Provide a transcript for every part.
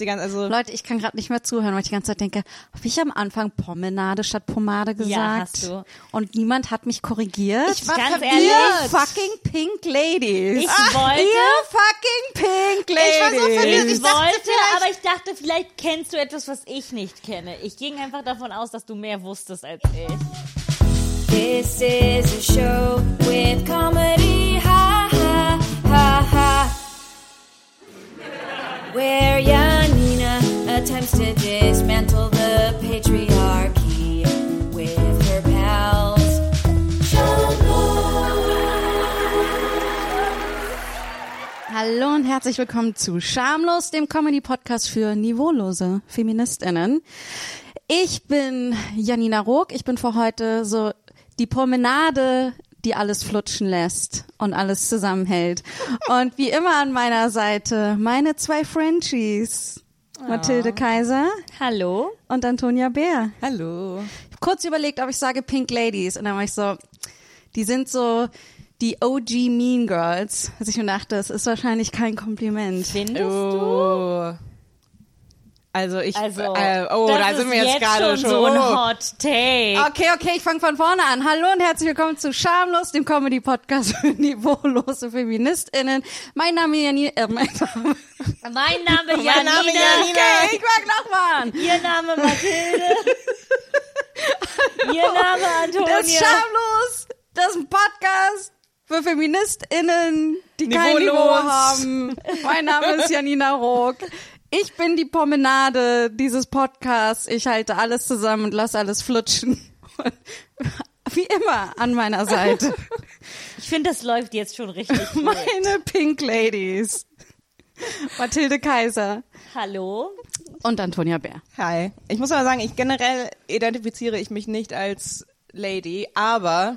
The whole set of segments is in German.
Die ganze, also Leute, ich kann gerade nicht mehr zuhören, weil ich die ganze Zeit denke, habe ich am Anfang Promenade statt Pomade gesagt? Ja, hast du. Und niemand hat mich korrigiert. Ich war Ganz ehrlich, Ihr fucking pink ladies. Ich wollte- Ihr fucking pink ladies. Ich war so verwirrt. Ich Ich wollte, aber ich dachte, vielleicht kennst du etwas, was ich nicht kenne. Ich ging einfach davon aus, dass du mehr wusstest als ich. This is a show with comedy, Where Janina attempts to dismantle the patriarchy with her pals. Hallo und herzlich willkommen zu Schamlos, dem Comedy-Podcast für niveaulose FeministInnen. Ich bin Janina Rook. Ich bin für heute so die Promenade, die alles flutschen lässt und alles zusammenhält. Und wie immer an meiner Seite meine zwei Frenchies. Mathilde Kaiser Hallo? und Antonia Bär. hallo. Ich hab kurz überlegt, ob ich sage Pink Ladies. Und dann war ich so, die sind so die OG Mean Girls. Also ich mir dachte, das ist wahrscheinlich kein Kompliment. Findest du? Also ich, Also, äh, oh, da sind wir jetzt gerade schon. so ein oh. Hot Take. Okay, okay, ich fange von vorne an. Hallo und herzlich willkommen zu Schamlos, dem Comedy-Podcast für niveaulose FeministInnen. Mein Name ist Janine, äh, mein Name, Mein Name Mein Janina. Name Janina. okay, ich mag nochmal. Ihr Name Mathilde. Ihr Name Antonia. Das ist Schamlos, das ist ein Podcast für FeministInnen, die kein Niveau Niveaulos. haben. Mein Name ist Janina Rook. Ich bin die Promenade dieses Podcasts. Ich halte alles zusammen und lasse alles flutschen. Und wie immer an meiner Seite Ich finde, das läuft jetzt schon richtig gut. meine Pink Ladies. Mathilde Kaiser Hallo? und Antonia Bär. Hi. Ich muss aber sagen, ich generell identifiziere ich mich nicht als Lady, aber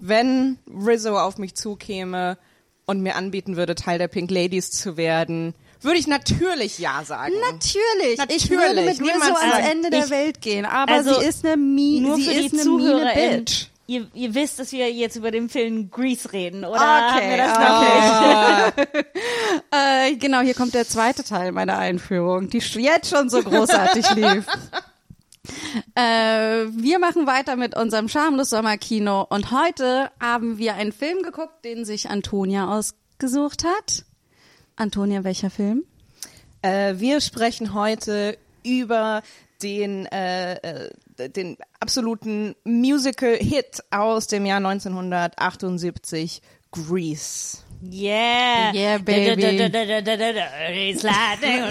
wenn Rizzo auf mich zukäme und mir anbieten würde, Teil der Pink Ladies zu werden, würde ich natürlich ja sagen. Natürlich. Ich Natürlich. würde mit Rizzo Niemand ans Ende der Ich- Welt gehen, aber Also, sie ist eine, Mi Nur sie für ist die eine miene Zuhörer. Bitch. Ihr, ihr wisst, dass wir jetzt über den Film Grease reden, oder? Okay, Haben wir das noch nicht? Äh, genau, hier kommt der zweite Teil meiner Einführung, die jetzt schon so großartig lief. Äh, wir machen weiter mit unserem schamlos Sommerkino und heute haben wir einen Film geguckt, den sich Antonia ausgesucht hat. Antonia, welcher Film? Äh, wir sprechen heute über den, äh, äh, den absoluten Musical-Hit aus dem Jahr 1978, Grease. Yeah. Yeah, baby. Grease Lightning.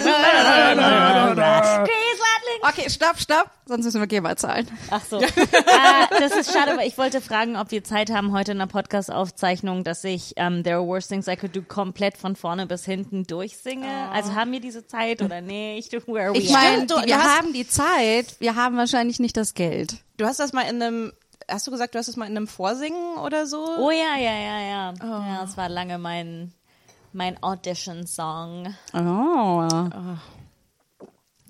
Okay, stopp, stopp, sonst müssen wir GEMA zahlen. Ach so. äh, das ist schade, aber ich wollte fragen, ob wir Zeit haben heute in einer Podcast-Aufzeichnung, dass ich ähm, There Are Worse Things I Could Do komplett von vorne bis hinten durchsinge. Also haben wir diese Zeit oder nicht? Where are we Ich meine, wir haben die Zeit, wir haben wahrscheinlich nicht das Geld. Du hast das mal in einem, hast du gesagt, du hast das mal in einem Vorsingen oder so? Oh ja, ja, ja, ja. Ja, es war lange mein, mein Audition-Song. Oh.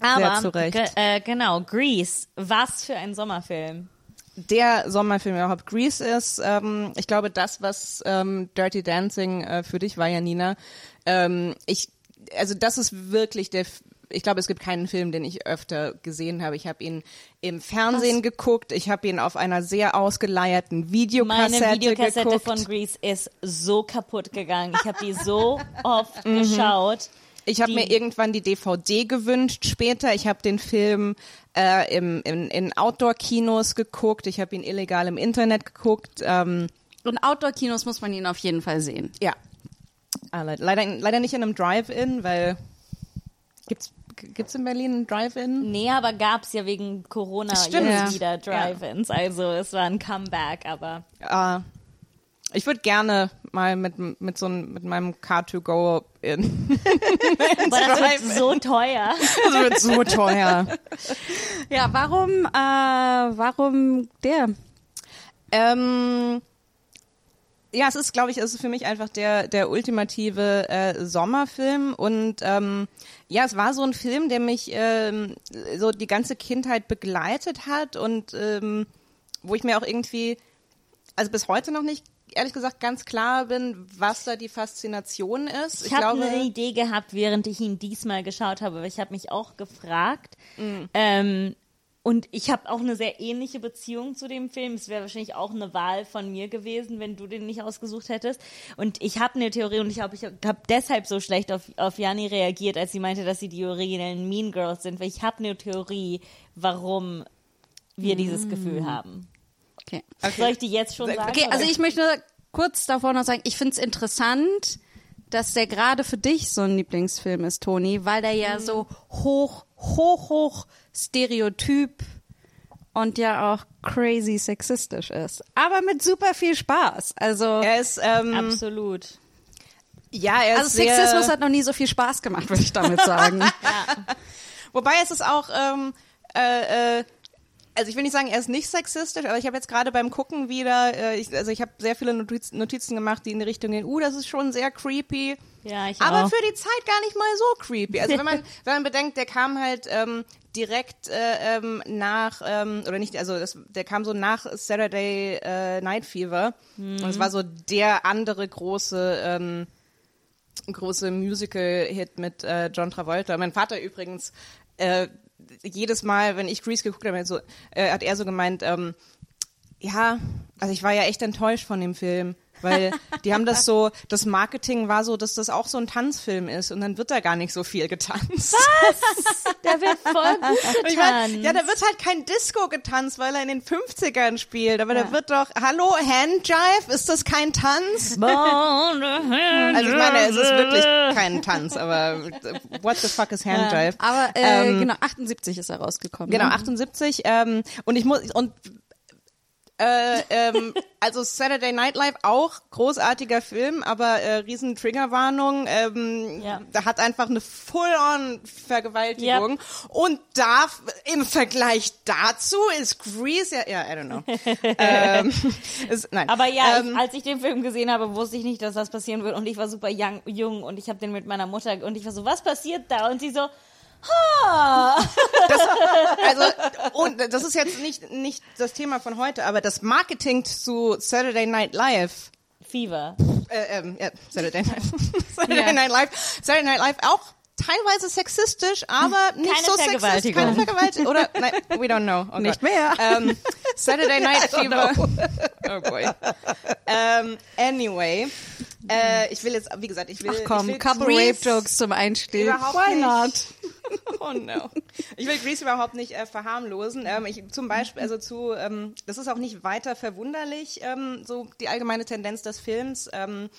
Aber, zu Recht. ge- äh, genau, Grease. Was für ein Sommerfilm. Der Sommerfilm überhaupt. Grease ist, ähm, ich glaube, das, was ähm, Dirty Dancing äh, für dich war, Janina. Ähm, ich, also das ist wirklich der, ich glaube, es gibt keinen Film, den ich öfter gesehen habe. Ich habe ihn im Fernsehen geguckt. Ich habe ihn auf einer sehr ausgeleierten Videokassette, Meine Videokassette geguckt. von Grease ist so kaputt gegangen. Ich habe die so oft Mhm. geschaut. Ich habe mir irgendwann die DVD gewünscht später. Ich habe den Film äh, im, in, in Outdoor-Kinos geguckt. Ich habe ihn illegal im Internet geguckt. Ähm, Und Outdoor-Kinos muss man ihn auf jeden Fall sehen. ja. Ah, le- leider, leider nicht in einem Drive-In, weil gibt's gibt's in Berlin einen Drive-In? Nee, aber gab's ja wegen Corona Stimmt. jetzt Ja. wieder Drive-Ins. Also es war ein Comeback, aber Ah, ich würde gerne mal mit mit so einem, mit meinem Car2Go in. aber das wird so teuer. Das wird so teuer. Ja, warum, äh, warum der? Ähm, ja, es ist, glaube ich, es ist für mich einfach der der ultimative äh, Sommerfilm und ähm, ja, es war so ein Film, der mich ähm, so die ganze Kindheit begleitet hat und ähm, wo ich mir auch irgendwie, also bis heute noch nicht ehrlich gesagt ganz klar bin, was da die Faszination ist. Ich, habe eine Idee gehabt, während ich ihn diesmal geschaut habe, weil ich habe mich auch gefragt. Mm. Ähm, und ich habe auch eine sehr ähnliche Beziehung zu dem Film. Es wäre wahrscheinlich auch eine Wahl von mir gewesen, wenn du den nicht ausgesucht hättest. Und ich habe eine Theorie und ich glaube, ich habe deshalb so schlecht auf, auf Jani reagiert, als sie meinte, dass sie die originellen Mean Girls sind, weil ich habe eine Theorie, warum wir dieses Gefühl haben. Okay. Soll ich die jetzt schon sagen? Okay, also ich möchte kurz davor noch sagen, ich finde es interessant, dass der gerade für dich so ein Lieblingsfilm ist, Toni, weil der ja so hoch, hoch, hoch stereotyp und ja auch crazy sexistisch ist. Aber mit super viel Spaß. Also, Er ist, ähm, Absolut. ja, er ist also sehr, Sexismus hat noch nie so viel Spaß gemacht, würde ich damit sagen. Wobei es ist auch, ähm, äh, äh, also ich will nicht sagen, er ist nicht sexistisch, aber ich habe jetzt gerade beim Gucken wieder, äh, ich, also ich habe sehr viele Notiz Notizen gemacht, die in die Richtung gehen, uh, das ist schon sehr creepy. Ja, ich aber auch. für die Zeit gar nicht mal so creepy. Also wenn man, wenn man bedenkt, der kam halt ähm, direkt äh, ähm, nach, ähm, oder nicht, also das, der kam so nach Saturday äh, Night Fever. Und es war so der andere große ähm, große Musical-Hit mit äh, John Travolta. Mein Vater übrigens, äh, jedes Mal, wenn ich Grease geguckt habe, so, äh, hat er so gemeint, ähm, ja, also ich war ja echt enttäuscht von dem Film, weil die haben das so, das Marketing war so, dass das auch so ein Tanzfilm ist und dann wird da gar nicht so viel getanzt. Der wird voll gut Und ich mein, getan. ja, da wird halt kein Disco getanzt, weil er in den 50ern spielt, aber da wird doch, hallo, Handjive, ist das kein Tanz? Also ich meine, es ist wirklich kein Tanz, aber what the fuck is Handjive? Aber äh, Ähm, genau, 78 ist er rausgekommen. Genau, ne? 78. Ähm, und ich muss und äh, ähm, also Saturday Night Live auch großartiger Film, aber äh, riesen Triggerwarnung. Ähm, Ja. Da hat einfach eine Full-on-Vergewaltigung. Und da im Vergleich dazu ist Grease ja, ja, I don't know. ähm, ist, nein. Aber ja, ähm, ich, als ich den Film gesehen habe, wusste ich nicht, dass das passieren wird. Und ich war super young, jung und ich habe den mit meiner Mutter und ich war so, was passiert da? Und sie so, ha. also und das ist jetzt nicht nicht das Thema von heute, aber das Marketing zu Saturday Night Live Fever. äh, ähm, ja, Saturday Night, Saturday Night Live, Saturday Night Live auch teilweise sexistisch, aber nicht Keine so sexistisch, Vergewaltigung. keine Vergewaltigung oder nein, we don't know. Oh Nicht Gott. mehr. Ähm, Saturday Night Fever. oh boy. Ähm, anyway, äh, ich will jetzt, wie gesagt, ich will, Ach komm, will couple Grease Rape Jokes zum Einstieg. überhaupt Why nicht. not? Oh no. Ich will Grease überhaupt nicht äh, verharmlosen. Ähm, ich, zum Beispiel, also zu, ähm, das ist auch nicht weiter verwunderlich, ähm, so die allgemeine Tendenz des Films. Ähm,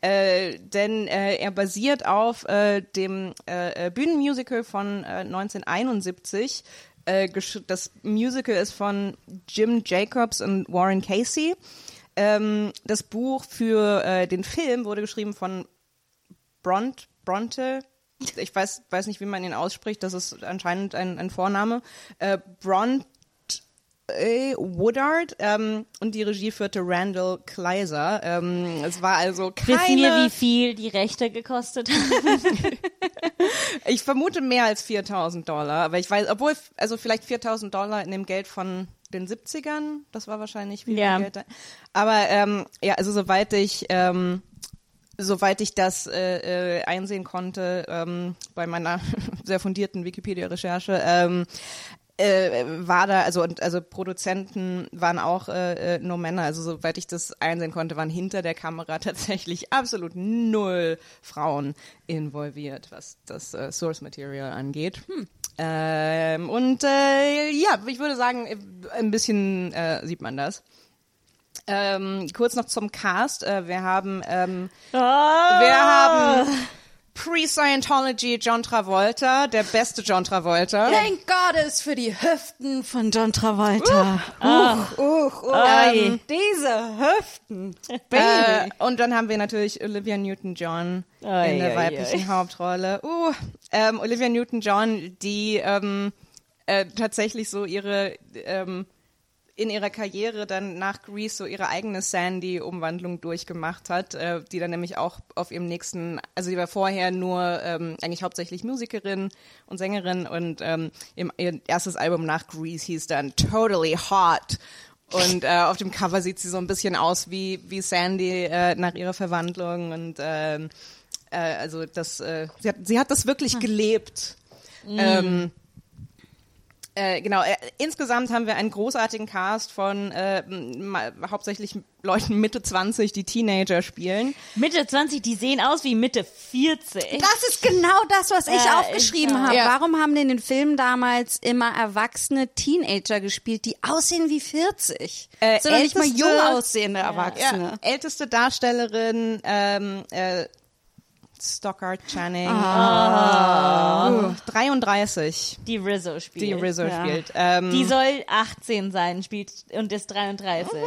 äh, denn äh, er basiert auf äh, dem äh, äh, Bühnenmusical von äh, 1971. Äh, das Musical ist von Jim Jacobs und Warren Casey. Ähm, das Buch für äh, den Film wurde geschrieben von Bront, Bronte, ich weiß, weiß nicht, wie man ihn ausspricht, das ist anscheinend ein, ein Vorname, äh, Bront Woodard ähm, und die Regie führte Randall Kleiser. Ähm, es war also keine, Wissen wir, wie viel die Rechte gekostet haben? ich vermute mehr als 4000 Dollar, aber ich weiß, obwohl, also vielleicht 4000 Dollar in dem Geld von den 70ern, das war wahrscheinlich viel Ja. Geld. Aber ähm, ja, also soweit ich ähm, soweit ich das äh, äh, einsehen konnte ähm, bei meiner sehr fundierten Wikipedia-Recherche, ähm, äh, war da, also und also Produzenten waren auch äh, äh, nur Männer, also soweit ich das einsehen konnte, waren hinter der Kamera tatsächlich absolut null Frauen involviert, was das äh, Source Material angeht. Ähm, und äh, ja, ich würde sagen, äh, ein bisschen äh, sieht man das. Ähm, kurz noch zum Cast. Äh, wir haben ähm, wir haben Pre-Scientology John Travolta, der beste John Travolta. Thank Goddess für die Hüften von John Travolta. Uch, uch, Ei. ähm, diese Hüften. Äh, Baby. und dann haben wir natürlich Olivia Newton-John in der ei, weiblichen ei. Hauptrolle. Uh, ähm, Olivia Newton-John, die ähm, äh, tatsächlich so ihre ähm, in ihrer Karriere dann nach Grease so ihre eigene Sandy-Umwandlung durchgemacht hat, äh, die dann nämlich auch auf ihrem nächsten, also die war vorher nur ähm, eigentlich hauptsächlich Musikerin und Sängerin und ähm, im, ihr erstes Album nach Grease hieß dann Totally Hot Und äh, auf dem Cover sieht sie so ein bisschen aus wie, wie Sandy äh, nach ihrer Verwandlung. Und ähm, äh, also das, äh, sie, hat, sie hat das wirklich gelebt. Ähm, äh, genau, äh, insgesamt haben wir einen großartigen Cast von äh, hauptsächlich Leuten Mitte 20, die Teenager spielen. Mitte 20, die sehen aus wie Mitte 40. Das ist genau das, was ich Ja, aufgeschrieben habe. Ja. Warum haben in den Filmen damals immer erwachsene Teenager gespielt, die aussehen wie 40? Äh, doch nicht mal jung aussehende Erwachsene. Ja, älteste Darstellerin ähm, äh, Stockard Channing. Uh, 33, Die Rizzo spielt. die Rizzo Ja. spielt. Ähm, Die soll 18 sein, spielt und ist 33.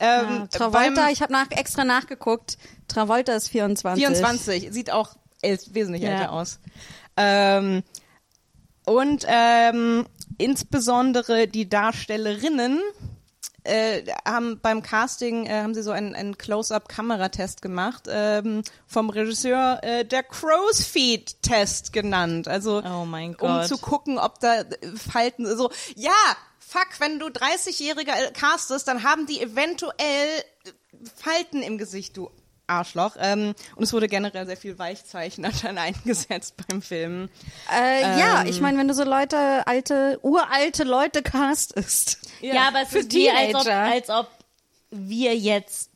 ähm, Travolta, beim ich habe nach, extra nachgeguckt. Travolta ist 24. 24, sieht auch wesentlich Ja. älter aus. Ähm, und ähm, insbesondere die Darstellerinnen äh, haben beim Casting äh, haben sie so einen, einen Close-up-Kameratest gemacht ähm, vom Regisseur äh, der Crow's Feet Test genannt. Also Oh um zu gucken, ob da äh, Falten so ja fuck, wenn du 30-Jährige äh, castest, dann haben die eventuell äh, Falten im Gesicht, du Arschloch. Ähm, und es wurde generell sehr viel Weichzeichner dann eingesetzt beim Film. Äh, ja, Ähm. ich meine, wenn du so Leute, alte, uralte Leute castest. Ja, aber es Für ist wie, als ob, als ob wir jetzt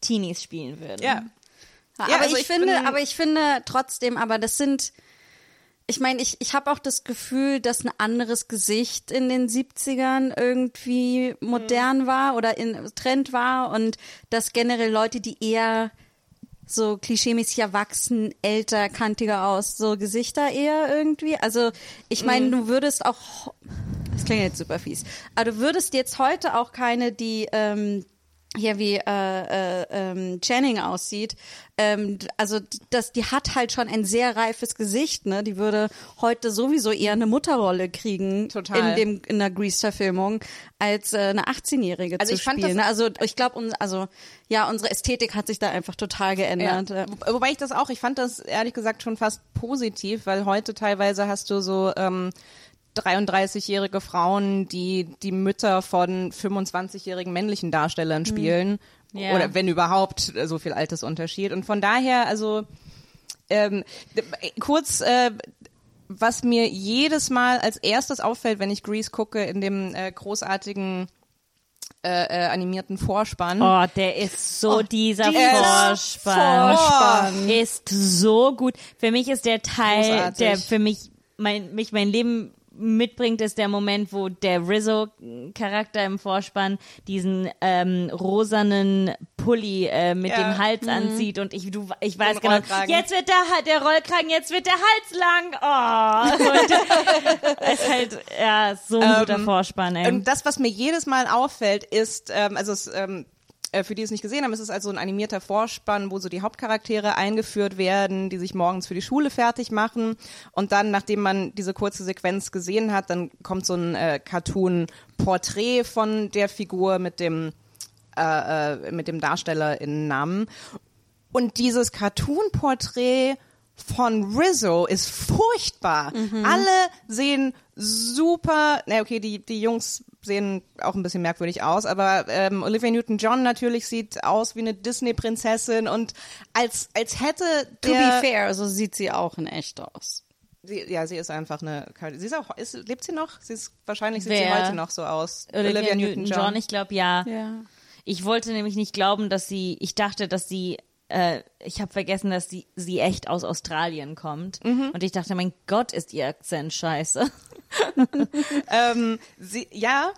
Teenies spielen würden. Ja. Ja, Ja, aber also ich, ich finde, aber ich finde trotzdem, aber das sind, ich meine, ich, ich habe auch das Gefühl, dass ein anderes Gesicht in den 70ern irgendwie modern war oder in Trend war und dass generell Leute, die eher so klischeemäßig erwachsen, älter, kantiger aus, so Gesichter eher irgendwie. Also ich meine, du würdest auch, das klingt jetzt super fies, aber du würdest jetzt heute auch keine, die ähm, hier wie äh, äh, ähm, Channing aussieht, ähm, also das, die hat halt schon ein sehr reifes Gesicht, ne? Die würde heute sowieso eher eine Mutterrolle kriegen Total. in dem in der Grease-Verfilmung als äh, eine 18-Jährige Also zu ich fand spielen. das-? Also ich glaube, also ja, unsere Ästhetik hat sich da einfach total geändert. Ja. Ja. Wo- Wobei ich das auch, ich fand das ehrlich gesagt schon fast positiv, weil heute teilweise hast du so ähm, 33-jährige Frauen, die die Mütter von 25-jährigen männlichen Darstellern spielen. Ja. Oder wenn überhaupt so viel Altersunterschied. Und von daher, also ähm, kurz, äh, was mir jedes Mal als erstes auffällt, wenn ich Grease gucke, in dem äh, großartigen äh, äh, animierten Vorspann. Oh, der ist so, dieser dieser Vorspann. Vorspann. Ist so gut. Für mich ist der Teil, Großartig. der für mich mein, mich mein Leben mitbringt, ist der Moment, wo der Rizzo-Charakter im Vorspann diesen ähm, rosanen Pulli äh, mit Ja. dem Hals anzieht und ich, du, ich weiß Den genau, jetzt wird der, der Rollkragen, jetzt wird der Hals lang. Oh. Und ist halt, ja, so ein guter Ähm, Vorspann, ey. Und das, was mir jedes Mal auffällt, ist, ähm, also es, ähm, äh, für die es nicht gesehen haben, es ist also ein animierter Vorspann, wo so die Hauptcharaktere eingeführt werden, die sich morgens für die Schule fertig machen. Und dann, nachdem man diese kurze Sequenz gesehen hat, dann kommt so ein äh, Cartoon-Porträt von der Figur mit dem äh, äh, mit dem Darstellerinnennamen und dieses Cartoon-Porträt von Rizzo ist furchtbar. Alle sehen super, na okay, die, die Jungs sehen auch ein bisschen merkwürdig aus, aber ähm, Olivia Newton-John natürlich sieht aus wie eine Disney-Prinzessin und als, als hätte To der... be fair, so sieht sie auch in echt aus. Sie, ja, sie ist einfach eine... Sie ist auch... Ist, lebt sie noch? Sie ist, wahrscheinlich sieht sie Wer? heute noch so aus. Olivia Newton-John, ich glaube ja. Ja. Ich wollte nämlich nicht glauben, dass sie, ich dachte, dass sie, äh, ich habe vergessen, dass sie, sie echt aus Australien kommt. Mhm. Und ich dachte, mein Gott, ist ihr Akzent scheiße. Ähm, sie, ja,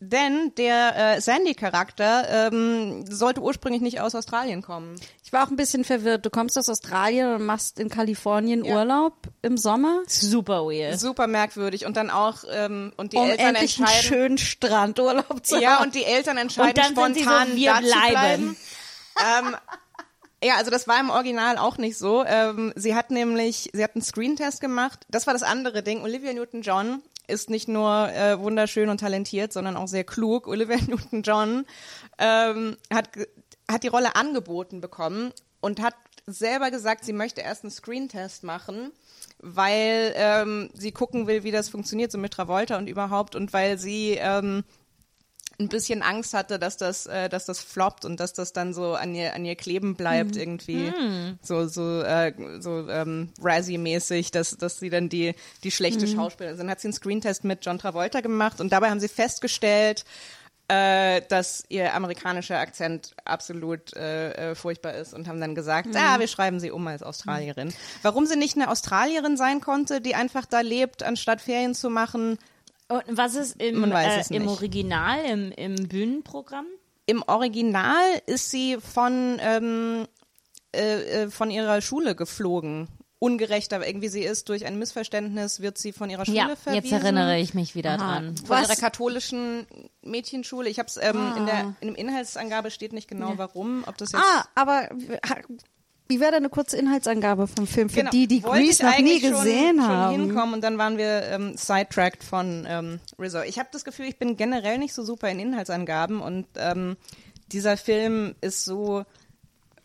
denn der äh, Sandy-Charakter ähm, sollte ursprünglich nicht aus Australien kommen. Ich war auch ein bisschen verwirrt. Du kommst aus Australien und machst in Kalifornien Ja. Urlaub im Sommer, Super weird. Super merkwürdig. Und dann auch, ähm, und die um Eltern endlich einen entscheiden. schönen Strandurlaub zu Ja, haben. und die Eltern entscheiden Und dann sind sie so, spontan, wir da zu bleiben. bleiben. ähm, ja, also das war im Original auch nicht so. Ähm, sie hat nämlich, sie hat einen Screentest gemacht. Das war das andere Ding. Olivia Newton-John ist nicht nur äh, wunderschön und talentiert, sondern auch sehr klug. Olivia Newton-John ähm, hat, hat die Rolle angeboten bekommen und hat selber gesagt, sie möchte erst einen Screentest machen, weil ähm, sie gucken will, wie das funktioniert, so mit Travolta und überhaupt und weil sie ähm, ein bisschen Angst hatte, dass das, äh, dass das floppt und dass das dann so an ihr, an ihr kleben bleibt irgendwie, so so äh, so ähm, Razzie-mäßig, dass dass sie dann die die schlechte Schauspielerin sind. Hat sie einen Screentest mit John Travolta gemacht und dabei haben sie festgestellt, äh, dass ihr amerikanischer Akzent absolut äh, äh, furchtbar ist und haben dann gesagt, ah, wir schreiben sie um als Australierin. Warum sie nicht eine Australierin sein konnte, die einfach da lebt, anstatt Ferien zu machen, Und was ist im, äh, im. Original, im, im Bühnenprogramm? im Original ist sie von, ähm, äh, äh, von ihrer Schule geflogen. Ungerecht, aber irgendwie sie ist durch ein Missverständnis, wird sie von ihrer Schule Ja, verwiesen. jetzt erinnere ich mich wieder dran. Von Was? ihrer katholischen Mädchenschule. Ich habe es ähm, in der in dem Inhaltsangabe steht nicht genau warum, ob das jetzt Ah, aber wie wäre da eine kurze Inhaltsangabe vom Film für Genau. die, die Wollte Grease noch nie eigentlich schon, gesehen schon haben? hinkommen und dann waren wir ähm, sidetracked von ähm, Rizzo. Ich habe das Gefühl, ich bin generell nicht so super in Inhaltsangaben und ähm, dieser Film ist so,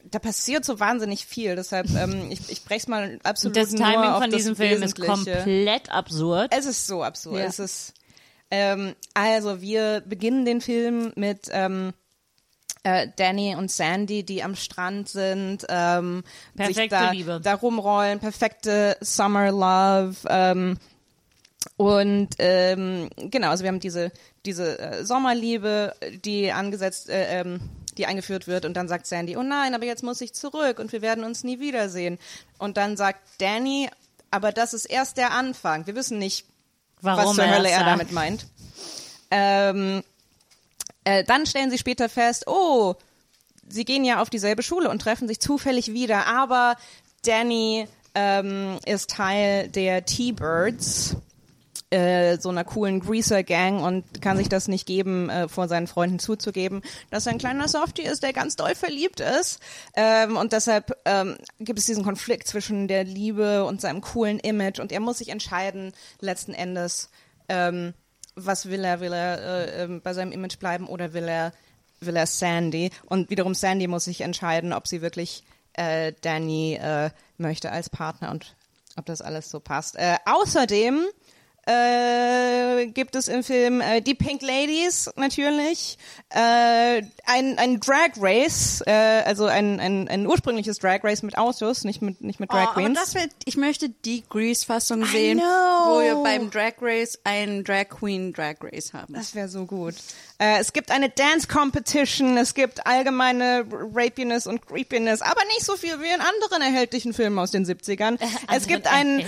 da passiert so wahnsinnig viel. Deshalb, ähm, ich, ich brech's mal absolut Das nur Timing auf von das diesem Film ist komplett absurd. Es ist so absurd. Ja. Es ist ähm, also wir beginnen den Film mit ähm, äh, Danny und Sandy, die am Strand sind, ähm, sich Perfekte da, Liebe. da rumrollen, perfekte Summer Love. Ähm, und ähm, genau, also wir haben diese diese äh, Sommerliebe, die angesetzt, äh, ähm, die eingeführt wird und dann sagt Sandy, oh nein, aber jetzt muss ich zurück und wir werden uns nie wiedersehen. Und dann sagt Danny, aber das ist erst der Anfang. Wir wissen nicht, Warum was zur er Hölle er sagt. damit meint. Ähm, äh, dann stellen sie später fest, oh, sie gehen ja auf dieselbe Schule und treffen sich zufällig wieder, aber Danny ähm, ist Teil der T-Birds, äh, so einer coolen Greaser-Gang und kann sich das nicht geben, äh, vor seinen Freunden zuzugeben, dass er ein kleiner Softie ist, der ganz doll verliebt ist. Ähm, und deshalb ähm, gibt es diesen Konflikt zwischen der Liebe und seinem coolen Image und er muss sich entscheiden, letzten Endes, ähm, was will er? Will er äh, ähm, bei seinem Image bleiben oder will er, will er Sandy? Und wiederum Sandy muss sich entscheiden, ob sie wirklich äh, Danny äh, möchte als Partner und ob das alles so passt. Äh, außerdem äh, gibt es im Film äh, die Pink Ladies natürlich, äh, ein, ein Drag Race, äh, also ein, ein, ein ursprüngliches Drag Race mit Autos, nicht mit, nicht mit Oh, Drag aber Queens. das wär, ich möchte die Grease-Fassung sehen, wo wir beim Drag Race einen Drag Queen Drag Race haben. Das wäre so gut. Äh, es gibt eine Dance Competition, es gibt allgemeine Rapiness und Creepiness, aber nicht so viel wie in anderen erhältlichen Filmen aus den 70ern. es gibt einen.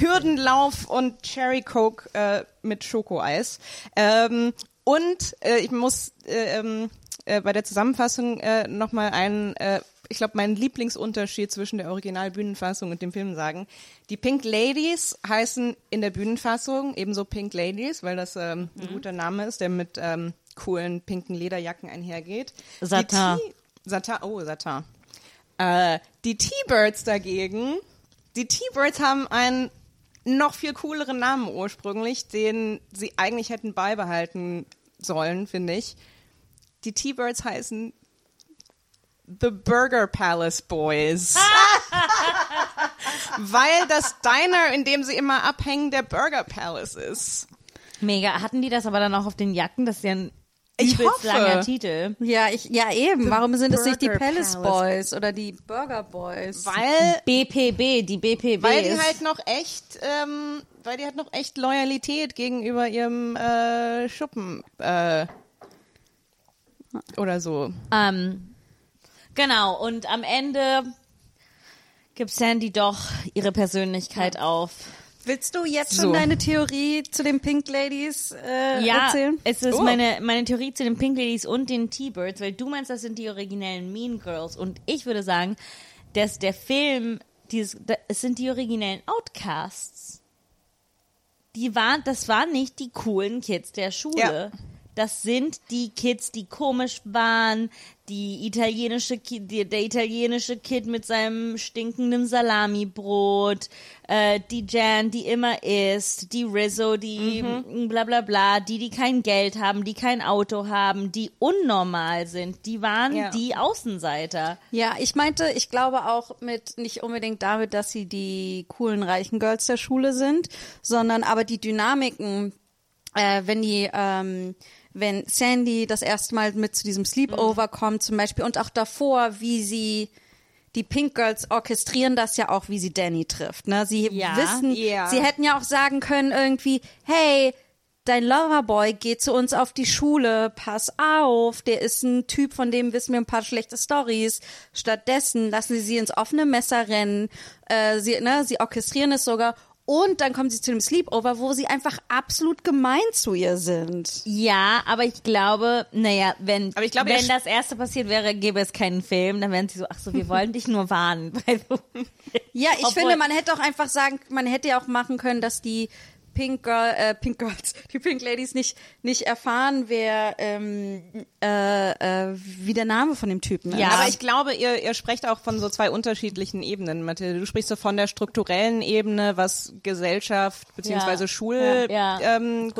Hürdenlauf und Cherry Coke äh, mit Schokoeis. Ähm, und äh, ich muss äh, ähm, äh, bei der Zusammenfassung äh, nochmal einen, äh, ich glaube, meinen Lieblingsunterschied zwischen der Original-Bühnenfassung und dem Film sagen. Die Pink Ladies heißen in der Bühnenfassung ebenso Pink Ladies, weil das ähm, ein guter Name ist, der mit ähm, coolen pinken Lederjacken einhergeht. T- Satin, oh, Satin. Äh, die T-Birds dagegen, die T-Birds haben einen noch viel cooleren Namen ursprünglich, den sie eigentlich hätten beibehalten sollen, finde ich. Die T-Birds heißen The Burger Palace Boys. Weil das Diner, in dem sie immer abhängen, der Burger Palace ist. Mega. Hatten die das aber dann auch auf den Jacken? Das ist ja ein Ich übelst hoffe. langer Titel. Ja, ich, ja eben. Warum sind es nicht die Burger Palace Palace. Boys oder die Burger Boys? Weil BPB, die BPB Weil die halt noch echt, ähm, weil die halt noch echt Loyalität gegenüber ihrem äh, Schuppen äh, oder so. Ähm, genau, und am Ende gibt Sandy doch ihre Persönlichkeit auf. Willst du jetzt schon So. deine Theorie zu den Pink Ladies äh, Ja, erzählen? es ist Oh. meine, meine Theorie zu den Pink Ladies und den T-Birds, weil du meinst, das sind die originellen Mean Girls und ich würde sagen, dass der Film, dieses, es sind die originellen Outcasts. Die waren, das waren nicht die coolen Kids der Schule. Ja. Das sind die Kids, die komisch waren, die italienische Ki der italienische Kid mit seinem stinkenden Salamibrot, äh, die Jan, die immer isst, die Rizzo, die bla bla bla, die, die kein Geld haben, die kein Auto haben, die unnormal sind, die waren Ja. die Außenseiter. Ja, ich meinte, ich glaube auch mit nicht unbedingt damit, dass sie die coolen reichen Girls der Schule sind, sondern aber die Dynamiken, äh, wenn die ähm, wenn Sandy das erste Mal mit zu diesem Sleepover Mhm. kommt zum Beispiel und auch davor, wie sie die Pink Girls orchestrieren das ja auch, wie sie Danny trifft. Ne? Sie Ja. wissen, Ja. sie hätten ja auch sagen können irgendwie, hey, dein Loverboy geht zu uns auf die Schule, pass auf, der ist ein Typ, von dem wissen wir ein paar schlechte Stories. Stattdessen lassen sie sie ins offene Messer rennen, äh, sie, ne, sie orchestrieren es sogar und dann kommen sie zu dem Sleepover, wo sie einfach absolut gemein zu ihr sind. Ja, aber ich glaube, naja, wenn, Aber ich glaube, er wenn das erste passiert wäre, gäbe es keinen Film, dann wären sie so, ach so, wir wollen dich nur warnen. Ja, ich Obwohl- finde, man hätte auch einfach sagen, man hätte ja auch machen können, dass die Pink Girl, äh, Pink Girls, die Pink Ladies nicht nicht erfahren, wer ähm, äh, äh, wie der Name von dem Typen ist. Ja. Aber ich glaube, ihr, ihr sprecht auch von so zwei unterschiedlichen Ebenen, Mathilde. Du sprichst so von der strukturellen Ebene, was Gesellschaft beziehungsweise Ja. Schul Ja. Ja. Ähm,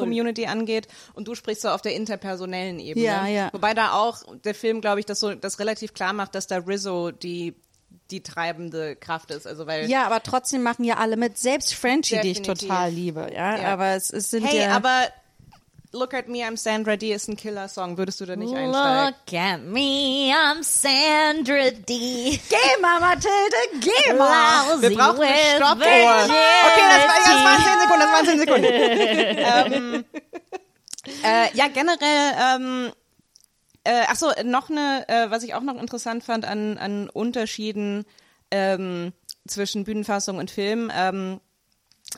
angeht, und du sprichst so auf der interpersonellen Ebene. Ja, ja. Wobei da auch der Film, glaube ich, das so das relativ klar macht, dass da Rizzo die die treibende Kraft ist. Also weil Ja, aber trotzdem machen ja alle mit. Selbst Frenchie, die ich Definitiv. total liebe. Ja, Ja. aber es, es sind hey, ja. aber Look at me, I'm Sandra D ist ein Killer-Song. Würdest du da nicht einsteigen? Look at me, I'm Sandra D. geh mal, Mathilde, geh Lousy Wir brauchen eine Stoppuhr. Okay, das, war, das waren virginity. zehn Sekunden, das waren zehn Sekunden. ähm, äh, ja, generell, ähm, äh, ach noch eine, äh, was ich auch noch interessant fand an, an Unterschieden ähm, zwischen Bühnenfassung und Film, ähm,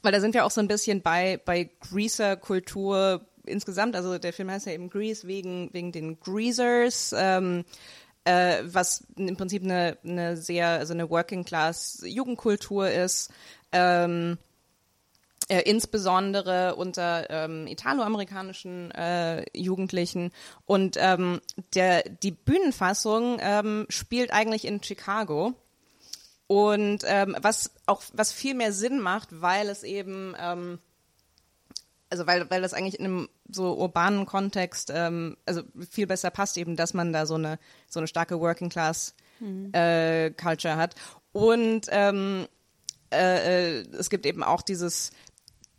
weil da sind wir auch so ein bisschen bei, bei Greaser-Kultur insgesamt. Also der Film heißt ja eben Grease wegen, wegen den Greasers, ähm, äh, was im Prinzip eine, eine sehr, also eine Working-Class-Jugendkultur ist. Ähm, äh, insbesondere unter ähm, italoamerikanischen äh, Jugendlichen. Und ähm, der, die Bühnenfassung ähm, spielt eigentlich in Chicago. Und ähm, was auch was viel mehr Sinn macht, weil es eben ähm, also weil weil das eigentlich in einem so urbanen Kontext ähm, also viel besser passt eben, dass man da so eine so eine starke Working Class äh, Culture hat und ähm, äh, äh, es gibt eben auch dieses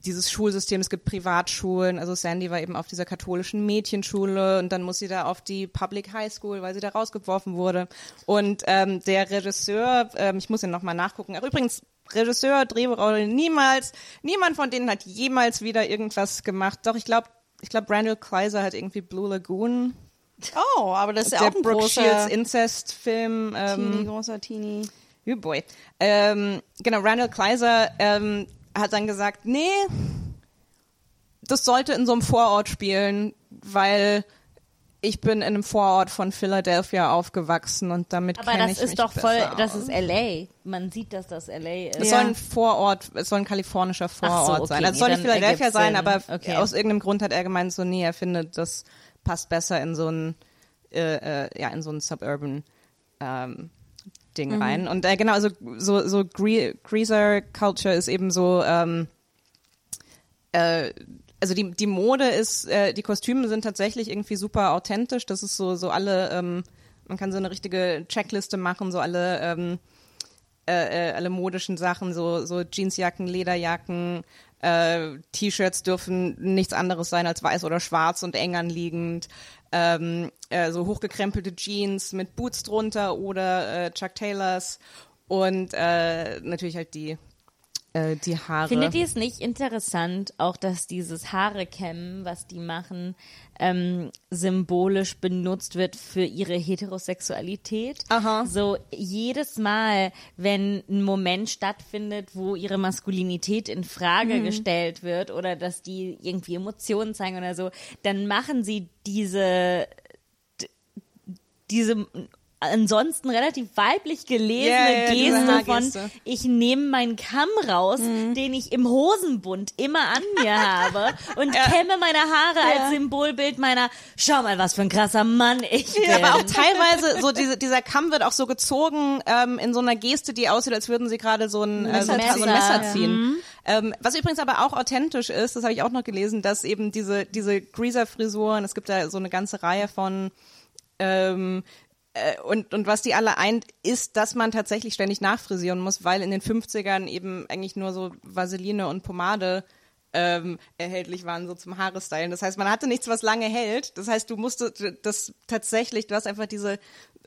dieses Schulsystem, es gibt Privatschulen, also Sandy war eben auf dieser katholischen Mädchenschule und dann muss sie da auf die Public High School, weil sie da rausgeworfen wurde. Und ähm, der Regisseur, ähm, ich muss ihn nochmal nachgucken, ach, übrigens, Regisseur, Drehbuchautor, niemals, niemand von denen hat jemals wieder irgendwas gemacht. Doch, ich glaube, ich glaube, Randall Kleiser hat irgendwie Blue Lagoon, oh, aber das ist ja auch ein Brooke Shields Incest-Film. Ähm, Teenie, großer Teenie. Oh boy. Ähm, genau, Randall Kleiser ähm, hat dann gesagt, nee, das sollte in so einem Vorort spielen, weil ich bin in einem Vorort von Philadelphia aufgewachsen und damit Aber das ich ist mich doch voll, das ist LA. Man sieht, dass das LA ist. Es Ja. soll ein Vorort, es soll ein kalifornischer Vorort okay, sein. Also es nee, soll nicht Philadelphia sein, aber Okay. aus irgendeinem Grund hat er gemeint, so nee, er findet, das passt besser in so ein, äh, äh, ja, in so ein Suburban ähm, Ding Mhm. rein. Und äh, genau, also so, so Gre Greaser Culture ist eben so, ähm, äh, also die, die Mode ist, äh, die Kostüme sind tatsächlich irgendwie super authentisch. Das ist so, so alle, ähm, man kann so eine richtige Checkliste machen, so alle, ähm, äh, äh, alle modischen Sachen, so, so Jeansjacken, Lederjacken, äh, T-Shirts dürfen nichts anderes sein als weiß oder schwarz und eng anliegend. Ähm, äh, so hochgekrempelte Jeans mit Boots drunter oder äh, Chuck Taylors und äh, natürlich halt die, äh, die Haare. Findet ihr es nicht interessant, auch dass dieses Haare kämmen, was die machen, ähm, symbolisch benutzt wird für ihre Heterosexualität? Aha. So jedes Mal, wenn ein Moment stattfindet, wo ihre Maskulinität in Frage Mhm. gestellt wird oder dass die irgendwie Emotionen zeigen oder so, dann machen sie diese diese ansonsten relativ weiblich gelesene Ja, ja, diese Geste von ich nehme meinen Kamm raus, den ich im Hosenbund immer an mir habe und kämme meine Haare als Symbolbild meiner schau mal, was für ein krasser Mann ich bin. Ja, aber auch teilweise so diese, dieser Kamm wird auch so gezogen ähm, in so einer Geste, die aussieht, als würden sie gerade so ein, äh, so ein, Messer so ein Messer ziehen. ziehen. Ähm, was übrigens aber auch authentisch ist, das habe ich auch noch gelesen, dass eben diese diese Greaser-Frisuren, es gibt da so eine ganze Reihe von ähm, äh, und, und was die alle eint, ist, dass man tatsächlich ständig nachfrisieren muss, weil in den 50ern eben eigentlich nur so Vaseline und Pomade ähm, erhältlich waren, so zum Haare stylen. Das heißt, man hatte nichts, was lange hält. Das heißt, du musstest das tatsächlich, du hast einfach diese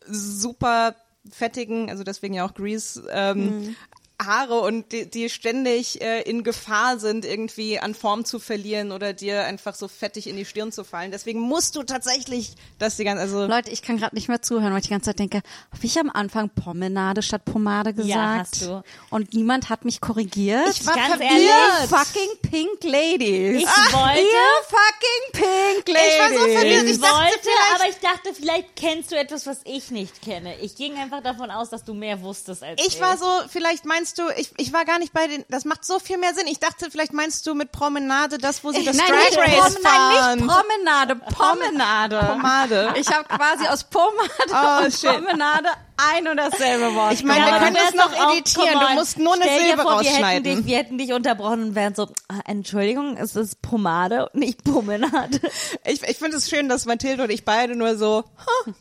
super fettigen, also deswegen ja auch Grease, ähm, Haare und die, die ständig äh, in Gefahr sind, irgendwie an Form zu verlieren oder dir einfach so fettig in die Stirn zu fallen. Deswegen musst du tatsächlich das die ganze, also Leute, ich kann gerade nicht mehr zuhören, weil ich die ganze Zeit denke, habe ich am Anfang Promenade statt Pomade gesagt? Ja, hast du. Und niemand hat mich korrigiert. Ich war Ganz verwirrt. ehrlich, Ihr fucking pink ladies. Ich wollte- Ihr fucking pink ladies. Ich war so verwirrt. Ich, Ich dachte wollte, vielleicht- aber ich dachte, vielleicht kennst du etwas, was ich nicht kenne. Ich ging einfach davon aus, dass du mehr wusstest als ich. Ich war so, vielleicht meinst du, ich, ich war gar nicht bei den, das macht so viel mehr Sinn. Ich dachte, vielleicht meinst du mit Promenade das, wo sie das nein, Drag Race Prom nein, fahren. nicht Promenade, Promenade. Pomade. Ich habe quasi aus Pomade Oh, und shit. Promenade ein und dasselbe Wort. Ich meine, Ja, wir können das noch editieren. Du musst nur eine Silbe vor, Wir hätten, rausschneiden. dich, wir hätten dich unterbrochen und wären so, ah, Entschuldigung, es ist Pomade und nicht Promenade. Ich, ich finde es schön, dass Mathilde und ich beide nur so, huh, das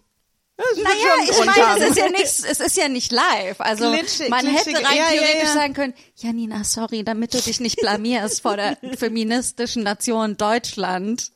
Naja, ich meine, es ist ja nichts, es ist ja nicht live. Also Glitschig, man hätte glitschig. rein Ja, ja, theoretisch ja. sagen können, Janina, sorry, damit du dich nicht blamierst vor der feministischen Nation Deutschland.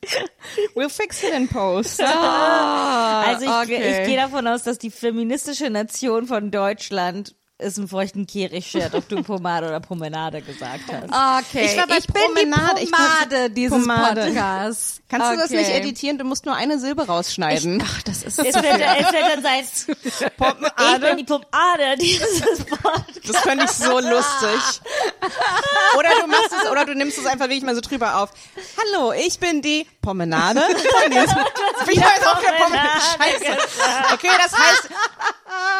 We'll fix it in post. Also ich, okay. ich gehe davon aus, dass die feministische Nation von Deutschland es einen feuchten Kehricht schert, ob du Pomade oder Promenade gesagt hast. Okay, Ich war bei bin Promenade. die Ich dachte, Pomade dieses Pomade. Podcasts. Kannst du das Okay. nicht editieren? Du musst nur eine Silbe rausschneiden. Ach, das ist Es wird, es wird dann sein, ich bin die Pomade dieses Podcasts. Das fände ich so lustig. Oder du machst es, oder du nimmst es einfach wirklich mal so drüber auf. Hallo, ich bin die Promenade. Ich weiß auch kein Promenade. Scheiße. Okay, das heißt,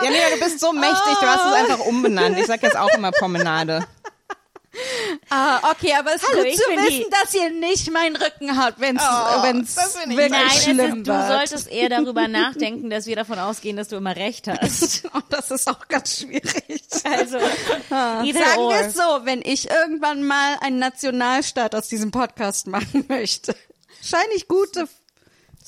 Janina, du bist so mächtig, du hast es einfach umbenannt. Ich sag jetzt auch immer Promenade. Ah, okay, aber es ist Hallo, gut ich zu wissen, die- dass ihr nicht meinen Rücken habt, wenn es Oh, wenn's wirklich Nein, schlimm ist, du solltest eher darüber nachdenken, dass wir davon ausgehen, dass du immer recht hast. Und das ist auch ganz schwierig. Also, either Sagen wir es so, wenn ich irgendwann mal einen Nationalstaat aus diesem Podcast machen möchte, scheine ich gute.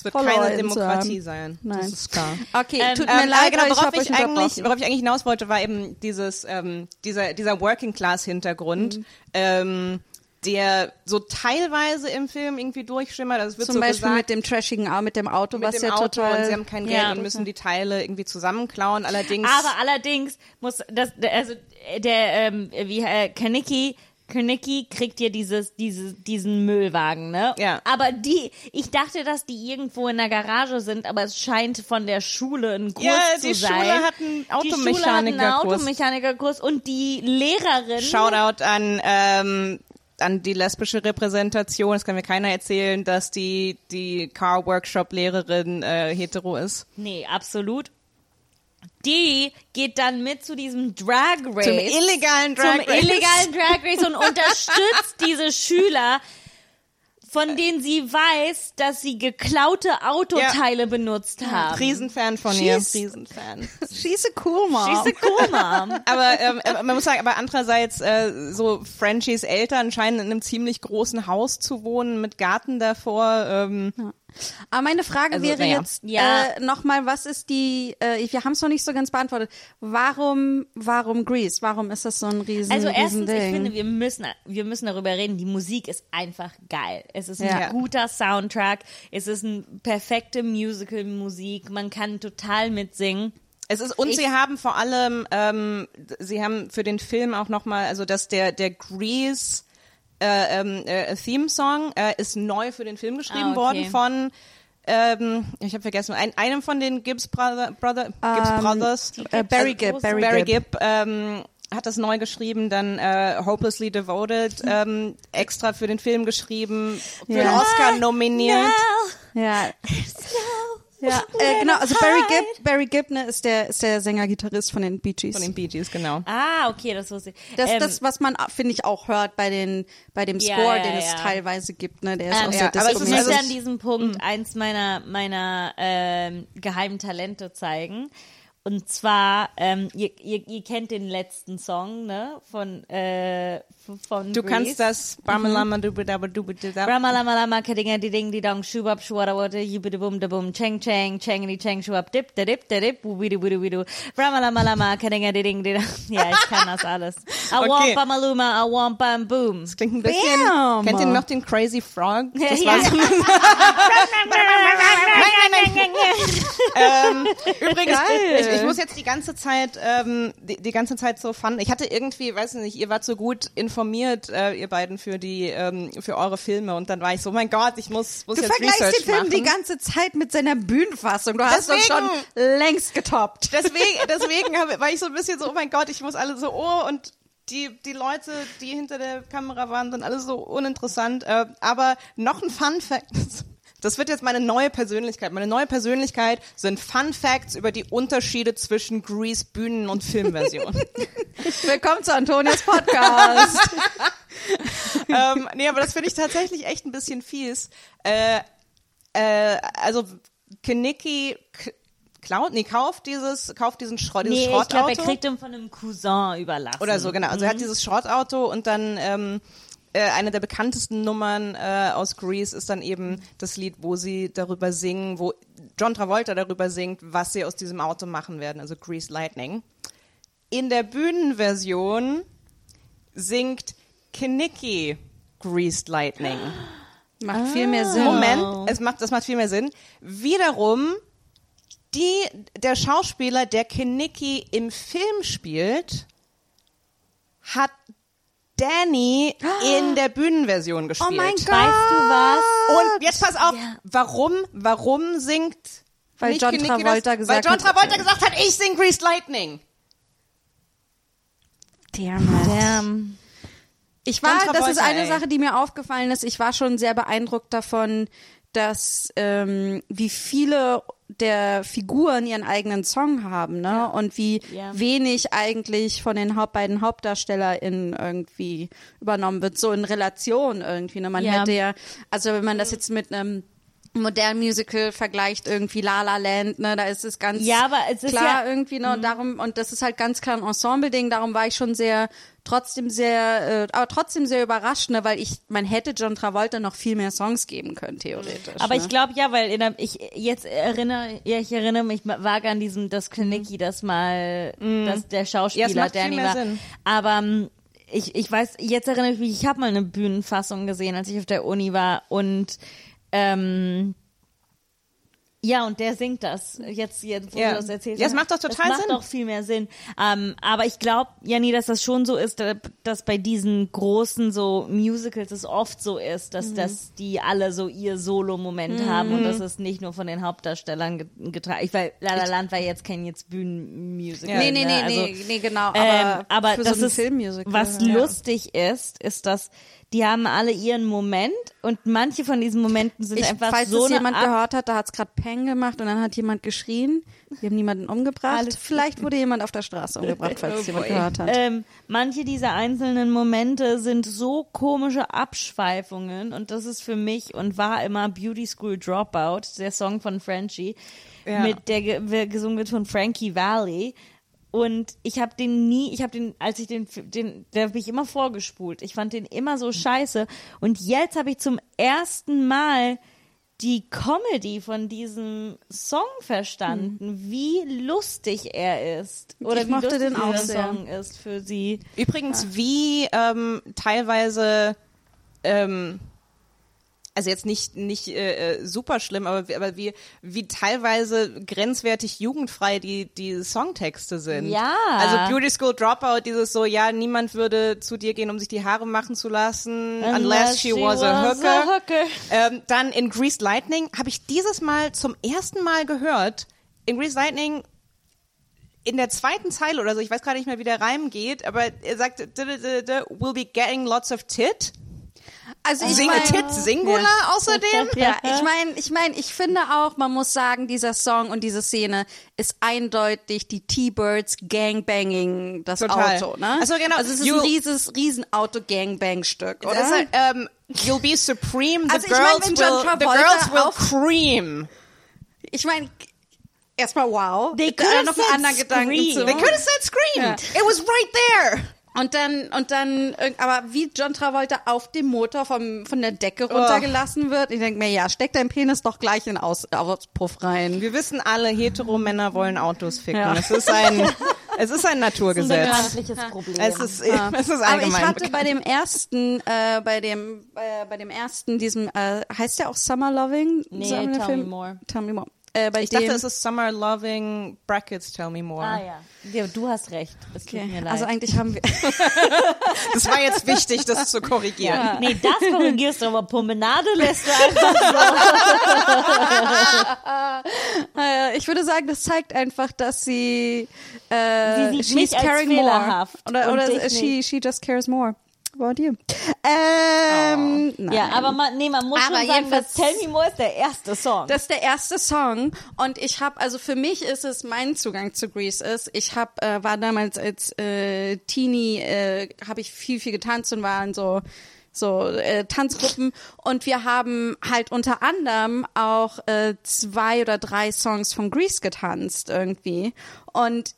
Es wird Follower keine Demokratie sein. Nein. Das ist klar. Okay, Ähm, tut mir Ähm, leid, genau, aber ich worauf euch ich eigentlich, worauf ich eigentlich hinaus wollte, war eben dieses, ähm, dieser, dieser Working Class Hintergrund, ähm, der so teilweise im Film irgendwie durchschimmert. Also es wird Zum so Beispiel gesagt, mit dem trashigen Au- mit dem Auto, mit was dem ja Auto total. und sie haben kein Geld Ja. und müssen die Teile irgendwie zusammenklauen. Allerdings, Aber allerdings muss das, also der, ähm, wie äh, Kanicki, Kanicki kriegt ja dieses, dieses, diesen Müllwagen, ne? Ja. Aber die, ich dachte, dass die irgendwo in der Garage sind, aber es scheint von der Schule ein Kurs Ja, zu die sein. Schule hat einen Die Schule hat einen Automechanikerkurs. Automechanikerkurs und die Lehrerin. Shoutout an ähm, an die lesbische Repräsentation. Das kann mir keiner erzählen, dass die die Car Workshop Lehrerin äh, hetero ist. Nee, absolut. Die geht dann mit zu diesem Drag Race. Zum illegalen Drag zum Race. illegalen Drag Race und unterstützt diese Schüler, von denen sie weiß, dass sie geklaute Autoteile benutzt haben. Riesenfan von ihr. She's- Riesenfan. She's a cool mom. She's a cool mom. Aber ähm, äh, man muss sagen, aber andererseits äh, so Frenchies Eltern scheinen in einem ziemlich großen Haus zu wohnen mit Garten davor. Ähm, Aber meine Frage Also, wäre naja. jetzt Ja. äh, nochmal, was ist die, äh, wir haben es noch nicht so ganz beantwortet. Warum, warum Grease? Warum ist das so ein riesen, Also riesen erstens, Ding? ich finde, wir müssen, wir müssen darüber reden. Die Musik ist einfach geil. Es ist ein Ja. guter Soundtrack. Es ist eine perfekte Musical-Musik. Man kann total mitsingen. Es ist und Ich- sie haben vor allem, ähm, sie haben für den Film auch noch mal, also dass der der Grease äh, ähm, äh, Theme Song äh, ist neu für den Film geschrieben Ah, okay. worden von ähm, ich habe vergessen, ein, einem von den Gibbs Brother, Brother Gibbs Ähm, Brothers, äh, Barry Gibb, Barry, Barry Gibb. Gibb ähm, hat das neu geschrieben, dann äh, Hopelessly Devoted ähm, extra für den Film geschrieben, für den Ja. Oscar nominiert. Ja. Ja, äh, genau, also Barry Gibb, Barry Gibb ne, ist der ist der Sänger-Gitarrist von den Bee Gees. Von den Bee Gees, genau. Ah, okay, das wusste ich. Das Ähm, das, was man finde ich auch hört bei den bei dem Ja, Score, ja, den es ja. teilweise gibt, ne, der ist Ähm, auch ja, sehr aber es ist ich möchte an diesem Punkt eins meiner meiner ähm, geheimen Talente zeigen. Und zwar, ähm, ihr, ihr, ihr kennt den letzten Song, ne? Von, äh, von Du Grease. kannst das Bamalama dubidaba dubidaba. Ramalama kadinga di ding di dong shubab shwada wada yibidi bum da bum cheng cheng chengity cheng shubab dip da dip da dip wubidu wubidu wubidu Ramalama kadinga di ding di dong. Ja, ich kann das alles. A Okay. wampa maluma, a wampa and boom. Das klingt ein bisschen. Bam. Kennt ihr noch den Crazy Frog? Das war so ähm, übrigens, ich, ich muss jetzt die ganze Zeit, ähm, die, die ganze Zeit so fun. Ich hatte irgendwie, weiß nicht, ihr wart so gut informiert, äh, ihr beiden für die, ähm, für eure Filme und dann war ich so, mein Gott, ich muss, muss Du jetzt vergleichst Research den Film machen. die ganze Zeit mit seiner Bühnenfassung. Du hast uns schon Deswegen. längst getoppt. deswegen, deswegen hab, war ich so ein bisschen so, oh mein Gott, ich muss alle so, oh, und die, die Leute, die hinter der Kamera waren, sind alle so uninteressant. Äh, aber noch ein Fun Fact. Das wird jetzt meine neue Persönlichkeit. Meine neue Persönlichkeit sind Fun Facts über die Unterschiede zwischen Grease Bühnen- und Filmversion. Willkommen zu Antonias Podcast. ähm, nee, aber das finde ich tatsächlich echt ein bisschen fies. Äh, äh, also Kenicki klaut, nee, kauft dieses, kauft diesen Schrott, dieses Nee, ich Schrottauto. glaube, er kriegt ihn von einem Cousin überlassen. Oder so, genau. Also er hat dieses Schrottauto und dann ähm, äh, eine der bekanntesten Nummern äh, aus Grease ist dann eben das Lied, wo sie darüber singen, wo John Travolta darüber singt, was sie aus diesem Auto machen werden, also Grease Lightning. In der Bühnenversion singt Kenicki Greased Lightning. Macht viel mehr Sinn. Moment, es macht, das macht viel mehr Sinn. Wiederum, die, der Schauspieler, der Kenicki im Film spielt, hat Danny in der Bühnenversion gespielt. Oh mein Gott. Weißt du was? Und jetzt pass auf, Ja. warum, warum singt Weil John Travolta das, gesagt Weil John hat- Travolta gesagt hat, ich sing Greased Lightning. Damn. Damn. Ich war, das ist eine. Sache, die mir aufgefallen ist. Ich war schon sehr beeindruckt davon, dass ähm, wie viele der Figuren ihren eigenen Song haben, ne? Und wie Ja. wenig eigentlich von den Haupt beiden HauptdarstellerInnen irgendwie übernommen wird, so in Relation irgendwie. Ne? Man Ja. hätte ja, also wenn man das jetzt mit einem modernen Musical vergleicht, irgendwie La La Land, ne, da ist es ganz Ja, aber es ist klar ja- irgendwie, ne, und darum, und das ist halt ganz klar ein Ensemble-Ding, darum war ich schon sehr, trotzdem sehr, äh, aber trotzdem sehr überrascht, ne, weil ich, man hätte John Travolta noch viel mehr Songs geben können, theoretisch. Aber ne? ich glaube ja, weil in der, ich jetzt erinnere, ja, ich erinnere mich vage an diesem, dass Klinicki das mal, dass der Schauspieler Ja, mehr war. Sinn. Aber ähm, ich, ich weiß, jetzt erinnere ich mich, ich habe mal eine Bühnenfassung gesehen, als ich auf der Uni war und ähm, ja, und der singt das. Jetzt, jetzt wo Ja. du das erzählst. Ja, es macht doch total das macht Sinn. doch viel mehr Sinn. Ähm, aber ich glaube, Janni, dass das schon so ist, äh, dass bei diesen großen so Musicals es oft so ist, Mhm. dass, dass die alle so ihr Solo-Moment haben und das ist nicht nur von den Hauptdarstellern ge- getragen. Ich weil La La Land war jetzt kein jetzt Bühnenmusical. nee, nee, ne? nee, also, nee, nee, genau, aber, ähm, aber für das so ein ist, was ja. lustig ist, ist, dass die haben alle ihren Moment und manche von diesen Momenten sind Ich, einfach falls so eine jemand Ab- gehört hat, da hat's gerade Peng gemacht und dann hat jemand geschrien. Wir haben niemanden umgebracht. Alles- Vielleicht wurde jemand auf der Straße umgebracht, falls es jemand gehört hat. Ähm, manche dieser einzelnen Momente sind so komische Abschweifungen und das ist für mich und war immer Beauty School Dropout, der Song von Frenchie, Ja. mit der gesungen wird von Frankie Valley. Und ich habe den nie, ich habe den, als ich den, den, der habe ich immer vorgespult. Ich fand den immer so scheiße. Und jetzt habe ich zum ersten Mal die Comedy von diesem Song verstanden, wie lustig er ist. Oder Ich wie mochte lustig den auch dieser. Song ist für sie. Übrigens, wie ähm, teilweise, ähm, also jetzt nicht nicht äh, äh, super schlimm, aber, wie- aber wie wie teilweise grenzwertig jugendfrei die die Songtexte sind. Ja. Also Beauty School Dropout, dieses so, ja, niemand würde zu dir gehen, um sich die Haare machen zu lassen, unless, she, was, a hooker. hooker. Ähm, dann in Greased Lightning habe ich dieses Mal zum ersten Mal gehört. In Greased Lightning in der zweiten Zeile oder so, ich weiß gerade nicht mehr, wie der Reim geht, aber er sagt, "D- d- d- d- we'll be getting lots of tit. Also ich Sing, mein- tit Singular außerdem. Ja, ich meine, ich meine, ich finde auch, man muss sagen, dieser Song und diese Szene ist eindeutig die T-Birds Gangbanging das Total. Auto, ne? Ach so, genau. Also es ist You- ein rieses, riesen Auto-Gangbang-Stück, oder? Halt, ähm, you'll be supreme, the Also ich mein, girls wenn John will, the girls will auf- cream. ich meine, erstmal wow. They noch einen said anderen Gedanken Scream. zu. They could have said Scream. Ja. It was right there. Und dann, und dann, aber wie John Travolta auf dem Motor vom, von der Decke runtergelassen wird, ich denke mir, ja, steck dein Penis doch gleich in Aus, Auspuff rein. Wir wissen alle, Hetero-Männer wollen Autos ficken. Ja. Es ist ein, es ist ein Ein Naturgesetz. bekanntliches Problem. Es ist, es ist Aber ich allgemein hatte bei dem ersten, äh, bei dem, äh, bei dem ersten, diesem, äh, heißt der auch Summer Loving? Nee, der Tell Me More. Tell Me More. Äh, bei Ich dem, dachte, es ist Summer Loving Brackets Tell Me More. ah ja. ja. Du hast recht. Es tut mir okay. leid. Also eigentlich haben wir, Das war jetzt wichtig, das zu korrigieren. nee, das korrigierst du, aber Promenade lässt du einfach äh, ich würde sagen, das zeigt einfach, dass sie, äh, Sie sieht she's mich als caring more. fehlerhaft Oder, und oder dich she, she just cares more. About you. Ähm, nein. Ja, aber man, nee, man muss Aber schon sagen, dass Tell Me More ist der erste Song. Das ist der erste Song und ich habe also für mich ist es mein Zugang zu Grease ist. Ich habe äh, war damals als äh, Teenie äh, habe ich viel viel getanzt und war in so so äh, Tanzgruppen und wir haben halt unter anderem auch äh, zwei oder drei Songs von Grease getanzt irgendwie und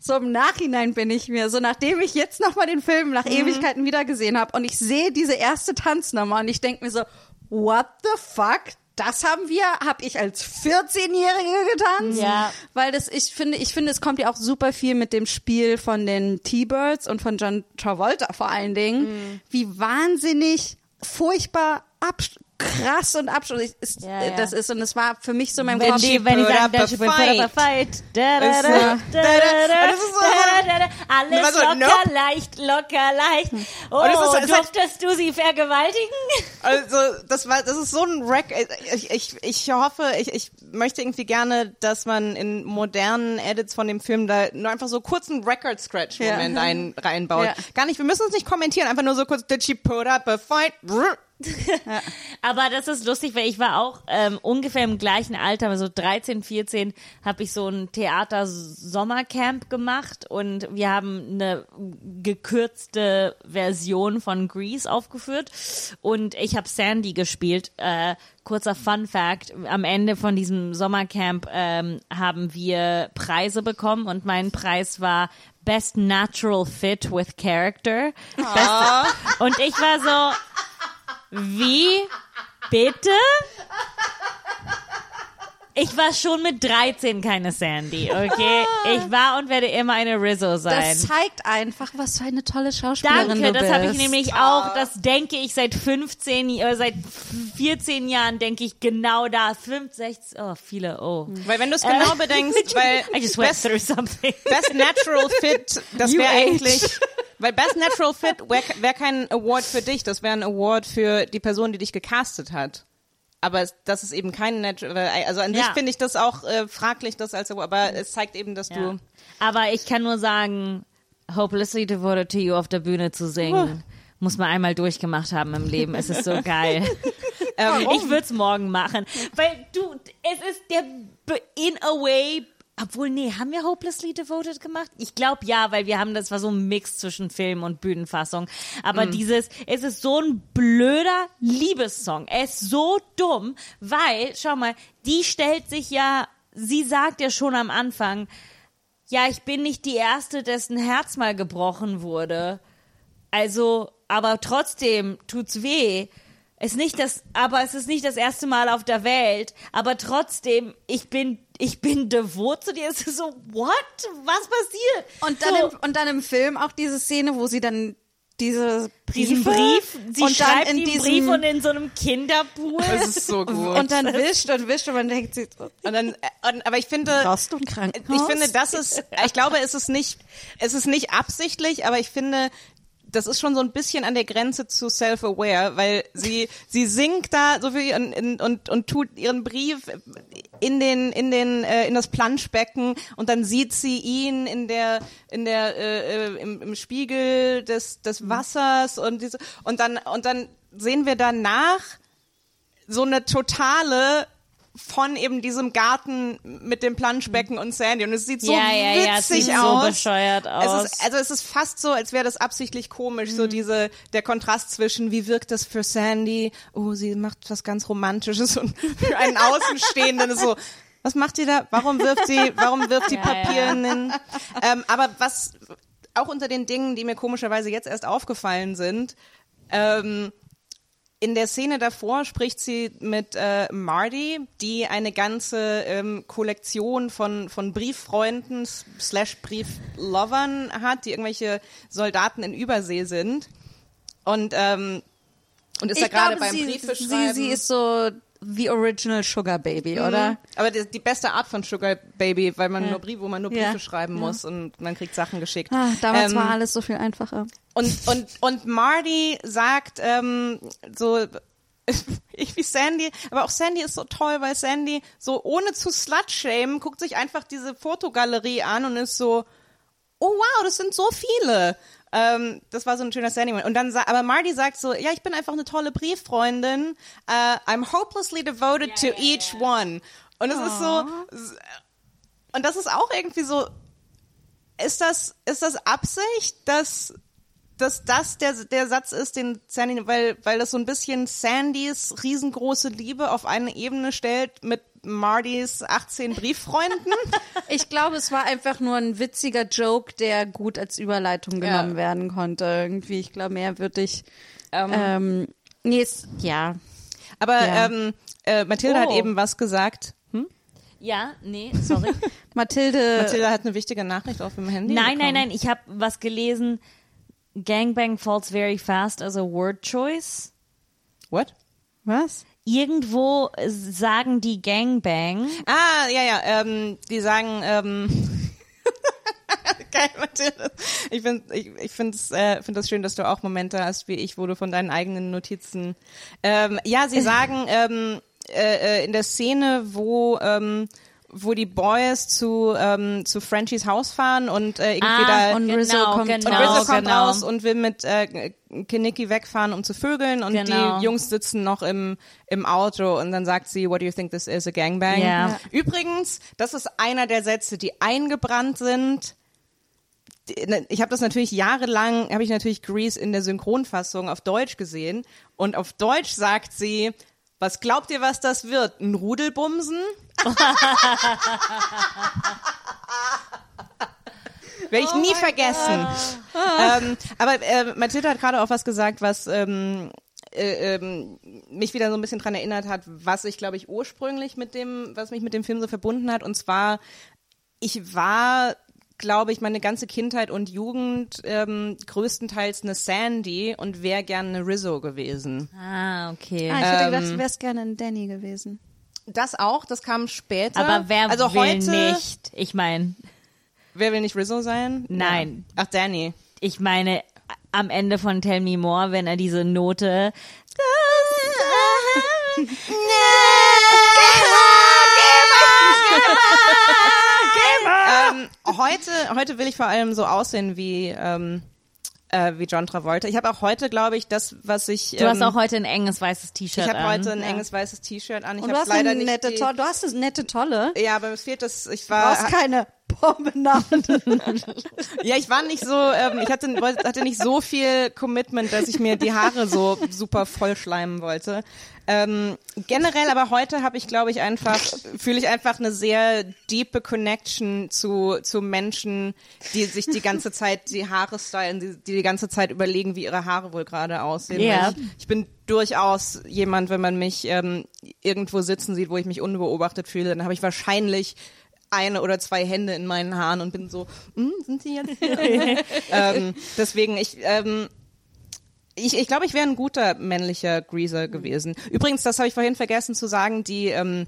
so im Nachhinein bin ich mir, so nachdem ich jetzt nochmal den Film nach Ewigkeiten wieder gesehen habe und ich sehe diese erste Tanznummer und ich denke mir so, what the fuck? Das haben wir, habe ich als 14-Jährige getanzt. Ja. Weil das, ich finde, ich finde, es kommt ja auch super viel mit dem Spiel von den T-Birds und von John Travolta vor allen Dingen, wie wahnsinnig furchtbar abs krass und abschlussig ist, Ja, ja. das ist. Und es war für mich so in meinem wenn Kopf. die, wenn up a that you put up a fight. Da, da, Ist da, so- da, da, da, Und das ist so- da, da, da. Alles locker, nope. leicht, locker, leicht. Oh, Und ist- durftest du sie vergewaltigen? Also das war, das ist so ein Wreck. Ich, ich, ich hoffe, ich, ich möchte irgendwie gerne, dass man in modernen Edits von dem Film da nur einfach so kurzen Record-Scratch-Moment Ja. ein, reinbaut. Ja. Gar nicht, wir müssen uns nicht kommentieren, einfach nur so kurz, did she put up a fight? Aber das ist lustig, weil ich war auch ähm, ungefähr im gleichen Alter, so 13, 14, habe ich so ein Theater-Sommercamp gemacht und wir haben eine gekürzte Version von Grease aufgeführt und ich habe Sandy gespielt. Äh, kurzer Fun Fact, am Ende von diesem Sommercamp ähm, haben wir Preise bekommen und mein Preis war Best Natural Fit with Character. Best, und ich war so, wie? Bitte? Ich war schon mit 13 keine Sandy, okay? Ich war und werde immer eine Rizzo sein. Das zeigt einfach, was für eine tolle Schauspielerin Danke, du das bist. habe ich nämlich auch, das denke ich seit 15, äh, seit 14 Jahren denke ich genau da. 5, 16, oh, viele, oh. Weil wenn du es genau bedenkst, weil I just went Best, through something. Best Natural Fit, das wäre eigentlich, weil Best Natural Fit wäre wär kein Award für dich, das wäre ein Award für die Person, die dich gecastet hat. Aber das ist eben kein Natural, also an sich Ja. finde ich das auch äh, fraglich, das als aber es zeigt eben, dass Ja. du Aber ich kann nur sagen, Hopelessly Devoted to You auf der Bühne zu singen, muss man einmal durchgemacht haben im Leben. Es ist so geil. ähm, Ich würde es morgen machen. Weil du, es ist der in a way. Obwohl, nee, haben wir Hopelessly Devoted gemacht? Ich glaube ja, weil wir haben, das war so ein Mix zwischen Film und Bühnenfassung. Aber dieses, es ist so ein blöder Liebessong. Er ist so dumm, weil, schau mal, die stellt sich ja, sie sagt ja schon am Anfang, ja, ich bin nicht die Erste, dessen Herz mal gebrochen wurde. Also, aber trotzdem tut's weh. Es ist nicht das, aber es ist nicht das erste Mal auf der Welt. Aber trotzdem, ich bin, ich bin devot zu dir. Es ist so, what? Was passiert? Und dann, so, im, und dann im Film auch diese Szene, wo sie dann diese diesen Briefe Brief, sie und dann schreibt in den diesem Brief und in so einem Kinderpool. das ist so gut. und dann wischt und wischt und man denkt sich, so, Und dann, und, aber ich finde, ein Krankenhaus? ich finde, das ist, ich glaube, es ist nicht, es ist nicht absichtlich, aber ich finde, das ist schon so ein bisschen an der Grenze zu self-aware, weil sie, sie singt da so viel und, und, und, tut ihren Brief in den, in den, äh, in das Planschbecken und dann sieht sie ihn in der, in der, äh, äh, im, im Spiegel des, des Wassers und diese, und dann, und dann sehen wir danach so eine totale von eben diesem Garten mit dem Planschbecken und Sandy und es sieht so Ja, ja, ja, witzig sieht so aus. bescheuert aus. Es ist, also es ist fast so, als wäre das absichtlich komisch, so diese der Kontrast zwischen wie wirkt das für Sandy, oh sie macht was ganz Romantisches und für einen Außenstehenden ist so Was macht sie da? Warum wirft sie, warum wirft sie Ja, Papier ja. in den, ähm, aber was, auch unter den Dingen, die mir komischerweise jetzt erst aufgefallen sind, ähm, in der Szene davor spricht sie mit äh, Marty, die eine ganze ähm, Kollektion von, von Brieffreunden slash Brieflovern hat, die irgendwelche Soldaten in Übersee sind. Und, ähm, und ist da gerade beim sie, sie, sie ist so the original Sugar Baby, oder? Aber die, die beste Art von Sugar Baby, weil man Ja. nur Briefe, wo man nur Ja. Briefe schreiben muss und man kriegt Sachen geschickt. Ah, damals Ähm, war alles so viel einfacher. Und, und, und Marty sagt ähm, so, ich wie Sandy, aber auch Sandy ist so toll, weil Sandy so ohne zu slutshamen guckt sich einfach diese Fotogalerie an und ist so, oh wow, das sind so viele. Ähm, das war so ein schöner Sandy. Und dann, aber Marty sagt so, ja, ich bin einfach eine tolle Brieffreundin. Uh, I'm hopelessly devoted to each one. Und es ist so, und das ist auch irgendwie so, ist das, ist das Absicht, dass, dass das der, der Satz ist, den Sandy, weil, weil das so ein bisschen Sandys riesengroße Liebe auf eine Ebene stellt mit Martys 18 Brieffreunden? Ich glaube, es war einfach nur ein witziger Joke, der gut als Überleitung Ja. genommen werden konnte. Irgendwie, ich glaube, mehr würde ich. Ähm, nee, es, ja. Aber Ja. ähm, äh, Mathilda hat Oh. eben was gesagt. Ja, nee, sorry. Mathilde. Mathilda hat eine wichtige Nachricht auf dem Handy. nein, nein, bekommen. nein, ich habe was gelesen. Gangbang falls very fast as a word choice. What? Was? Irgendwo sagen die Gangbang. Ah, ja, ja, ähm, die sagen, ähm, geil, Mathilda. Ich finde ich, ich find's, äh, find das schön, dass du auch Momente hast wie ich, wo du von deinen eigenen Notizen. Ähm, ja, sie sagen ähm, äh, äh, in der Szene, wo ähm, wo die Boys zu ähm, zu Frenchies Haus fahren und äh, irgendwie Ah, da und genau, Rizzo kommt genau, und Rizzo kommt genau. raus und will mit äh, Kinnicky wegfahren, um zu vögeln und Genau. die Jungs sitzen noch im, im Auto und dann sagt sie, what do you think this is, a gangbang? Ja. Übrigens, das ist einer der Sätze, die eingebrannt sind. Ne, Ich habe das natürlich jahrelang, habe ich natürlich Grease in der Synchronfassung auf Deutsch gesehen und auf Deutsch sagt sie, was glaubt ihr, was das wird? Ein Rudelbumsen? Werde ich nie vergessen. Ähm, aber äh, Mathilda hat gerade auch was gesagt, was ähm, äh, ähm, mich wieder so ein bisschen dran erinnert hat, was ich, glaube ich, ursprünglich mit dem, was mich mit dem Film so verbunden hat. Und zwar, ich war, glaube ich, meine ganze Kindheit und Jugend ähm, größtenteils eine Sandy und wäre gerne eine Rizzo gewesen. Ah, okay. Ah, ich hätte gedacht, Ähm, du wärst gerne ein Danny gewesen. Das auch, das kam später. Aber wer also will heute, nicht? Ich meine, Wer will nicht Rizzo sein? Nein. Ja. Ach, Danny. ich meine, am Ende von Tell Me More, wenn er diese Note ähm, heute, heute will ich vor allem so aussehen wie, ähm, äh, wie John Travolta. Ich habe auch heute, glaube ich, das, was ich. Du hast ähm, auch heute ein enges weißes T-Shirt Ich habe an. heute ein enges weißes T-Shirt an. Ich Und du hast leider eine nicht. nette die, Tolle. Du hast eine nette Tolle. ja, aber mir fehlt das. Ich Du brauchst war. keine Promenade. Ja, ich war nicht so. Ähm, ich hatte, hatte nicht so viel Commitment, dass ich mir die Haare so super voll schleimen wollte. Ähm, generell, aber heute habe ich, glaube ich, einfach fühle ich einfach eine sehr diepe Connection zu zu Menschen, die sich die ganze Zeit die Haare stylen, die die, die ganze Zeit überlegen, wie ihre Haare wohl gerade aussehen. Weil Ich, ich bin durchaus jemand, wenn man mich ähm, irgendwo sitzen sieht, wo ich mich unbeobachtet fühle, dann habe ich wahrscheinlich eine oder zwei Hände in meinen Haaren und bin so, hm, sind sie jetzt hier? ähm, deswegen, ich, ähm, ich, ich glaube, ich wäre ein guter männlicher Greaser gewesen. Übrigens, das habe ich vorhin vergessen zu sagen, die ähm,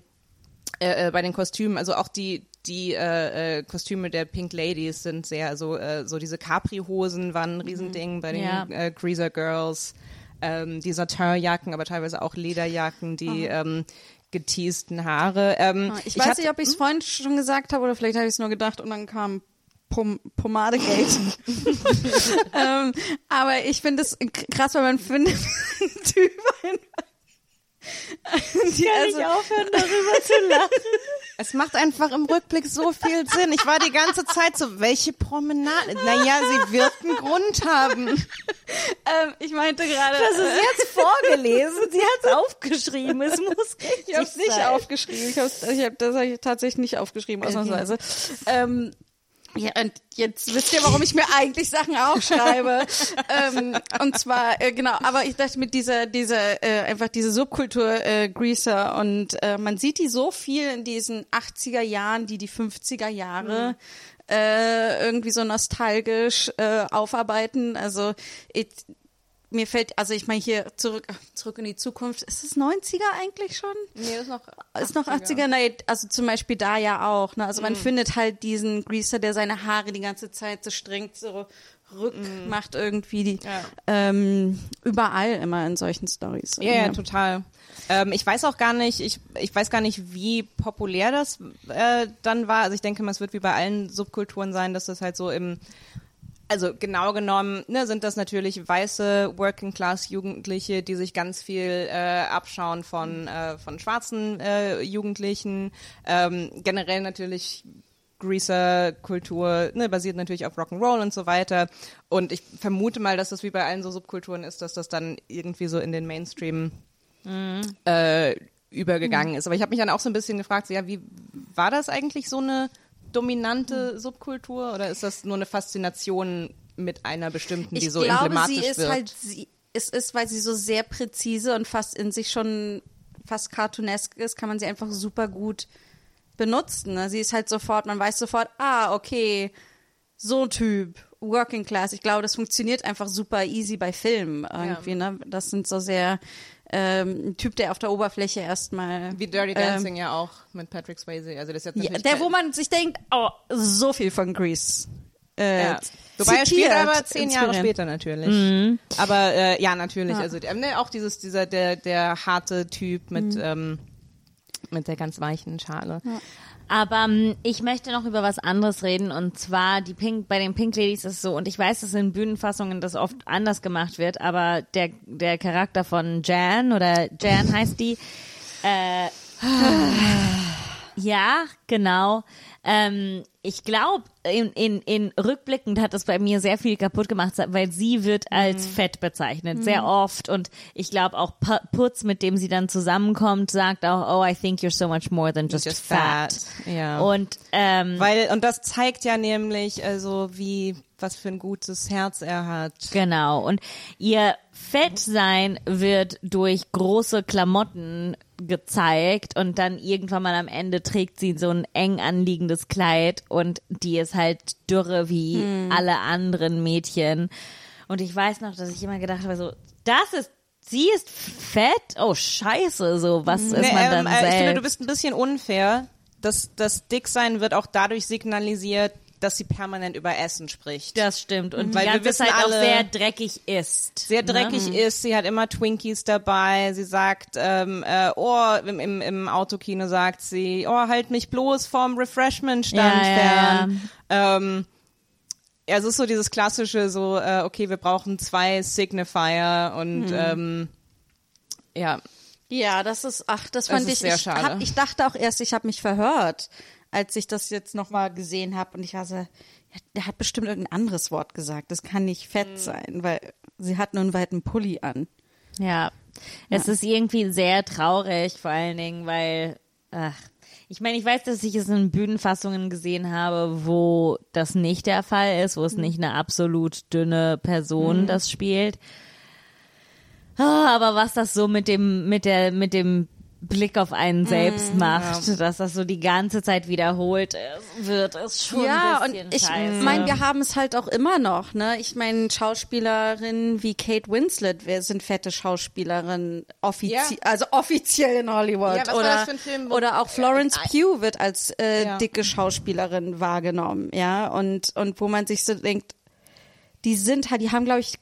äh, äh, bei den Kostümen, also auch die die äh, äh, Kostüme der Pink Ladies sind sehr so äh, so diese Capri-Hosen waren ein Riesending bei den Ja. äh, Greaser Girls, ähm, die Satinjacken, aber teilweise auch Lederjacken, die ähm, geteasten Haare. Ähm, Ich, weiß hatte- nicht, ob ich es vorhin schon gesagt habe oder vielleicht habe ich es nur gedacht und dann kam Pom Pomadegate. ähm, aber ich finde es krass, weil man findet einen Typ einfach. Die, also, aufhören, darüber zu lachen. Es macht einfach im Rückblick so viel Sinn. Ich war die ganze Zeit so, welche Promenade? Naja, sie wird einen Grund haben. Ähm, ich meinte gerade. Das ist jetzt vorgelesen. Sie hat es aufgeschrieben. Es muss Ich habe es nicht aufgeschrieben. Ich hab's, ich hab, das habe ich tatsächlich nicht aufgeschrieben, ausnahmsweise. Ähm, ja, und jetzt wisst ihr, warum ich mir eigentlich Sachen aufschreibe. ähm, und zwar, äh, genau, aber ich dachte mit dieser, dieser, äh, einfach diese Subkultur äh, Greaser und äh, man sieht die so viel in diesen 80er Jahren, die die 50er Jahre äh, irgendwie so nostalgisch äh, aufarbeiten. Also ich, mir fällt, also ich meine hier zurück, zurück in die Zukunft, ist es 90er eigentlich schon? Nee, ist noch Ist noch 80er, nein, also zum Beispiel da ja auch. Ne? Also man findet halt diesen Greaser, der seine Haare die ganze Zeit so strengt, so rück macht irgendwie die, Ja. ähm, überall immer in solchen Stories. Ja, ja, total. Ähm, ich weiß auch gar nicht, ich, ich weiß gar nicht, wie populär das äh, dann war. Also ich denke mal, es wird wie bei allen Subkulturen sein, dass das halt so im also genau genommen ne, sind das natürlich weiße Working-Class-Jugendliche, die sich ganz viel äh, abschauen von, äh, von schwarzen äh, Jugendlichen. Ähm, generell natürlich Greaser-Kultur, ne, basiert natürlich auf Rock'n'Roll und so weiter. Und ich vermute mal, dass das wie bei allen so Subkulturen ist, dass das dann irgendwie so in den Mainstream äh, übergegangen ist. Aber ich habe mich dann auch so ein bisschen gefragt, so, ja, wie war das eigentlich so eine dominante Subkultur oder ist das nur eine Faszination mit einer bestimmten, die ich so glaube, emblematisch sie ist wird? halt, sie, es ist, weil sie so sehr präzise und fast in sich schon fast cartoonesk ist, kann man sie einfach super gut benutzen. Ne? Sie ist halt sofort, man weiß sofort, ah, okay, so ein Typ, Working Class. Ich glaube, das funktioniert einfach super easy bei Filmen irgendwie. Ne? Das sind so sehr ähm, ein Typ, der auf der Oberfläche erstmal wie Dirty ähm, Dancing ja auch mit Patrick Swayze. Also das ist ja, der, wo man sich denkt, oh, so viel von Grease. Äh, ja. Wobei er spielt aber zehn Jahre später natürlich. Aber äh, ja, natürlich. Also ähm, ne, auch dieses, dieser, der, der harte Typ mit, ähm, mit der ganz weichen Schale. Aber ähm, ich möchte noch über was anderes reden. Und zwar die Pink bei den Pink Ladies ist es so. Und ich weiß, dass in Bühnenfassungen das oft anders gemacht wird, aber der der Charakter von Jan oder Jan heißt die äh, ja, genau. Ähm, ich glaube, in, in, in rückblickend hat das bei mir sehr viel kaputt gemacht, weil sie wird als fett bezeichnet, sehr oft. Und ich glaube auch Pu- Putz, mit dem sie dann zusammenkommt, sagt auch, oh, I think you're so much more than just, Just fat. fat, ja. Und ähm, Weil, und das zeigt ja nämlich, also wie, was für ein gutes Herz er hat. Genau. Und ihr Fettsein wird durch große Klamotten gezeigt und dann irgendwann mal am Ende trägt sie so ein eng anliegendes Kleid und die ist halt dürre wie alle anderen Mädchen. Und ich weiß noch, dass ich immer gedacht habe, so, das ist, sie ist fett? Oh, scheiße, so, was ist Nee, man dann ähm, äh, ich finde, selbst? du bist ein bisschen unfair. Das, das Dicksein wird auch dadurch signalisiert, dass sie permanent über Essen spricht. das stimmt. Und Weil die wir ganze wissen Zeit auch alle- sehr dreckig ist. sehr dreckig ne? ist, sie hat immer Twinkies dabei, sie sagt, ähm, äh, oh, im, im, im Autokino sagt sie, oh, halt mich bloß vom Refreshment-Stand Ja, ja, fern. Ähm, ja, es ist so dieses klassische, so, äh, okay, wir brauchen zwei Signifier und Hm. ähm, ja, Ja, das ist, ach, das Das fand ist ich, sehr ich, schade. hab, ich dachte auch erst, ich habe mich verhört, als ich das jetzt nochmal gesehen habe und ich war so, ja, der hat bestimmt irgendein anderes Wort gesagt, das kann nicht fett Hm. sein, weil sie hat nur einen weiten Pulli an. Ja, es ist irgendwie sehr traurig, vor allen Dingen, weil, ach, ich meine, ich weiß, dass ich es in Bühnenfassungen gesehen habe, wo das nicht der Fall ist, wo es nicht eine absolut dünne Person das spielt. Ah, aber was das so mit dem, mit der, mit dem Blick auf einen selbst macht, dass das so die ganze Zeit wiederholt ist, wird, ist schon ja, ein und bisschen ich scheiße. meine, wir haben es halt auch immer noch, ne? Ich meine, Schauspielerinnen wie Kate Winslet wer sind fette Schauspielerinnen, offizie Ja. also offiziell in Hollywood. Ja, was war oder, das für ein Film, oder auch Florence Pugh wird als äh, Ja. dicke Schauspielerin wahrgenommen, ja? Und, und wo man sich so denkt, die sind halt, die haben, glaube ich,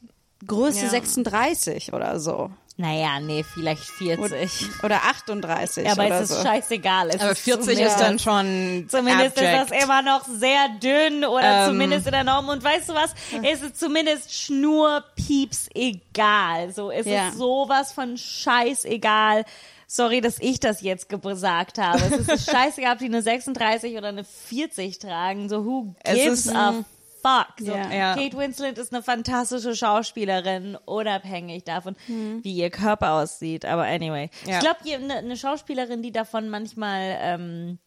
Größe Ja. 36 oder so. Naja, nee, vielleicht 40. Oder 38 Ja, aber oder es ist so. scheißegal. Es aber ist 40 zumindest- ist dann schon Zumindest abject. ist das immer noch sehr dünn oder Ähm. zumindest in der Norm. Und weißt du was? Es ist zumindest schnurpieps egal. So, es Ja. ist sowas von scheißegal, Sorry, dass ich das jetzt gesagt habe. Es ist scheißegal, ob die eine 36 oder eine 40 tragen. So, who Es gives ist- a fuck? So, Ja. Kate Winslet ist eine fantastische Schauspielerin, unabhängig davon, wie ihr Körper aussieht. Aber anyway. Ja. Ich glaube, eine, eine Schauspielerin, die davon manchmal ähm,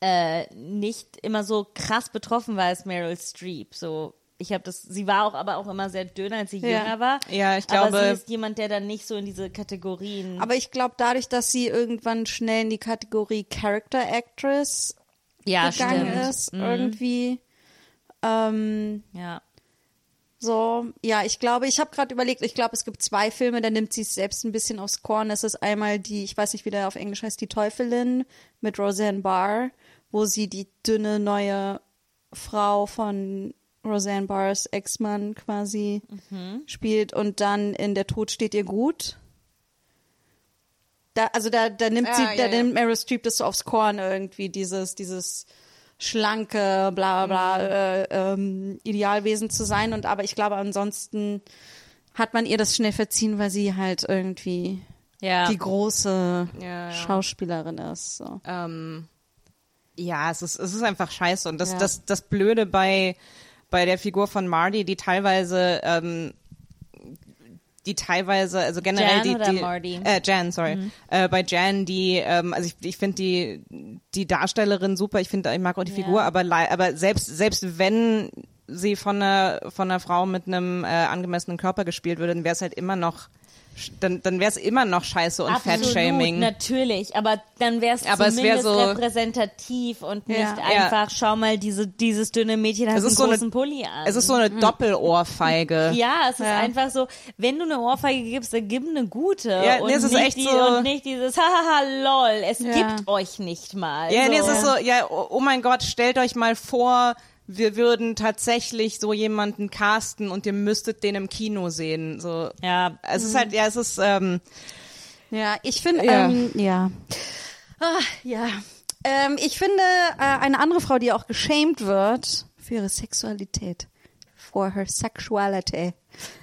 äh, nicht immer so krass betroffen war, ist Meryl Streep. So, ich habe das, sie war auch aber auch immer sehr dünn, als sie Ja. jünger war. Ja, ich Aber glaube- sie ist jemand, der dann nicht so in diese Kategorien. Aber ich glaube, dadurch, dass sie irgendwann schnell in die Kategorie Character Actress ja, gegangen stimmt. ist, irgendwie ähm, Ja. so, ja, ich glaube, ich habe gerade überlegt, ich glaube, es gibt zwei Filme, da nimmt sie es selbst ein bisschen aufs Korn. Das ist einmal die, ich weiß nicht, wie der auf Englisch heißt, die Teufelin mit Roseanne Barr, wo sie die dünne neue Frau von Roseanne Barrs Ex-Mann quasi spielt und dann in Der Tod steht ihr gut. Da, also da, da nimmt Ja, sie, ja, da ja. nimmt Meryl Streep das so aufs Korn irgendwie, dieses, dieses schlanke, bla bla bla, äh, ähm, Idealwesen zu sein. Und aber ich glaube, ansonsten hat man ihr das schnell verziehen, weil sie halt irgendwie Ja. die große Ja, ja. Schauspielerin ist. So. ähm, ja, es ist, es ist einfach scheiße. Und das, das, das Blöde bei, bei der Figur von Marty, die teilweise, ähm, die teilweise, also generell Jan die, die? Äh, Jan, sorry. Äh, bei Jan, die, ähm, also ich, ich finde die, die Darstellerin super, ich finde, ich mag auch die Ja. Figur, aber, aber selbst, selbst wenn sie von einer, von einer Frau mit einem äh, angemessenen Körper gespielt würde, dann wäre es halt immer noch, dann, dann wäre es immer noch scheiße und Absolut, Fat-Shaming. natürlich, aber dann wäre es zumindest so- repräsentativ und nicht Ja. einfach, schau mal, diese, dieses dünne Mädchen hat einen so eine- großen Pulli an. Es ist so eine Doppelohrfeige. ja, es ist Ja. einfach so, wenn du eine Ohrfeige gibst, dann gib eine gute. Ja, und, nee, es ist nicht echt die, so- und nicht dieses Hahaha lol, es Ja. gibt euch nicht mal. Ja, so. nee, es ist so, ja, oh oh mein Gott, stellt euch mal vor, wir würden tatsächlich so jemanden casten und ihr müsstet den im Kino sehen. So, Ja, es ist halt, ja, es ist, ähm, Ja, ich finde, Ja. ähm, ja. Ah, ja. Ähm, ich finde, äh, eine andere Frau, die auch geschämt wird für ihre Sexualität, for her sexuality,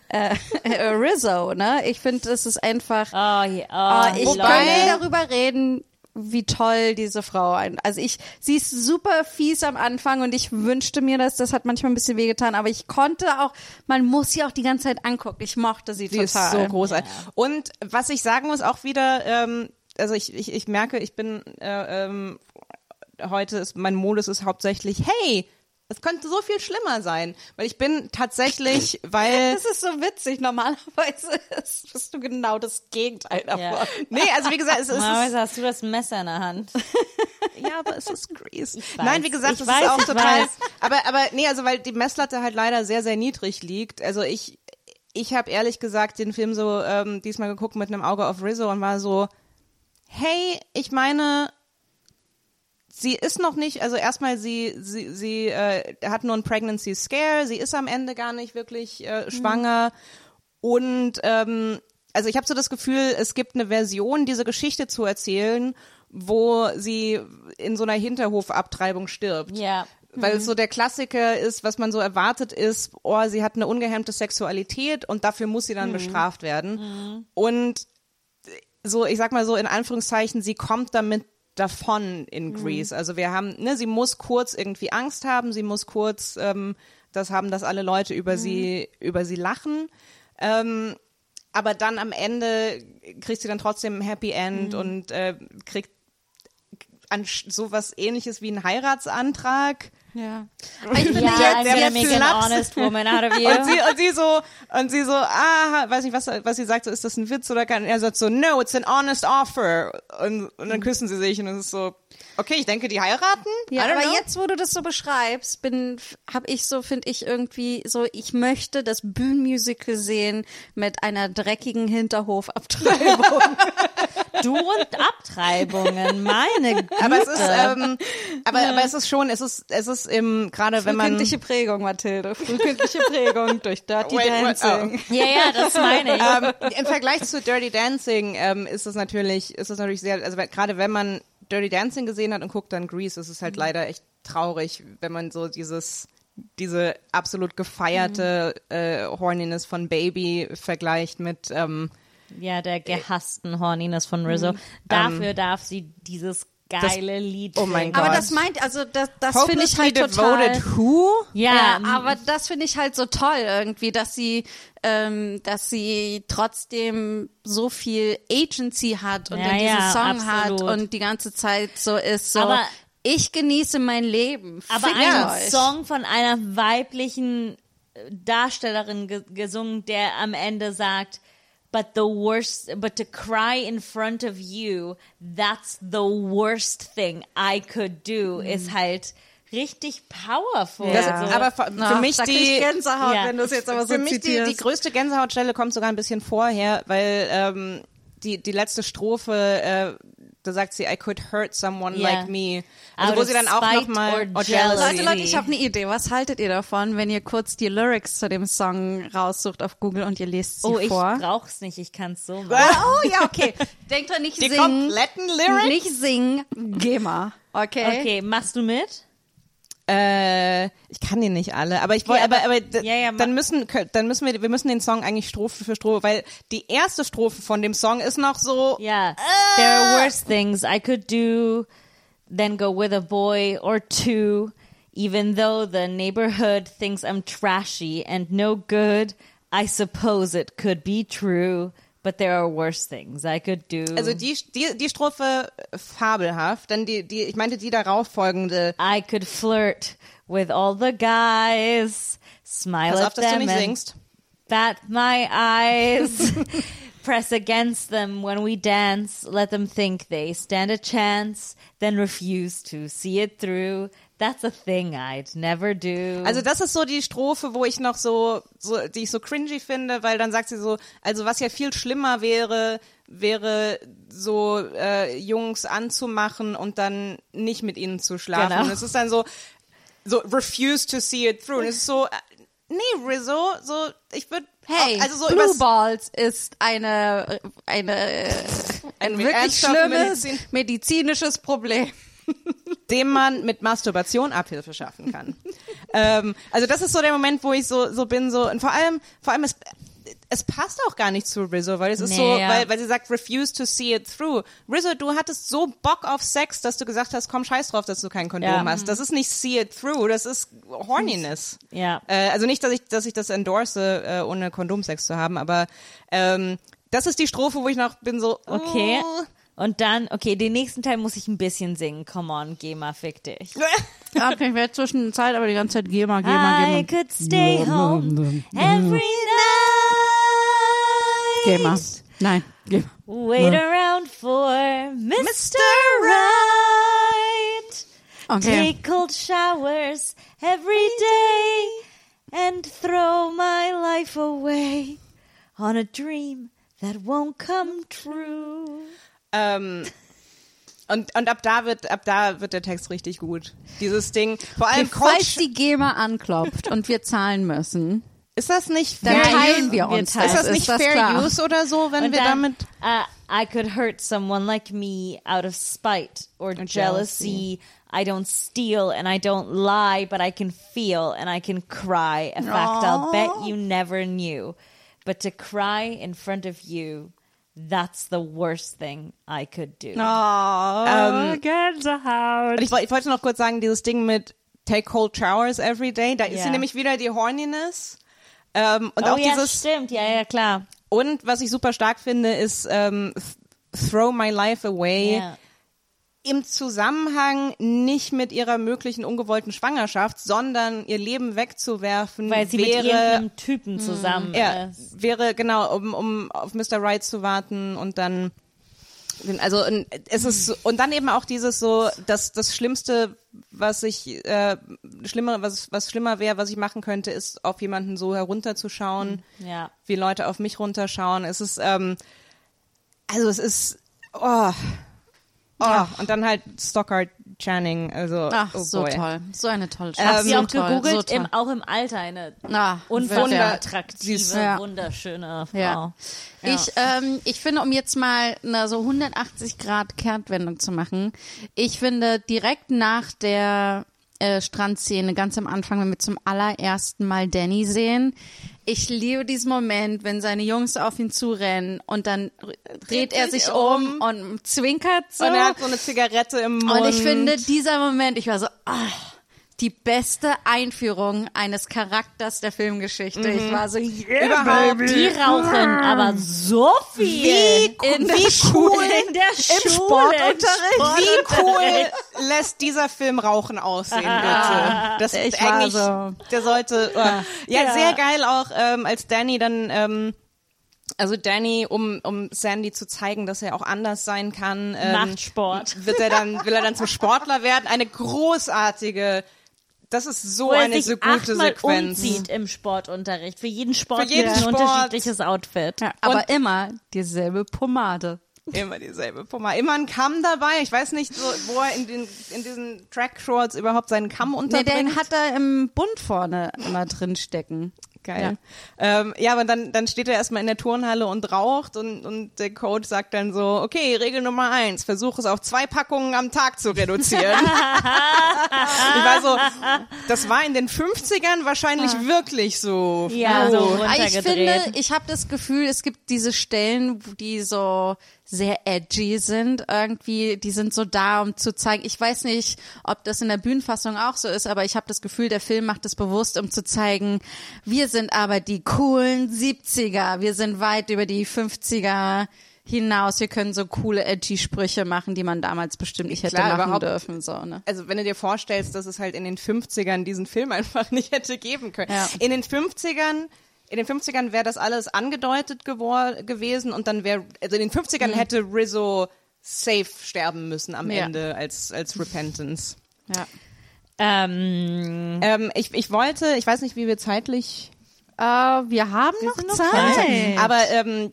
äh, Rizzo, ne? Ich finde, das ist einfach, oh, ja, oh, Ah, ich kann nicht darüber reden, wie toll diese Frau ein. Also ich, sie ist super fies am Anfang und ich wünschte mir das, das hat manchmal ein bisschen wehgetan, aber ich konnte auch, man muss sie auch die ganze Zeit angucken. Ich mochte sie, sie total. ist so großartig. Und was ich sagen muss, auch wieder, ähm, also ich, ich, ich merke, ich bin, äh, ähm, heute ist, mein Modus ist hauptsächlich, hey, es könnte so viel schlimmer sein, weil ich bin tatsächlich, weil Das ist so witzig. Normalerweise ist, bist du genau das Gegenteil davon. Ja. nee, also wie gesagt, es, ist Normalerweise hast du das Messer in der Hand. Ja, aber es ist Grease. Nein, wie gesagt, Ich es weiß, ist auch total. weiß. Aber, aber nee, also weil die Messlatte halt leider sehr, sehr niedrig liegt. Also ich, ich habe ehrlich gesagt den Film so ähm, diesmal geguckt mit einem Auge auf Rizzo und war so, hey, ich meine, sie ist noch nicht, also erstmal sie, sie, sie äh, hat nur einen Pregnancy Scare, sie ist am Ende gar nicht wirklich äh, schwanger und ähm, also ich habe so das Gefühl, es gibt eine Version, diese Geschichte zu erzählen, wo sie in so einer Hinterhofabtreibung stirbt. Ja. Weil es so der Klassiker ist, was man so erwartet ist, oh, sie hat eine ungehemmte Sexualität und dafür muss sie dann bestraft werden. Und so, ich sag mal so in Anführungszeichen, sie kommt damit davon in Greece. Also wir haben, ne, sie muss kurz irgendwie Angst haben, sie muss kurz ähm, das haben, dass alle Leute über sie über sie lachen. Ähm, aber dann am Ende kriegt sie dann trotzdem ein Happy End und äh, kriegt an sowas ähnliches wie einen Heiratsantrag. Ja. Ja, I'm der gonna make an Flaps. honest woman out of you. Und sie, und sie so, und sie so, ah, weiß nicht, was, was sie sagt, so, ist das ein Witz oder kein, er sagt so, no, it's an honest offer. Und, und dann küssen sie sich und es ist so, okay, ich denke, die heiraten? Ja, aber know. jetzt, wo du das so beschreibst, bin, habe ich so, finde ich irgendwie so, ich möchte das Bühnenmusical sehen mit einer dreckigen Hinterhofabtreibung. du und Abtreibungen, meine Güte. aber es ist, ähm, aber, aber es ist schon, es ist, es ist im, gerade wenn man, Frühkindliche Prägung, Mathilde. Frühkindliche Prägung durch Dirty Wait, Dancing. ja, ja, das meine ich. ähm, im Vergleich zu Dirty Dancing ähm, ist es natürlich, ist es natürlich sehr, also gerade wenn man Dirty Dancing gesehen hat und guckt dann Grease, ist es halt leider echt traurig, wenn man so dieses diese absolut gefeierte äh, Horniness von Baby vergleicht mit ähm, ja, der gehassten Horniness von Rizzo. Mhm. Dafür darf sie dieses geile Lied oh mein. Gott. Aber das meint, also das, das finde ich halt total. devoted who? Ja, Ja, aber das finde ich halt so toll irgendwie, dass sie, ähm, dass sie trotzdem so viel Agency hat und Ja, in diesem ja, Song absolut. hat und die ganze Zeit so ist so. Aber- ich genieße mein Leben. aber Fickt ein euch. Song von einer weiblichen äh, Darstellerin ge gesungen, der am Ende sagt, But the worst, but to cry in front of you, that's the worst thing I could do, ist halt richtig powerful. Das, Ja. Aber für, für Ach, mich die Gänsehaut, Ja. wenn du es jetzt aber so für mich die, zitierst. die größte Gänsehautstelle kommt sogar ein bisschen vorher, weil ähm, die die letzte Strophe äh, da sagt sie I could hurt someone Ja. like me. Also Out wo sie dann auch spite noch mal or oh. Leute, Leute, ich habe eine Idee. Was haltet ihr davon, wenn ihr kurz die Lyrics zu dem Song raussucht auf Google und ihr lest sie Oh, ich vor? brauch's nicht, ich kann's so machen. Oh ja, okay. Denkt dran, nicht Die singen. kompletten Lyrics? Nicht singen, geh mal. Okay. Okay, machst du mit? Äh, ich kann die nicht alle, aber ich wollte, Okay, aber, aber- aber ja, ja, dann müssen, dann müssen wir, wir müssen den Song eigentlich Strophe für Strophe, weil die erste Strophe von dem Song ist noch so, Yeah. There are worse things I could do than go with a boy or two, even though the neighborhood thinks I'm trashy and no good. I suppose it could be true, but there are worse things I could do. also die, die, die Strophe fabelhaft, dann die, die, ich meinte die darauf folgende, I could flirt with all the guys, smile pass at auf, dass du them nicht singst. bat my eyes, press against them when we dance, let them think they stand a chance, then refuse to see it through. That's a thing I'd never do. Also das ist so die Strophe, wo ich noch so, so, die ich so cringy finde, weil dann sagt sie so, also was ja viel schlimmer wäre, wäre so äh, Jungs anzumachen und dann nicht mit ihnen zu schlafen. Genau. Und es ist dann so, so refuse to see it through. Und es ist so, äh, nee, Rizzo, so ich würde, Hey, also so Blue Balls ist eine, eine, ein Ein wirklich schlimmes Medizin- medizinisches Problem. Dem man mit Masturbation Abhilfe schaffen kann. ähm, also das ist so der Moment, wo ich so so bin so und vor allem vor allem es es passt auch gar nicht zu Rizzo, weil es ist Nee, so, ja. weil, weil sie sagt, refuse to see it through. Rizzo, du hattest so Bock auf Sex, dass du gesagt hast, komm, scheiß drauf, dass du kein Kondom Ja. hast. Das ist nicht see it through, das ist Horniness. Ja. Äh, also nicht, dass ich, dass ich das endorse, äh, ohne Kondomsex zu haben, aber ähm, das ist die Strophe, wo ich noch bin so, okay. oh. Und dann, okay, den nächsten Teil muss ich ein bisschen singen. Come on, geh mal, fick dich. Okay, ich werde zwischenzeit aber die ganze Zeit geh mal, geh mal, geh I could stay home every night. mal. Nein, geh mal. Wait around for Mr. Right. Okay. Take cold showers every day and throw my life away on a dream that won't come true. Ähm, und, und ab da wird, ab da wird der Text richtig gut. Dieses Ding. Vor allem Falls die GEMA anklopft und wir zahlen müssen, ist das nicht dann fair teilen wir wir uns teilen. das. Ist das nicht das fair klar? use oder so, wenn Und wir dann, damit uh, I could hurt someone like me out of spite or jealousy. I don't steal and I don't lie, but I can feel and I can cry. A fact I'll bet you never knew. But to cry in front of you, that's the worst thing I could do. Oh, Gänsehaut. Und ich, ich wollte noch kurz sagen, dieses Ding mit Take cold showers every day, da ist Ja. sie nämlich wieder die Horniness. Ähm, und oh auch ja, dieses, stimmt. Ja, ja, klar. und was ich super stark finde, ist ähm, th- Throw My Life Away. Ja. Im Zusammenhang nicht mit ihrer möglichen ungewollten Schwangerschaft, sondern ihr Leben wegzuwerfen, Weil sie mit wäre irgendeinem Typen zusammen Ja, ist. wäre genau, um, um auf Mr. Right zu warten und dann also es ist und dann eben auch dieses so das das Schlimmste, was ich äh, schlimmer was was schlimmer wäre, was ich machen könnte, ist auf jemanden so herunterzuschauen, Ja. wie Leute auf mich runterschauen. Es ist ähm, also es ist oh, oh und dann halt Stockard Channing, also Ach, oh so boy. toll. So eine tolle Ähm, Hab sie so auch toll, gegoogelt, so im, auch im Alter eine Ah, unfassbar ja. attraktive, Ja. wunderschöne Frau. Ja. Ich, ähm, ich finde, um jetzt mal eine so 180 Grad Kehrtwendung zu machen, ich finde direkt nach der äh, Strandszene ganz am Anfang, wenn wir zum allerersten Mal Danny sehen. Ich liebe diesen Moment, wenn seine Jungs auf ihn zurennen und dann dreht er sich um und zwinkert so. Und er hat so eine Zigarette im Mund. Und ich finde, dieser Moment, ich war so, ah, die beste Einführung eines Charakters der Filmgeschichte. Ich war so, yeah, Überhaupt. Die rauchen aber so viel. Wie, In der wie cool in der Schule, im Sportunterricht. Wie cool lässt dieser Film Rauchen aussehen, bitte. Das ist Ich war eigentlich, so- der sollte, oh. ja, sehr geil auch, ähm, als Danny dann, ähm, also Danny, um, um Sandy zu zeigen, dass er auch anders sein kann, ähm, Macht Sport. wird er dann, will er dann zum Sportler werden. Eine großartige, das ist so Wo er eine sich so gute Sequenz. umzieht im Sportunterricht. Für jeden Sport jeden gibt es ein Sport. unterschiedliches Outfit. Ja, aber immer dieselbe Pomade. Immer dieselbe Pomade. Immer ein Kamm dabei. Ich weiß nicht, so, wo er in, den, in diesen Track-Shorts überhaupt seinen Kamm Nee, unterbringt. den hat er im Bund vorne immer drin stecken. Geil. Ja, ähm, ja aber dann, dann steht er erstmal in der Turnhalle und raucht und, und der Coach sagt dann so, okay, Regel Nummer eins, versuch es auf zwei Packungen am Tag zu reduzieren. ich war so, das war in den 50ern wahrscheinlich wirklich so. Ja, so Aber ich runtergedreht. finde, ich habe das Gefühl, es gibt diese Stellen, die so sehr edgy sind irgendwie, die sind so da, um zu zeigen. Ich weiß nicht, ob das in der Bühnenfassung auch so ist, aber ich habe das Gefühl, der Film macht es bewusst, um zu zeigen, wir sind aber die coolen 70er, wir sind weit über die 50er hinaus, wir können so coole edgy Sprüche machen, die man damals bestimmt nicht hätte Klar, machen dürfen, so, ne? Also wenn du dir vorstellst, dass es halt in den 50ern diesen Film einfach nicht hätte geben können. Ja. In den 50ern in den 50ern wäre das alles angedeutet gewor- gewesen und dann wäre, also in den 50ern hätte Rizzo safe sterben müssen am Ja. Ende als, als Repentance. Ja. Ähm, Ähm, ich, ich wollte, ich weiß nicht, wie wir zeitlich, Äh, wir haben noch sind noch Zeit. Zeit. aber ähm,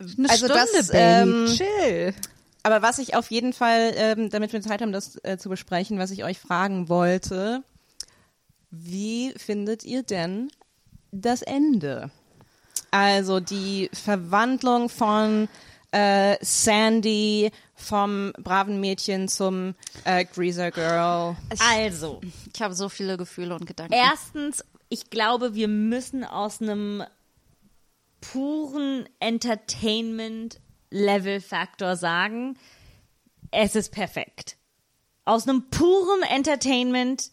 Eine Also Stunde, das, Baby. ähm, Chill. aber was ich auf jeden Fall, ähm, damit wir Zeit haben, das äh, zu besprechen, was ich euch fragen wollte, wie findet ihr denn das Ende? Also die Verwandlung von äh, Sandy vom braven Mädchen zum äh, Greaser Girl. also, Ich habe so viele Gefühle und Gedanken. erstens, ich glaube, wir müssen aus einem puren Entertainment-Level-Faktor sagen, es ist perfekt. Aus einem puren Entertainment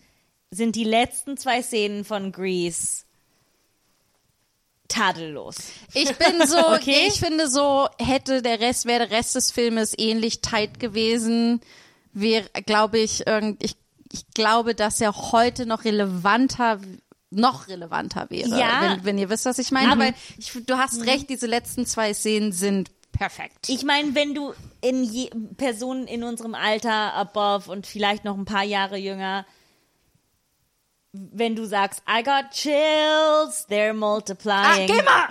sind die letzten zwei Szenen von Grease tadellos. Ich bin so, Okay. ich finde so, hätte der Rest, wäre der Rest des Filmes ähnlich tight gewesen, wäre, glaube ich, irgend, ich, ich glaube, dass er heute noch relevanter, noch relevanter wäre. Ja. Wenn, wenn ihr wisst, was ich meine. Aber- ich, du hast recht, diese letzten zwei Szenen sind perfekt. Ich meine, wenn du in je, Personen in unserem Alter, above und vielleicht noch ein paar Jahre jünger, wenn du sagst, I got chills, they're multiplying. mal!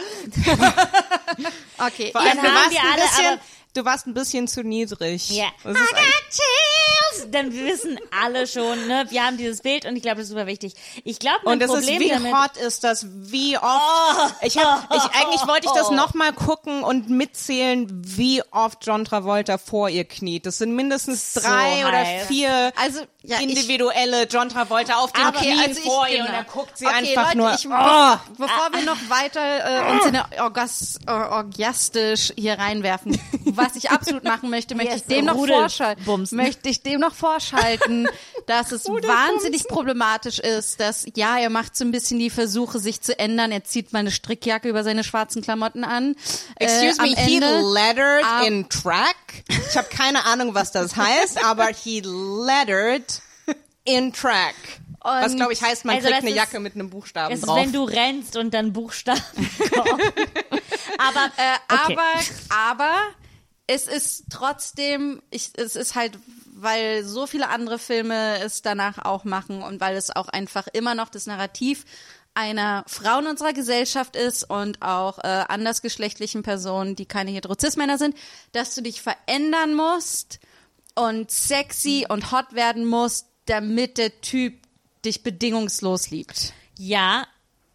okay, Vor allem, Dann du, haben wir ein alle, bisschen, aber- du warst ein bisschen zu niedrig. Ja. Das ist chills! Dann wissen alle schon, ne? Wir haben dieses Bild und ich glaube, das ist super wichtig. Ich glaube, mein Und ist, Problem wie damit. hot ist das, wie oft. ich hab, ich, eigentlich wollte ich das nochmal gucken und mitzählen, wie oft John Travolta vor ihr kniet. Das sind mindestens drei So oder vier Also, ja, ich- individuelle John Travolta auf den Aber, Knien also ich- vor ihr genau. und er guckt sie okay, einfach Leute, nur. Ich, oh. Bevor wir noch weiter äh, uns in der Orgas, or, orgiastisch hier reinwerfen, was ich absolut machen möchte, möchte ich Yes, dem noch vorschalten, möchte ich dem noch vorschalten, dass es wahnsinnig problematisch ist, dass ja, er macht so ein bisschen die Versuche, sich zu ändern. Er zieht mal eine Strickjacke über seine schwarzen Klamotten an. Excuse äh, me, am he Ende, lettered Ah. in track. Ich habe keine Ahnung, was das heißt, aber he lettered in track. was Und- glaube ich heißt, man also kriegt das eine ist- Jacke mit einem Buchstaben ist, drauf. wenn du rennst und dann Buchstaben kommen. Aber, Äh, okay. Aber, aber es ist trotzdem, ich, es ist halt, weil so viele andere Filme es danach auch machen und weil es auch einfach immer noch das Narrativ einer Frau in unserer Gesellschaft ist und auch äh, andersgeschlechtlichen Personen, die keine Heterozismänner sind, dass du dich verändern musst und sexy und hot werden musst, damit der Typ dich bedingungslos liebt. Ja,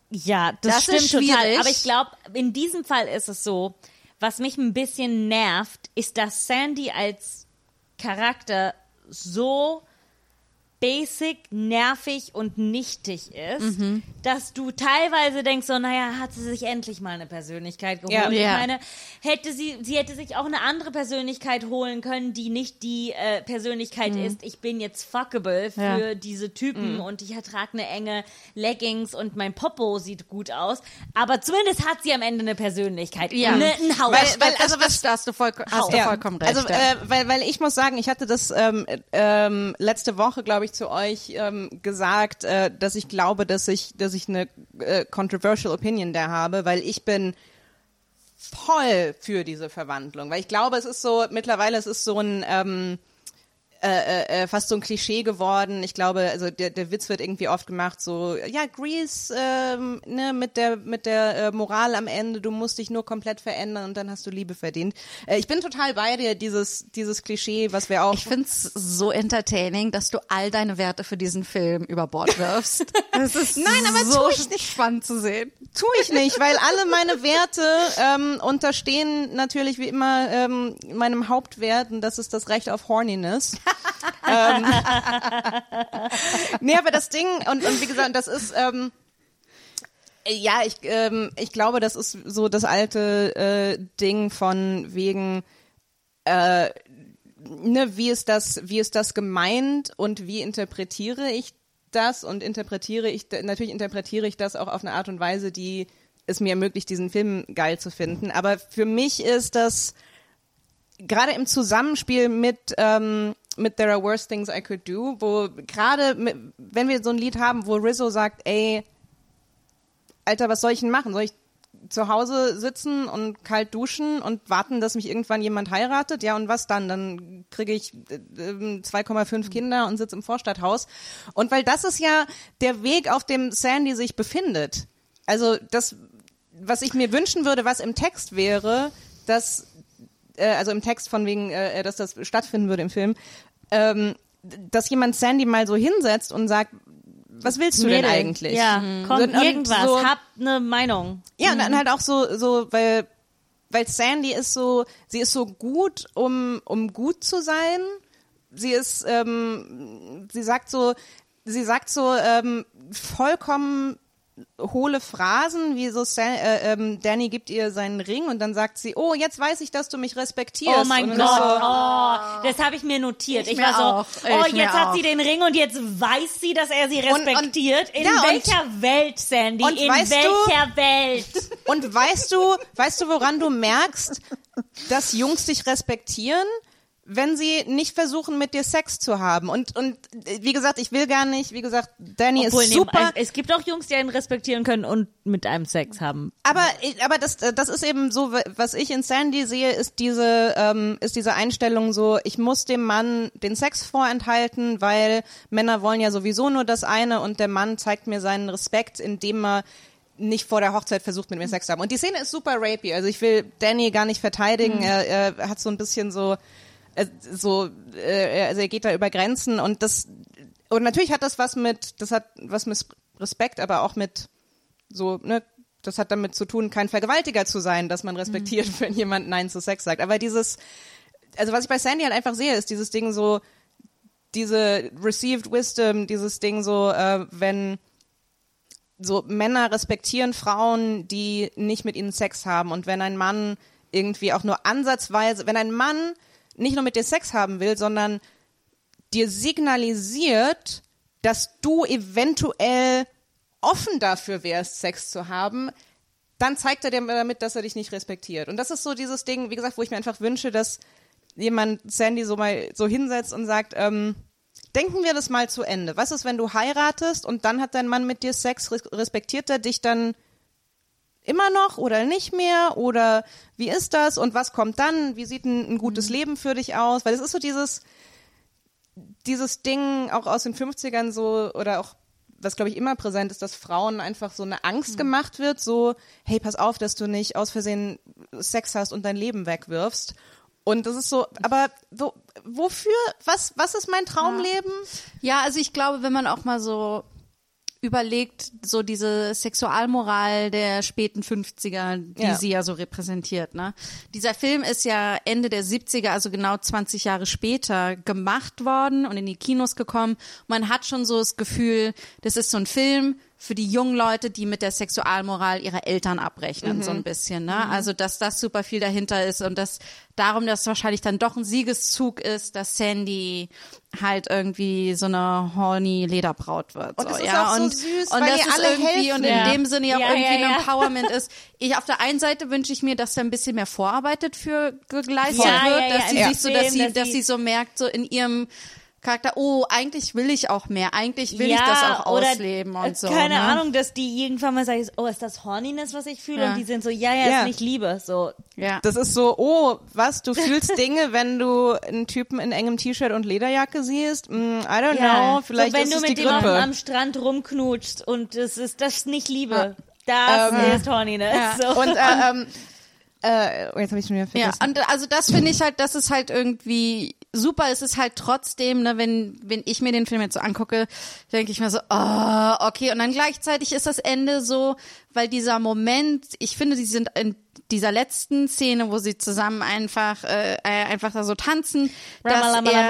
ja, das, Das stimmt ist total. Aber ich glaube, in diesem Fall ist es so, was mich ein bisschen nervt, ist, dass Sandy als Charakter so basic, nervig und nichtig ist, dass du teilweise denkst, so, naja, hat sie sich endlich mal eine Persönlichkeit geholt. Ja. Ich Ja. meine, hätte sie, sie hätte sich auch eine andere Persönlichkeit holen können, die nicht die äh, Persönlichkeit ist, ich bin jetzt fuckable für Ja. diese Typen und ich trage eine enge Leggings und mein Popo sieht gut aus. Aber zumindest hat sie am Ende eine Persönlichkeit. Ja. Eine, ein Haus. Weil- weil- also also das, da hast du, voll, hast du Ja, vollkommen recht. Also, äh, weil, weil ich muss sagen, ich hatte das ähm, ähm, letzte Woche, glaube ich, zu euch ähm, gesagt, äh, dass ich glaube, dass ich, dass ich eine äh, controversial Opinion da habe, weil ich bin voll für diese Verwandlung, weil ich glaube, es ist so mittlerweile, es ist so ein ähm, äh, äh, fast so ein Klischee geworden. Ich glaube, also der, der Witz wird irgendwie oft gemacht, so ja Grease ähm, ne, mit der mit der äh, Moral am Ende. Du musst dich nur komplett verändern und dann hast du Liebe verdient. Äh, ich bin total bei dir. Dieses dieses Klischee, was wir auch ich find's so entertaining, dass du all deine Werte für diesen Film über Bord wirfst. Das ist Nein, aber so tu ich nicht. spannend zu sehen. tue ich nicht, weil alle meine Werte ähm, unterstehen natürlich wie immer ähm, meinem Hauptwert und das ist das Recht auf Horniness. Ähm, nee, aber das Ding und, und wie gesagt, das ist ähm, ja, ich ähm, ich glaube, das ist so das alte äh, Ding von wegen äh, ne, wie ist das, wie ist das gemeint und wie interpretiere ich das und interpretiere ich, natürlich interpretiere ich das auch auf eine Art und Weise, die es mir ermöglicht, diesen Film geil zu finden. Aber für mich ist das gerade im Zusammenspiel mit ähm, mit There Are Worse Things I Could Do, wo gerade wenn wir so ein Lied haben, wo Rizzo sagt, ey, Alter, was soll ich denn machen? Soll ich zu Hause sitzen und kalt duschen und warten, dass mich irgendwann jemand heiratet? Ja, und was dann? Dann kriege ich äh, äh, 2,5 Kinder und sitze im Vorstadthaus. Und weil das ist ja der Weg, auf dem Sandy sich befindet. Also das, was ich mir wünschen würde, was im Text wäre, dass, äh, also im Text von wegen, dass das stattfinden würde im Film, ähm, dass jemand Sandy mal so hinsetzt und sagt, was willst du denn Mädel. eigentlich? Ja, kommt Und- und irgendwas. so- Habt eine Meinung. ja, und dann halt auch so, so, weil, weil Sandy ist so, sie ist so gut, um, um gut zu sein. Sie ist, ähm, sie sagt so, sie sagt so ähm, vollkommen hohle Phrasen, wie so Sa äh, ähm, Danny gibt ihr seinen Ring und dann sagt sie, oh, jetzt weiß ich, dass du mich respektierst. Oh mein und Gott, So, oh, das habe ich mir notiert. Ich, mir war so, auch. oh, Ich jetzt hat auch. sie den Ring und jetzt weiß sie, dass er sie Und- und- respektiert. In ja, und- welcher Welt, Sandy? und In weißt du- welcher Welt? Und weißt du, weißt du, woran du merkst, dass Jungs dich respektieren? Wenn sie nicht versuchen, mit dir Sex zu haben. Und, und wie gesagt, ich will gar nicht, wie gesagt, Danny Obwohl, ist super. es gibt auch Jungs, die einen respektieren können und mit einem Sex haben. Aber, aber das, das ist eben so, was ich in Sandy sehe, ist diese, ähm, ist diese Einstellung so, ich muss dem Mann den Sex vorenthalten, weil Männer wollen ja sowieso nur das eine und der Mann zeigt mir seinen Respekt, indem er nicht vor der Hochzeit versucht, mit mir Sex zu haben. Und die Szene ist super rapey. Also ich will Danny gar nicht verteidigen. Er, er hat so ein bisschen so, so, äh, also er geht da über Grenzen und das, und natürlich hat das was mit, das hat was mit Respekt, aber auch mit so, ne, das hat damit zu tun, kein Vergewaltiger zu sein, dass man respektiert, wenn jemand Nein zu Sex sagt. Aber dieses, also was ich bei Sandy halt einfach sehe, ist dieses Ding so, diese received wisdom, dieses Ding so, äh, wenn so Männer respektieren Frauen, die nicht mit ihnen Sex haben und wenn ein Mann irgendwie auch nur ansatzweise, wenn ein Mann nicht nur mit dir Sex haben will, sondern dir signalisiert, dass du eventuell offen dafür wärst, Sex zu haben, dann zeigt er dir damit, dass er dich nicht respektiert. Und das ist so dieses Ding, wie gesagt, wo ich mir einfach wünsche, dass jemand Sandy so mal so hinsetzt und sagt, ähm, denken wir das mal zu Ende. Was ist, wenn du heiratest und dann hat dein Mann mit dir Sex, res- respektiert er dich dann immer noch oder nicht mehr? Oder wie ist das? Und was kommt dann? Wie sieht ein, ein gutes Leben für dich aus? Weil es ist so dieses, dieses Ding auch aus den 50ern so oder auch was glaube ich immer präsent ist, dass Frauen einfach so eine Angst gemacht wird, so hey, pass auf, dass du nicht aus Versehen Sex hast und dein Leben wegwirfst. Und das ist so, aber so, wofür? Was was ist mein Traumleben? Ja, also ich glaube, wenn man auch mal so überlegt, so diese Sexualmoral der späten 50er, die Ja. sie ja so repräsentiert. Ne? Dieser Film ist ja Ende der 70er, also genau 20 Jahre später, gemacht worden und in die Kinos gekommen. Man hat schon so das Gefühl, das ist so ein Film für die jungen Leute, die mit der Sexualmoral ihrer Eltern abrechnen, so ein bisschen. Ne? Also, dass das super viel dahinter ist und dass darum, dass wahrscheinlich dann doch ein Siegeszug ist, dass Sandy halt irgendwie so eine horny Lederbraut wird. Und so, das ist ja? auch so und, süß, und weil das alle irgendwie helfen. und in Ja. dem Sinne ja auch Ja, irgendwie ein. Empowerment ist. Ich auf der einen Seite wünsche ich mir, dass da ein bisschen mehr Vorarbeit für geleistet Ja, wird, dass sie sich so, dass sie, dass sie so merkt, so in ihrem Charakter, oh, eigentlich will ich auch mehr, eigentlich will ja, ich das auch oder, ausleben äh, und so. Keine ne? Ahnung, dass die irgendwann mal sagen, oh, ist das Horniness, was ich fühle? Ja. Und die sind so, ja, ja, Ja. ist nicht Liebe. So, Ja. Das ist so, oh, was, du fühlst Dinge, wenn du einen Typen in engem T-Shirt und Lederjacke siehst? Mm, I don't know, vielleicht so, wenn ist du es mit die dem am, Grippe. am Strand rumknutschst und es ist das ist nicht Liebe. Das Ähm, ist Horniness. Ja. So. Und äh, ähm, äh, oh, jetzt habe ich schon wieder Ja, vergessen. und also das finde ich halt, das ist halt irgendwie super. Es ist halt trotzdem, ne, wenn, wenn ich mir den Film jetzt so angucke, denke ich mir so, oh, okay. Und dann gleichzeitig ist das Ende so, weil dieser Moment, ich finde, die sind in dieser letzten Szene, wo sie zusammen einfach, äh, äh, einfach da so tanzen, dass er,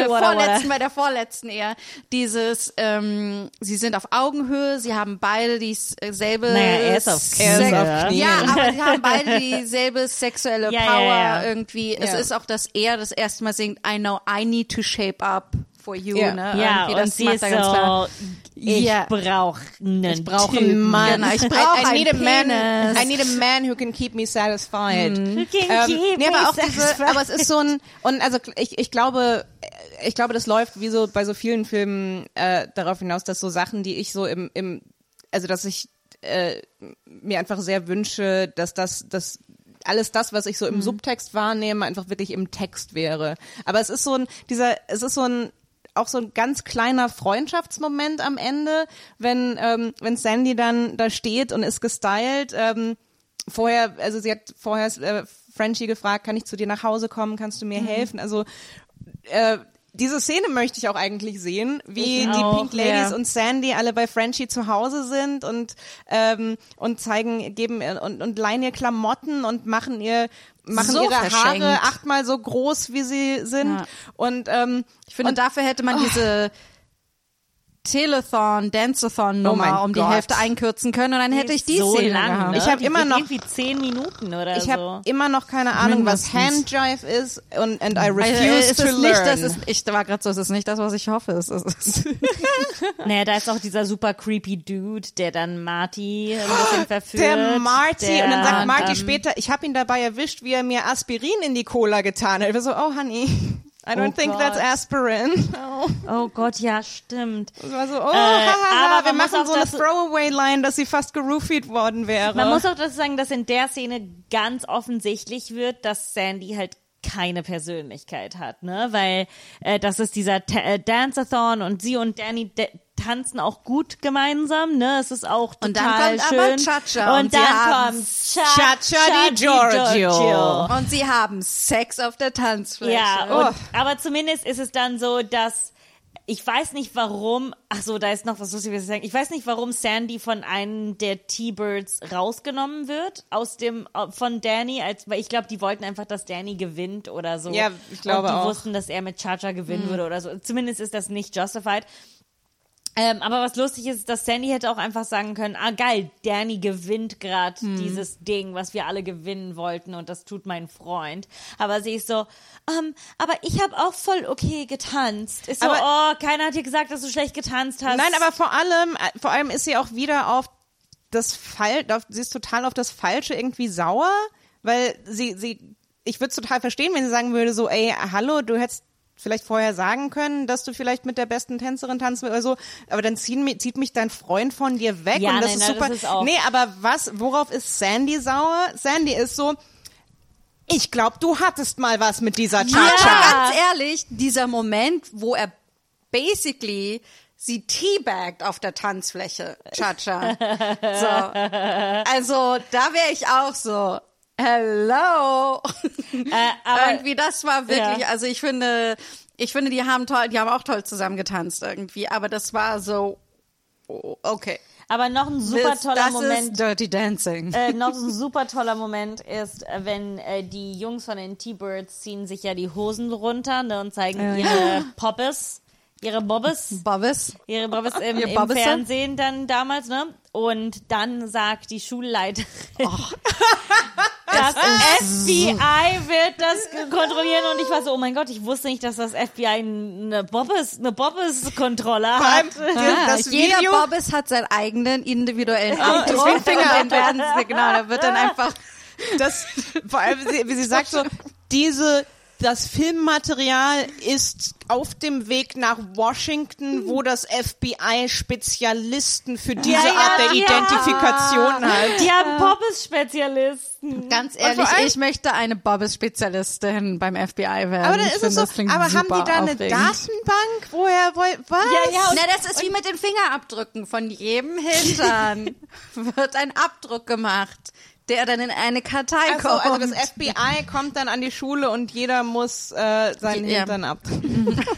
äh, vorletzten, bei der vorletzten eher, dieses, ähm, sie sind auf Augenhöhe, sie haben beide dieselbe Naja, er ist auf Er ist auf Knien. Ja, aber sie haben beide dieselbe sexuelle Ja, ja, Power ja. irgendwie. Es Ja. ist auch, dass er das erste Mal singt, I know I need to shape up for you, Ja. ne? Ja, Irgendwie, und das sie macht ist er ganz klar. so, ich Ja. brauche einen Ich brauche einen Mann. Genau, ich brauch I, I need a man. I need a man who can keep me satisfied. Who can Ähm, keep nee, me aber auch diese, satisfied. aber es ist so ein und also ich, ich glaube, ich glaube, das läuft wie so bei so vielen Filmen äh, darauf hinaus, dass so Sachen, die ich so im, im also dass ich äh, mir einfach sehr wünsche, dass das, das alles das, was ich so im Subtext wahrnehme, einfach wirklich im Text wäre. Aber es ist so ein, dieser, es ist so ein, auch so ein ganz kleiner Freundschaftsmoment am Ende, wenn, ähm, wenn Sandy dann da steht und ist gestylt. Ähm, vorher, also sie hat vorher äh, Frenchie gefragt, kann ich zu dir nach Hause kommen, kannst du mir helfen? Also äh, diese Szene möchte ich auch eigentlich sehen, wie Ich die auch, Pink Ladies ja. und Sandy alle bei Frenchie zu Hause sind und ähm, und zeigen, geben und, und leihen ihr Klamotten und machen ihr machen So ihre verschenkt. Haare achtmal so groß, wie sie sind. Ja. Und ähm, Ich finde, und, dafür hätte man diese Telethon, Danceathon-Nummer Oh mein um die Gott. Hälfte einkürzen können und dann hätte ich die so Szene lang, gehabt. ne? Ich hab Die immer noch- irgendwie zehn Minuten oder ich so. habe immer noch keine Ahnung, was Mindestens. Handjive ist und and I Also, refuse es to ist learn. nicht, das ist, ich war gerade so, es ist nicht das, was ich hoffe. Es ist, es Naja, da ist auch dieser super creepy Dude, der dann Marty ein bisschen verführt. der Marty der, und dann sagt Marty ähm, später, ich habe ihn dabei erwischt, wie er mir Aspirin in die Cola getan hat. Ich war so, oh honey, I don't Oh think Gott. that's aspirin. Oh. Oh Gott, ja, stimmt. Das war so, oh, Äh, haha, aber wir machen so eine Throwaway-Line, dass sie fast geroofied worden wäre. Man muss auch dazu sagen, dass in der Szene ganz offensichtlich wird, dass Sandy halt keine Persönlichkeit hat, ne? Weil äh, das ist dieser Ta äh, Dance-a-thon und sie und Danny tanzen auch gut gemeinsam, ne? Es ist auch total Und dann kommt schön. aber Cha-Cha und, und dann kommt Cha-Cha di Giorgio. und sie haben Sex auf der Tanzfläche. Ja, Oh. und, aber zumindest ist es dann so, dass ich weiß nicht warum, ach so, da ist noch was Lustiges zu sagen. Ich weiß nicht, warum Sandy von einem der T-Birds rausgenommen wird aus dem von Danny, als weil ich glaube, die wollten einfach, dass Danny gewinnt oder so. Ja, ich glaube Und die auch. wussten, dass er mit Chacha gewinnen würde oder so. Zumindest ist das nicht justified. Ähm, aber was lustig ist, dass Sandy hätte auch einfach sagen können, ah geil, Danny gewinnt gerade dieses Ding, was wir alle gewinnen wollten und das tut mein Freund. Aber sie ist so, ähm, aber ich habe auch voll okay getanzt. Ist so, Aber- oh, keiner hat dir gesagt, dass du schlecht getanzt hast. Nein, aber vor allem, äh, vor allem ist sie auch wieder auf das Fall, sie ist total auf das Falsche irgendwie sauer, weil sie, sie, ich würde es total verstehen, wenn sie sagen würde so, ey, hallo, du hättest vielleicht vorher sagen können, dass du vielleicht mit der besten Tänzerin tanzen willst oder so, aber dann ziehen, zieht mich dein Freund von dir weg Ja, und das nein, ist nein, super. das ist auch- nee, aber was, worauf ist Sandy sauer? Sandy ist so, ich glaube, du hattest mal was mit dieser Aber Cha-Cha. ganz ehrlich, dieser Moment, wo er basically sie teabagt auf der Tanzfläche, Cha-Cha. So. Also, da wäre ich auch so, hello. äh, aber Irgendwie, das war wirklich, Ja. also ich finde, Ich finde, die haben toll, die haben auch toll zusammen getanzt irgendwie, aber das war so oh, okay. Aber noch ein super Das- toller das Moment. Ist Dirty Dancing. äh, noch ein super toller Moment ist, äh, wenn äh, die Jungs von den T-Birds ziehen sich ja die Hosen runter ne, und zeigen ihre Poppes, ihre Bobbes, Bobbes. ihre Bobbes im, Ihr im? Fernsehen dann damals, ne? Und dann sagt die Schulleiterin, das FBI wird das kontrollieren und ich war so, oh mein Gott, ich wusste nicht, dass das FBI eine Bobbes, eine Bobbes-Kontrolle Vor hat. allem Ah, das jeder Video, Bobbes hat seinen eigenen individuellen und Finger. dann werden sie, genau, da wird dann einfach das, vor allem, wie sie, wie sie sagt so, diese, das Filmmaterial ist auf dem Weg nach Washington, wo das FBI Spezialisten für diese Ja, ja, Art der ja. Identifikation hat. Die haben Pobbes-Spezialisten. Ganz ehrlich, ich möchte eine Bobbes-Spezialistin beim FBI werden. Aber dann ist es so, aber haben die da eine aufregend. Datenbank? Woher, woher, was? Ja, ja, und- Na, das ist wie mit den Fingerabdrücken. Von jedem Hintern wird ein Abdruck gemacht, der dann in eine Kartei Also, kommt. also das FBI kommt dann an die Schule und jeder muss äh, seinen Ja. Hintern abdrücken.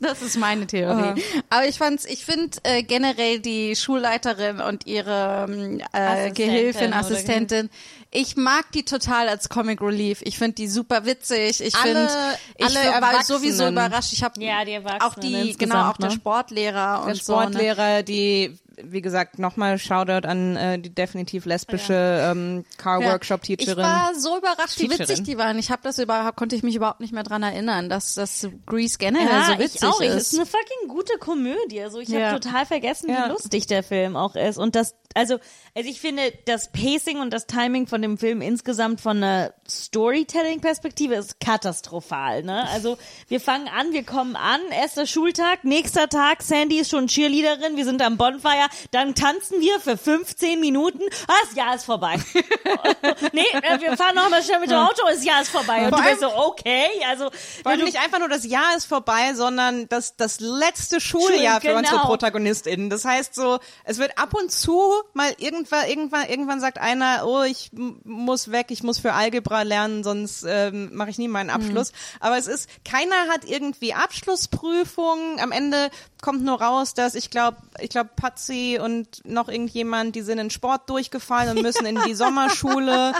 Das ist meine Theorie. Aber ich fand's, ich finde äh, generell die Schulleiterin und ihre ähm, äh, Assistentin Gehilfin, Assistentin, ich mag die total als Comic Relief. Ich finde die super witzig. Ich finde, ich alle war Erwachsenen. sowieso überrascht. Ich habe Ja, die auch die, genau, auch der ne? Sportlehrer und Der so. Ne? Sportlehrer, die, wie gesagt, nochmal Shoutout an äh, die definitiv lesbische ähm, Car Ja. Workshop Ich Teacherin. war so überrascht, wie witzig die waren. Ich habe das überhaupt, konnte ich mich überhaupt nicht mehr dran erinnern, dass das Grease generell Ja, so witzig ich auch. Es ist. ist eine fucking gute Komödie. Also ich Ja. habe total vergessen, Ja. wie lustig der Film auch ist. Und das, also, also ich finde, das Pacing und das Timing von dem Film insgesamt von einer Storytelling-Perspektive ist katastrophal. Ne? Also wir fangen an, wir kommen an, erster Schultag, nächster Tag, Sandy ist schon Cheerleaderin, wir sind am Bonfire, dann tanzen wir für 15 Minuten. Ah, das Jahr ist vorbei. nee, äh, wir fahren noch mal schnell mit dem Auto, das Jahr ist vorbei. Und Vor du bist so, okay, also Vor allem du- nicht einfach nur das Jahr ist vorbei, sondern das, das letzte Schuljahr für Genau. unsere ProtagonistInnen. Das heißt so, es wird ab und zu mal irgendwann, irgendwann, irgendwann sagt einer, oh, ich muss weg, ich muss für Algebra lernen, sonst ähm, mache ich nie meinen Abschluss. Aber es ist, keiner hat irgendwie Abschlussprüfungen. Am Ende kommt nur raus, dass ich glaube, ich glaube, Patsy und noch irgendjemand, die sind in Sport durchgefallen und müssen in die Sommerschule.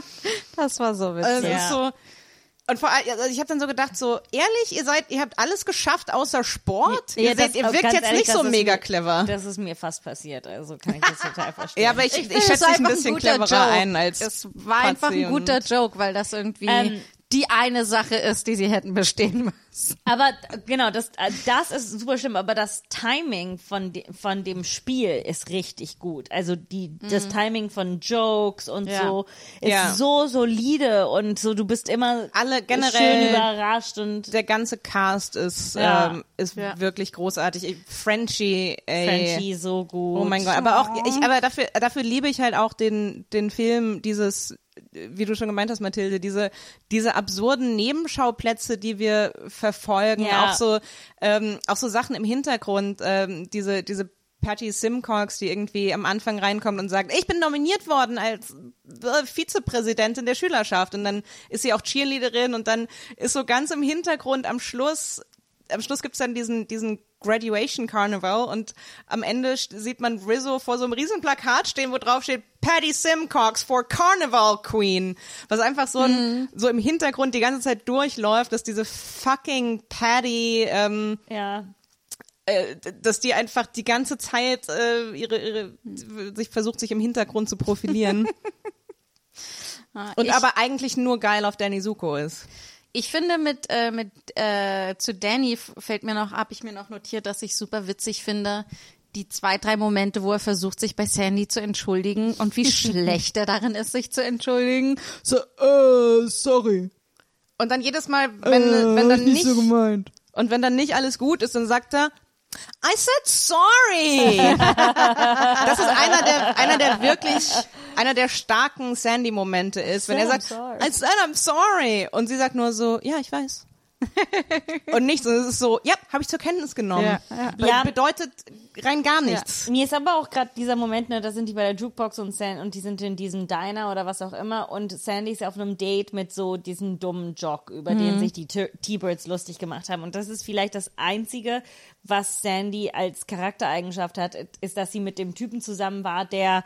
Das war so witzig. Also Ja. so und vor allem, also ich habe dann so gedacht, so ehrlich, ihr seid, ihr habt alles geschafft außer Sport. ihr, das- seht, ihr oh, wirkt jetzt ehrlich, nicht so mega mir- clever. Das ist mir fast passiert, also kann ich das total verstehen. Ja, aber ich, ich, es schätze dich ein einfach bisschen guter cleverer Joke. ein als Es war einfach Patsy ein guter Joke, weil das irgendwie Ähm, die eine Sache ist, die sie hätten bestehen müssen. aber genau, das, das ist super schlimm, aber das Timing von, de, von dem Spiel ist richtig gut. Also die, das Timing von Jokes und Mhm. Ja. so ist Ja. so solide und so, du bist immer Alle schön generell überrascht und der ganze Cast ist Ja. ähm, ist Ja. wirklich großartig. Ich- Frenchie, ey. Frenchie so gut. Oh mein Gott, aber auch ich, aber dafür dafür liebe ich halt auch den den Film dieses wie du schon gemeint hast, Mathilde, diese diese absurden Nebenschauplätze, die wir verfolgen, Ja. auch so ähm, auch so Sachen im Hintergrund, ähm, diese diese Patty Simcox, die irgendwie am Anfang reinkommt und sagt, ich bin nominiert worden als äh, Vizepräsidentin der Schülerschaft und dann ist sie auch Cheerleaderin und dann ist so ganz im Hintergrund am Schluss am Schluss gibt's dann diesen, diesen Graduation Carnival und am Ende sieht man Rizzo vor so einem riesen Plakat stehen, wo drauf steht Patty Simcox for Carnival Queen. Was einfach so, ein, so im Hintergrund die ganze Zeit durchläuft, dass diese fucking Patty, ähm, ja. äh, dass die einfach die ganze Zeit äh, ihre, ihre sich versucht, sich im Hintergrund zu profilieren. und ich, aber eigentlich nur geil auf Danny Zuko ist. Ich finde mit äh, mit äh, zu Danny fällt mir noch ab, ich mir noch notiert, dass ich super witzig finde. Die zwei, drei Momente, wo er versucht, sich bei Sandy zu entschuldigen und wie schlecht er darin ist, sich zu entschuldigen. So, äh, sorry. Und dann jedes Mal, wenn, wenn dann nicht, gemeint. und wenn dann nicht alles gut ist, dann sagt er, I said sorry. das ist einer der, einer der wirklich, einer der starken Sandy-Momente ist, wenn er sagt. I said I'm sorry. Und sie sagt nur so, ja, ich weiß. Und nichts. Und es ist so, ja, habe ich zur Kenntnis genommen. Ja, ja. Ja. Bedeutet rein gar nichts. Mir ist aber auch gerade dieser Moment, ne, da sind die bei der Jukebox und San und die sind in diesem Diner oder was auch immer und Sandy ist auf einem Date mit so diesem dummen Jock, über den sich die T-Birds lustig gemacht haben. Und das ist vielleicht das Einzige, was Sandy als Charaktereigenschaft hat, ist, dass sie mit dem Typen zusammen war, der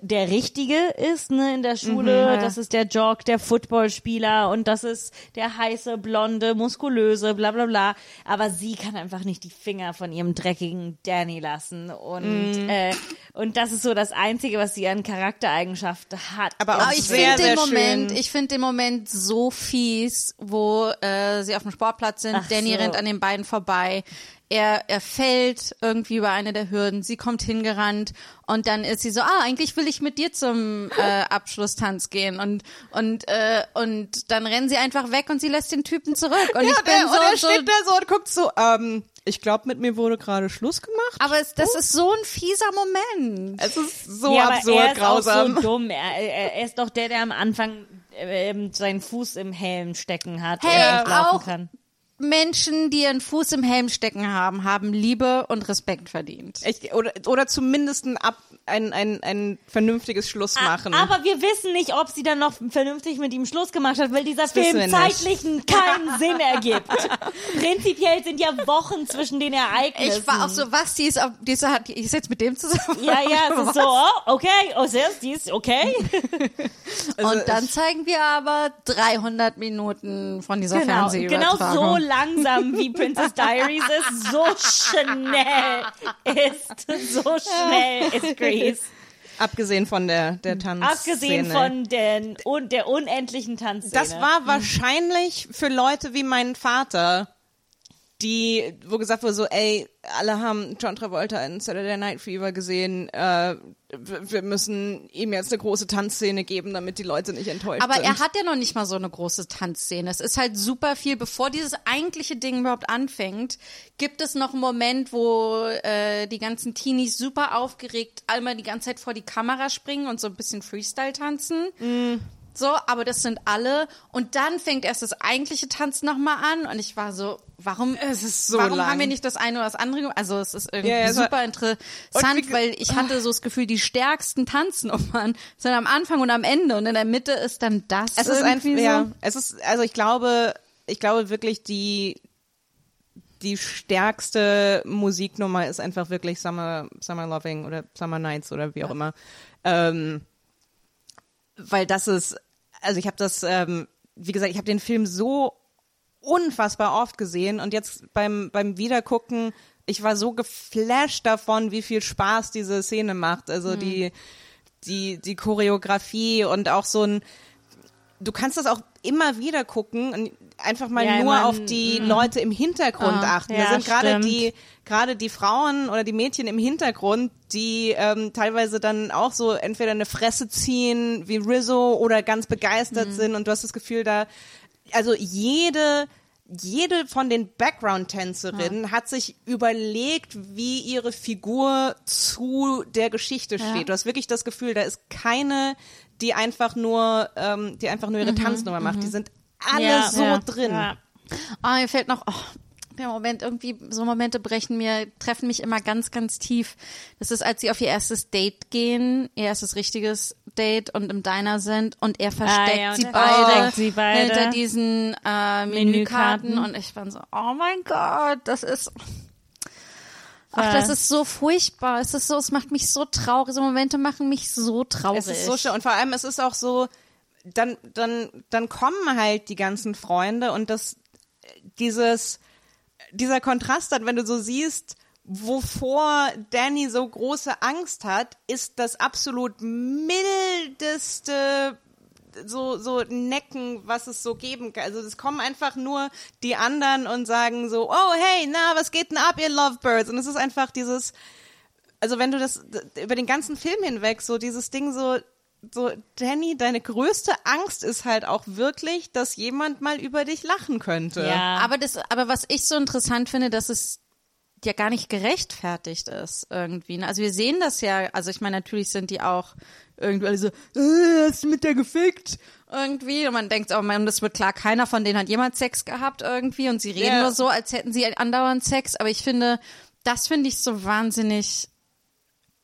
der Richtige ist, ne, in der Schule. Das ist der Jock, der Footballspieler und das ist der heiße, blonde, muskulöse, bla bla bla. Aber sie kann einfach nicht die Finger von ihrem dreckigen Danny lassen. Und, äh, und das ist so das Einzige, was sie an Charaktereigenschaft hat. Aber auch ich finde den Moment, schön. ich finde den Moment so fies, wo äh, sie auf dem Sportplatz sind. Ach Danny so. rennt an den beiden vorbei. Er, er fällt irgendwie über eine der Hürden. Sie kommt hingerannt und dann ist sie so, ah, eigentlich will ich mit dir zum äh, Abschlusstanz gehen und und äh, und dann rennen sie einfach weg und sie lässt den Typen zurück. Und ich Ja, bin der, so, und er so steht da so und guckt so, ähm, ich glaube, mit mir wurde gerade Schluss gemacht. aber es, das ist so ein fieser Moment. es ist so ja, aber absurd er ist grausam. auch so dumm. Er, er, er ist doch der, der am Anfang ähm, seinen Fuß im Helm stecken hat Hey, und nicht laufen auch- kann. Menschen, die ihren Fuß im Helm stecken haben, haben Liebe und Respekt verdient. Ich, oder, oder zumindest ein, ab, ein, ein, ein vernünftiges Schluss machen. Aber wir wissen nicht, ob sie dann noch vernünftig mit ihm Schluss gemacht hat, weil dieser wissen Film wir nicht. zeitlich keinen Sinn ergibt. Prinzipiell sind ja Wochen zwischen den Ereignissen. Ich war auch so, was, die ist, auf, die ist, hat- die ist jetzt mit dem zusammen? Ja, ja, es ist so, oh, okay, oh, sehr, die ist okay. Also Und dann zeigen wir aber 300 Minuten von dieser Genau, genau Fernsehübertragung. so langsam wie Princess Diaries ist, so schnell ist, so schnell ist Grease. abgesehen von der, der Tanzszene. Abgesehen von den, un, der unendlichen Tanzszene. Das war wahrscheinlich für Leute wie meinen Vater, die, wo gesagt wurde so, ey, alle haben John Travolta in Saturday Night Fever gesehen, äh, wir müssen ihm jetzt eine große Tanzszene geben, damit die Leute nicht enttäuscht Aber sind. er hat ja noch nicht mal so eine große Tanzszene. Es ist halt super viel, bevor dieses eigentliche Ding überhaupt anfängt, gibt es noch einen Moment, wo äh, die ganzen Teenies super aufgeregt einmal die ganze Zeit vor die Kamera springen und so ein bisschen Freestyle tanzen. So, aber das sind alle. Und dann fängt erst das eigentliche Tanzen nochmal an. Und ich war so, warum, Es ist so warum lang. haben wir nicht das eine oder das andere? Also es ist irgendwie Ja, ja, super interessant, wie- weil ich hatte so das Gefühl, die stärksten Tanznummern sind am Anfang und am Ende. Und in der Mitte ist dann das es ist einfach, irgendwie ja, so. es ist, also ich glaube, ich glaube wirklich die, die stärkste Musiknummer ist einfach wirklich Summer, Summer Loving oder Summer Nights oder wie auch immer. Ähm, weil das ist, also ich habe das, ähm, wie gesagt, ich habe den Film so unfassbar oft gesehen und jetzt beim, beim Wiedergucken, ich war so geflasht davon, wie viel Spaß diese Szene macht. Mhm. Also die, die, die Choreografie und auch so ein, du kannst das auch immer wieder gucken und einfach mal Ja, nur man- auf die Leute im Hintergrund Ah, achten. ja, da sind gerade die gerade die Frauen oder die Mädchen im Hintergrund, die ähm, teilweise dann auch so entweder eine Fresse ziehen wie Rizzo oder ganz begeistert Mhm. sind und du hast das Gefühl da also jede jede von den Background-Tänzerinnen hat sich überlegt, wie ihre Figur zu der Geschichte steht. Du hast wirklich das Gefühl, da ist keine, die einfach nur, ähm, die einfach nur ihre Tanznummer macht. Die sind alle Ja, so ja, drin. ja. Ah, mir fällt noch, oh, der Moment irgendwie, so Momente brechen mir, treffen mich immer ganz, ganz tief. Das ist, als sie auf ihr erstes Date gehen, ihr erstes richtiges Date und im Diner sind und er versteckt ja, und sie, er beide versteckt sie beide. hinter diesen äh, Menükarten Menükarten. und ich war so, oh mein Gott, das ist, ach, das ist so furchtbar. Es ist so, es macht mich so traurig. So Momente machen mich so traurig. Es ist so schön. Und vor allem, es ist auch so, dann, dann, dann kommen halt die ganzen Freunde und das, dieses, dieser Kontrast dann, wenn du so siehst, wovor Danny so große Angst hat, ist das absolut mildeste so so Necken, was es so geben kann. Also es kommen einfach nur die anderen und sagen so, oh hey, na, was geht denn ab, ihr Lovebirds? Und es ist einfach dieses, also wenn du das über den ganzen Film hinweg so dieses Ding so so Danny, deine größte Angst ist halt auch wirklich, dass jemand mal über dich lachen könnte. Ja. Aber das, aber was ich so interessant finde, dass es ja gar nicht gerechtfertigt ist irgendwie. ne? Also wir sehen das ja, also ich meine, natürlich sind die auch irgendwie alle so, äh, hast du mit der gefickt? Irgendwie. Und man denkt, oh man, das wird klar, keiner von denen hat jemals Sex gehabt irgendwie und sie reden Ja. nur so, als hätten sie andauernd Sex. Aber ich finde, das finde ich so wahnsinnig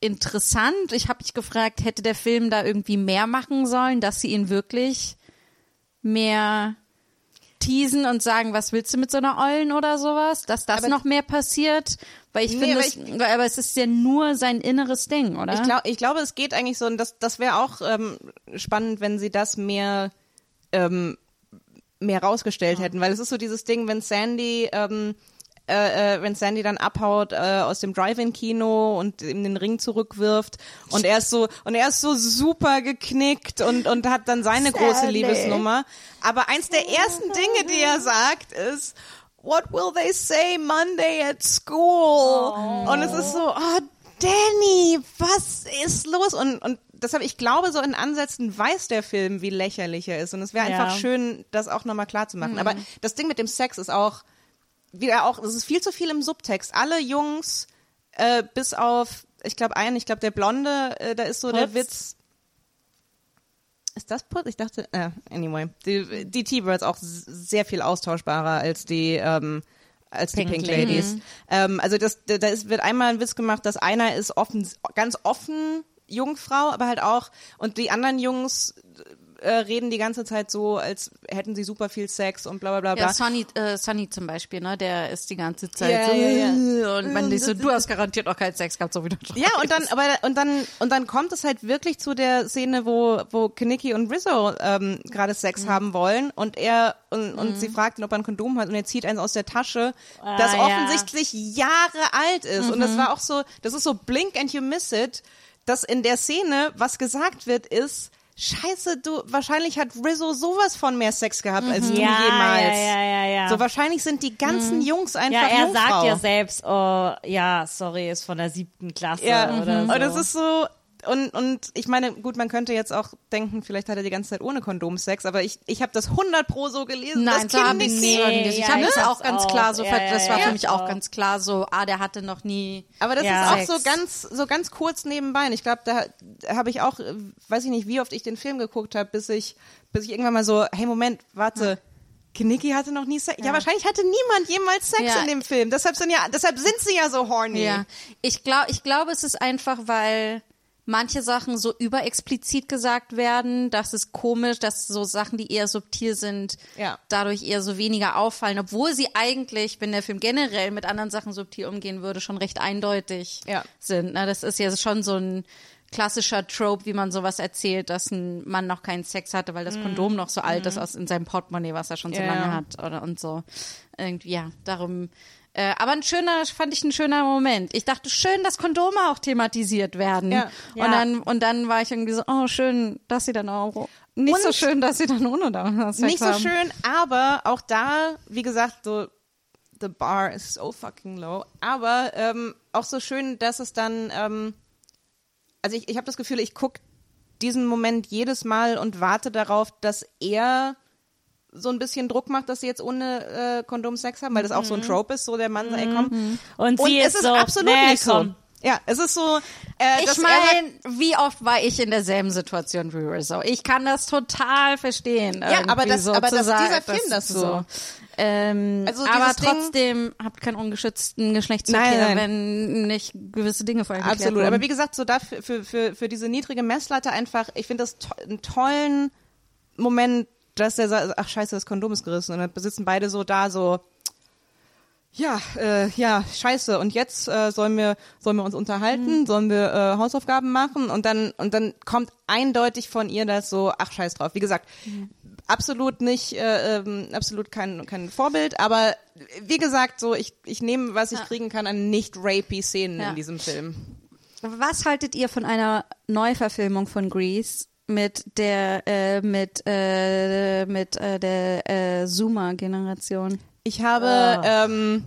interessant. Ich habe mich gefragt, hätte der Film da irgendwie mehr machen sollen, dass sie ihn wirklich mehr teasen und sagen, was willst du mit so einer Eulen oder sowas, dass das Aber- noch mehr passiert, weil ich Nee, finde, aber es, aber es ist ja nur sein inneres Ding, oder? Ich, glaub, ich glaube, es geht eigentlich so, und das, das wäre auch ähm, spannend, wenn sie das mehr, ähm, mehr rausgestellt hätten, weil es ist so dieses Ding, wenn Sandy, ähm, äh, äh, wenn Sandy dann abhaut äh, aus dem Drive-In-Kino und ihm den Ring zurückwirft und er ist so und er ist so super geknickt und und hat dann seine große Liebesnummer. Aber eins der ersten Dinge, die er sagt, ist What will they say Monday at school? Und es ist so, oh Danny, was ist los? Und, und deshalb, ich glaube, so in Ansätzen weiß der Film, wie lächerlich er ist. Und es wäre Ja. einfach schön, das auch nochmal klar zu machen. Aber das Ding mit dem Sex ist auch, wieder auch, es ist viel zu viel im Subtext. Alle Jungs, äh, bis auf, ich glaube, einen, ich glaube, der Blonde, äh, da ist so der Putz. Witz. Ist das Putz? Ich dachte, äh, anyway. Die, die T-Birds auch sehr viel austauschbarer als die, ähm, als die Pink Pink Ladies. Ladies. Ähm, also das, da ist, wird einmal ein Witz gemacht, dass einer ist offen, ganz offen Jungfrau, aber halt auch, und die anderen Jungs äh, reden die ganze Zeit so, als hätten sie super viel Sex und bla bla bla bla. Ja, Sonny, äh, Sonny zum Beispiel, ne, der ist die ganze Zeit Ja, so, ja, äh, und man ist so, du hast garantiert auch keinen Sex gehabt, so wie du schon Ja, und dann, aber und dann und dann kommt es halt wirklich zu der Szene, wo wo Kinnicky und Rizzo ähm, gerade Sex Mhm. haben wollen und er und, und sie fragt ihn, ob er ein Kondom hat und er zieht eins aus der Tasche, das Ah, ja. Mhm. offensichtlich Jahre alt ist und das war auch so, das ist so blink and you miss it, dass in der Szene was gesagt wird ist Scheiße, du, wahrscheinlich hat Rizzo sowas von mehr Sex gehabt als du Mhm. Ja, jemals. ja, ja, ja, ja. So wahrscheinlich sind die ganzen Jungs einfach ja, er Jungfrau. sagt ja selbst, oh, ja, sorry, ist von der siebten Klasse Ja, oder so. und es ist so, und, und ich meine, gut, man könnte jetzt auch denken, vielleicht hat er die ganze Zeit ohne Kondom Sex, aber ich, ich habe das 100 pro so gelesen. Nein, das so habe ich nicht- Nee, Ich ja, habe ich das auch ganz auch. klar so, Ja, ja, das war ja, für mich auch ganz klar so, ah, der hatte noch nie. Aber das Ja. ist auch so ganz, so ganz kurz nebenbei. Und ich glaube, da habe ich auch, weiß ich nicht, wie oft ich den Film geguckt habe, bis ich, bis ich irgendwann mal so, hey Moment, warte. Knicki hatte noch nie Sex. Ja. wahrscheinlich hatte niemand jemals Sex Ja. in dem Film. Deshalb sind ja, deshalb sind sie ja so horny. Ja, ich glaube, ich glaube, es ist einfach, weil manche Sachen so überexplizit gesagt werden, das ist komisch, dass so Sachen, die eher subtil sind, Ja. dadurch eher so weniger auffallen, obwohl sie eigentlich, wenn der Film generell mit anderen Sachen subtil umgehen würde, schon recht eindeutig Ja. sind. Na, das ist ja schon so ein klassischer Trope, wie man sowas erzählt, dass ein Mann noch keinen Sex hatte, weil das Kondom noch so alt ist aus in seinem Portemonnaie, was er schon so Mhm. Ja, lange hat oder und so. Irgendwie, ja, darum. Äh, aber ein schöner, fand ich ein schöner Moment. Ich dachte, schön, dass Kondome auch thematisiert werden. Ja. Ja. Und dann, und dann war ich irgendwie so, oh, schön, dass sie dann auch, nicht Und- so schön, dass sie dann ohne da Sex Nicht so haben. schön, aber auch da, wie gesagt, so the bar is so fucking low. Aber ähm, auch so schön, dass es dann, ähm, also ich, ich habe das Gefühl, ich gucke diesen Moment jedes Mal und warte darauf, dass er so ein bisschen Druck macht, dass sie jetzt ohne äh, Kondom Sex haben, weil das auch so ein Trope ist, so der Mann, ey, komm. Und Und sie es ist ist so, absolut nee, nicht komm. so. Ja, es ist so, äh, Ich sagt, meine, wie oft war ich in derselben Situation wie Rizzo? Ich kann das total verstehen. Ja, aber das- so aber sagen, dieser Film das ist so- Ähm, Also aber dieses Ding- trotzdem habt keinen ungeschützten Geschlechtsverkehr, Nein, nein. wenn nicht gewisse Dinge vorher geklärt Absolut. wurden. Aber wie gesagt, so dafür für, für, für diese niedrige Messlatte einfach, ich finde das to einen tollen Moment, dass der sagt, ach scheiße, das Kondom ist gerissen. Und dann sitzen beide so da, so, ja, äh, ja, scheiße. Und jetzt äh, sollen wir, sollen wir uns unterhalten, sollen wir äh, Hausaufgaben machen und dann und dann kommt eindeutig von ihr das so, ach scheiß drauf. Wie gesagt, absolut nicht, äh, ähm, absolut kein kein Vorbild, aber wie gesagt, so ich ich nehme, was ich kriegen kann an nicht rapey Szenen Ja. in diesem Film. Was haltet ihr von einer Neuverfilmung von Grease mit der äh, mit äh, mit äh, der äh, Zoomer-Generation? Ich habe ähm,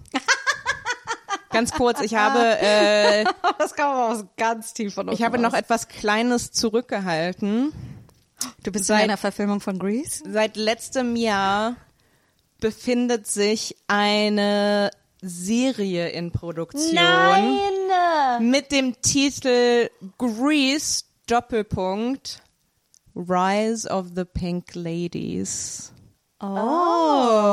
ganz kurz, ich habe äh, Das kam aber aus ganz tief von ich habe noch etwas Kleines zurückgehalten. Du bist seit- in einer Verfilmung von Grease? Seit letztem Jahr befindet sich eine Serie in Produktion Nein! mit dem Titel Grease Doppelpunkt Rise of the Pink Ladies. Oh.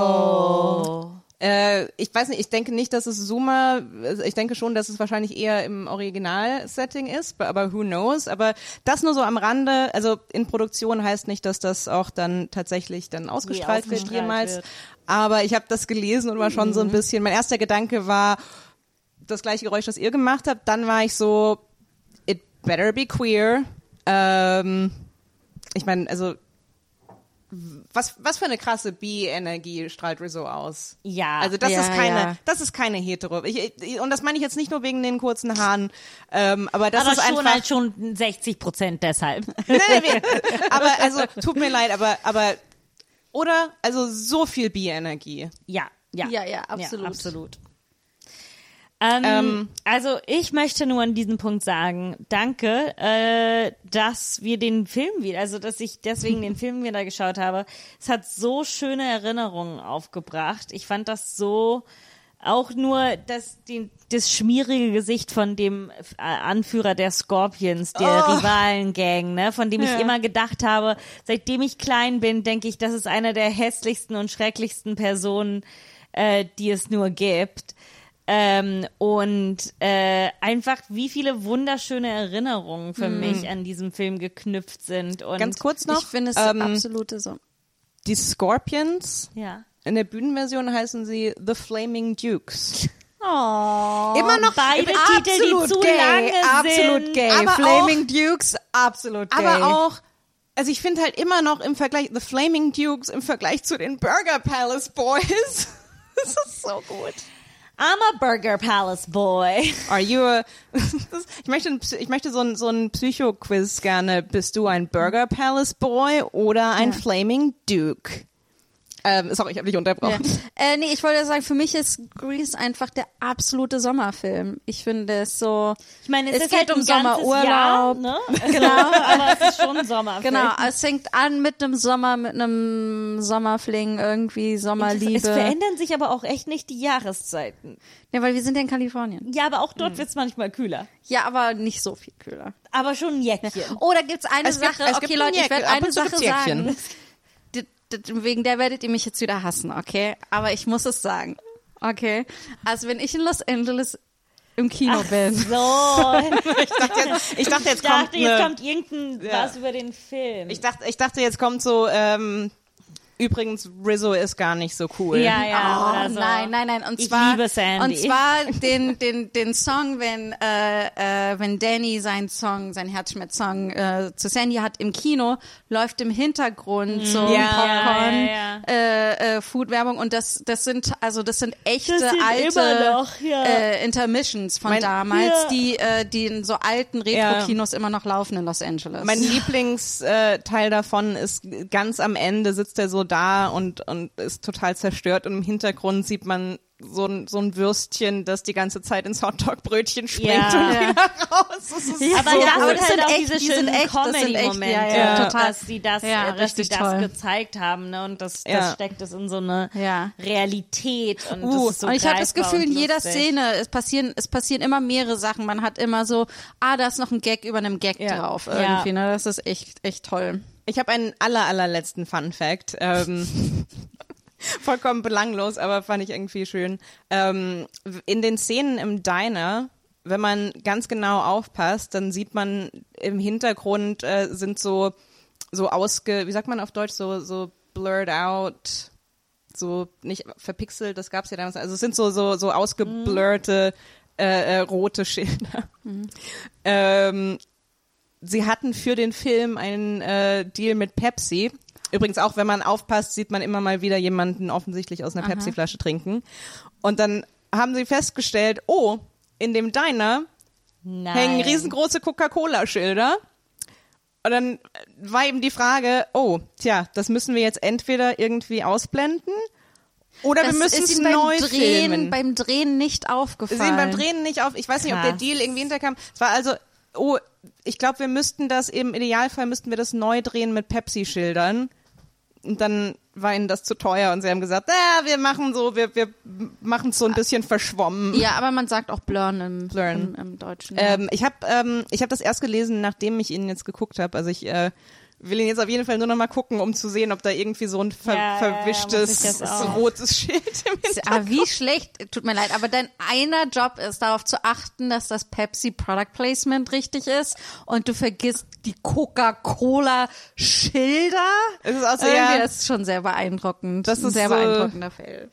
Äh, ich weiß nicht, ich denke nicht, dass es Zoomer, also ich denke schon, dass es wahrscheinlich eher im Original-Setting ist, aber who knows. Aber das nur so am Rande, also in Produktion heißt nicht, dass das auch dann tatsächlich dann ausgestrahlt wird ausgestrahlt jemals. wird. Aber ich habe das gelesen und war schon so ein bisschen, mein erster Gedanke war das gleiche Geräusch, das ihr gemacht habt. Dann war ich so, it better be queer. Ähm, ich meine, also was, was für eine krasse Bi-Energie strahlt Rizzo aus. Ja. Also das Ja, ist keine, ja. das ist keine hetero. Ich, ich, und das meine ich jetzt nicht nur wegen den kurzen Haaren, ähm, aber das aber ist schon einfach. halt schon 60 Prozent deshalb. Nee, nee, nee. aber also tut mir leid, aber aber oder also so viel Bi-Energie. Ja, ja. Ja, ja, absolut. absolut. Ähm, Ähm. also ich möchte nur an diesem Punkt sagen, danke, äh, dass wir den Film wieder, also dass ich deswegen den Film wieder geschaut habe. Es hat so schöne Erinnerungen aufgebracht. Ich fand das so auch nur das, den, das schmierige Gesicht von dem äh, Anführer der Scorpions, der Rivalen-Gang, ne, von dem ich immer gedacht habe, seitdem ich klein bin, denke ich, das ist eine der hässlichsten und schrecklichsten Personen, äh, die es nur gibt. Ähm, und äh, einfach, wie viele wunderschöne Erinnerungen für mich an diesem Film geknüpft sind. Und Ganz kurz noch. Ich finde es ähm, absolute so. Die Scorpions Ja. in der Bühnenversion heißen sie The Flaming Dukes. Oh, Immer noch beide absolut Titel, die gay, lange absolut sind. gay. Aber Flaming Dukes, absolut Aber auch, also ich finde halt immer noch im Vergleich, The Flaming Dukes im Vergleich zu den Burger Palace Boys. das ist so gut. I'm a Burger Palace Boy. Are you a, ich möchte, ich möchte so ein, so ein Psycho-Quiz gerne. Bist du ein Burger Palace Boy oder ein Flaming Duke? Ähm, sorry, ich habe dich Ja. unterbrochen. Äh, nee, ich wollte sagen, für mich ist Grease einfach der absolute Sommerfilm. Ich finde es so. Ich meine, es, Es ist geht halt um Sommerurlaub. Jahr, ne? Genau, aber es ist schon ein Sommerfilm. Genau, es fängt an mit einem Sommer, mit einem Sommerfling, irgendwie Sommerliebe. Es verändern sich aber auch echt nicht die Jahreszeiten. ja, weil wir sind ja in Kalifornien. Ja, aber auch Hm. dort wird's manchmal kühler. Ja, aber nicht so viel kühler. Aber schon ein Jäckchen. Oh, da gibt's eine Es gibt- Sache. es gibt okay, ein Leute, ich Jäck- werde ab eine Sache sagen. Wegen der werdet ihr mich jetzt wieder hassen, okay? Aber ich muss es sagen. Okay? Also wenn ich in Los Angeles im Kino bin. So, Ich dachte jetzt, ich dachte, jetzt ich kommt dachte, jetzt eine, kommt irgendein Ja. was über den Film. ich dachte, ich dachte, jetzt kommt so, ähm, übrigens, Rizzo ist gar nicht so cool. ja, ja. Oh, oder so. nein, nein, nein. Und Ich zwar, liebe Sandy. Und zwar den, den, den Song, wenn, äh, äh, wenn Danny seinen Song, sein Herzschmerz-Song äh, zu Sandy hat im Kino, läuft im Hintergrund so Ja, Popcorn, ja, ja. Äh, äh, Food-Werbung und das, das sind, also das sind echte Das sind alte noch, ja. äh, Intermissions von Mein- damals, Ja. die, äh, die in so alten Retro-Kinos immer noch laufen in Los Angeles. Mein Lieblingsteil äh, davon ist ganz am Ende sitzt er so da und, und ist total zerstört und im Hintergrund sieht man so ein, so ein Würstchen, das die ganze Zeit ins Hotdog-Brötchen springt Ja. und Ja. wieder raus. Das ist aber so das aber sind das halt sind auch echt- diese die sind schönen echt, Comedy-Momente, ja, ja, total. dass sie das, Ja, dass sie das gezeigt haben, ne? Und das, das Ja. steckt es in so eine Ja. Realität und Uh, das ist so und ich habe das Gefühl, in jeder. Szene, es passieren, es passieren immer mehrere Sachen. Man hat immer so, ah, da ist noch ein Gag über einem Gag Ja. drauf Ja. irgendwie. Ne? Das ist echt, echt toll. Ich habe einen aller, allerletzten Fun Fact. Ähm, vollkommen belanglos, aber fand ich irgendwie schön. Ähm, in den Szenen im Diner, wenn man ganz genau aufpasst, dann sieht man im Hintergrund äh, sind so so ausge, wie sagt man auf Deutsch, so so blurred out, so nicht verpixelt, das gab's ja damals. Also es sind so so so ausgeblurrte äh, äh, rote Schilder. Ähm, sie hatten für den Film einen äh, Deal mit Pepsi. Übrigens auch, wenn man aufpasst, sieht man immer mal wieder jemanden offensichtlich aus einer Pepsi-Flasche trinken. Und dann haben sie festgestellt, oh, in dem Diner Nein. hängen riesengroße Coca-Cola-Schilder. Und dann war eben die Frage, oh, tja, das müssen wir jetzt entweder irgendwie ausblenden oder wir müssen ist es ihm beim neu Drehen, filmen. beim Drehen nicht aufgefallen. sehen beim Drehen nicht auf. Ich weiß nicht, ob der Krass. Deal irgendwie hinterkam. Es war also, oh, ich glaube, wir müssten das im Idealfall müssten wir das neu drehen mit Pepsi-Schildern. Und dann war ihnen das zu teuer und sie haben gesagt, ja, wir machen so, wir, wir machen es so ein bisschen verschwommen. Ja, aber man sagt auch Blurn im, Blurn. im, im Deutschen. Ähm, ich habe ähm, ich hab das erst gelesen, nachdem ich ihn jetzt geguckt habe. Also ich äh, will ihn jetzt auf jeden Fall nur noch mal gucken, um zu sehen, ob da irgendwie so ein ver Ja, verwischtes rotes Schild im Hintergrund Ah, wie schlecht, tut mir leid, aber dein einer Job ist darauf zu achten, dass das Pepsi Product Placement richtig ist und du vergisst die Coca-Cola Schilder. Es ist auch so, Irgendwie, ja, das ist schon sehr beeindruckend. Das ein ist sehr so- beeindruckender Fail.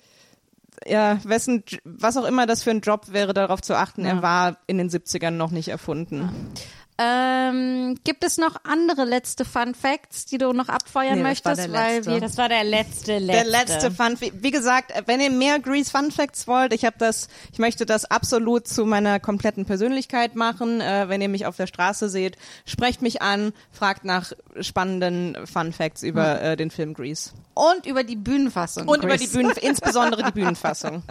ja, wessen, was auch immer das für ein Job wäre, darauf zu achten, Ja. er war in den 70ern noch nicht erfunden. Ähm, gibt es noch andere letzte Fun Facts, die du noch abfeuern Nee, das war möchtest? weil wir Das war der letzte, letzte. Der letzte Fun, wie wie gesagt, wenn ihr mehr Grease Fun Facts wollt, ich habe das, ich möchte das absolut zu meiner kompletten Persönlichkeit machen. Äh, wenn ihr mich auf der Straße seht, sprecht mich an, fragt nach spannenden Fun Facts über äh, den Film Grease und über die Bühnenfassung. und über Grease. die Bühnen, insbesondere die Bühnenfassung.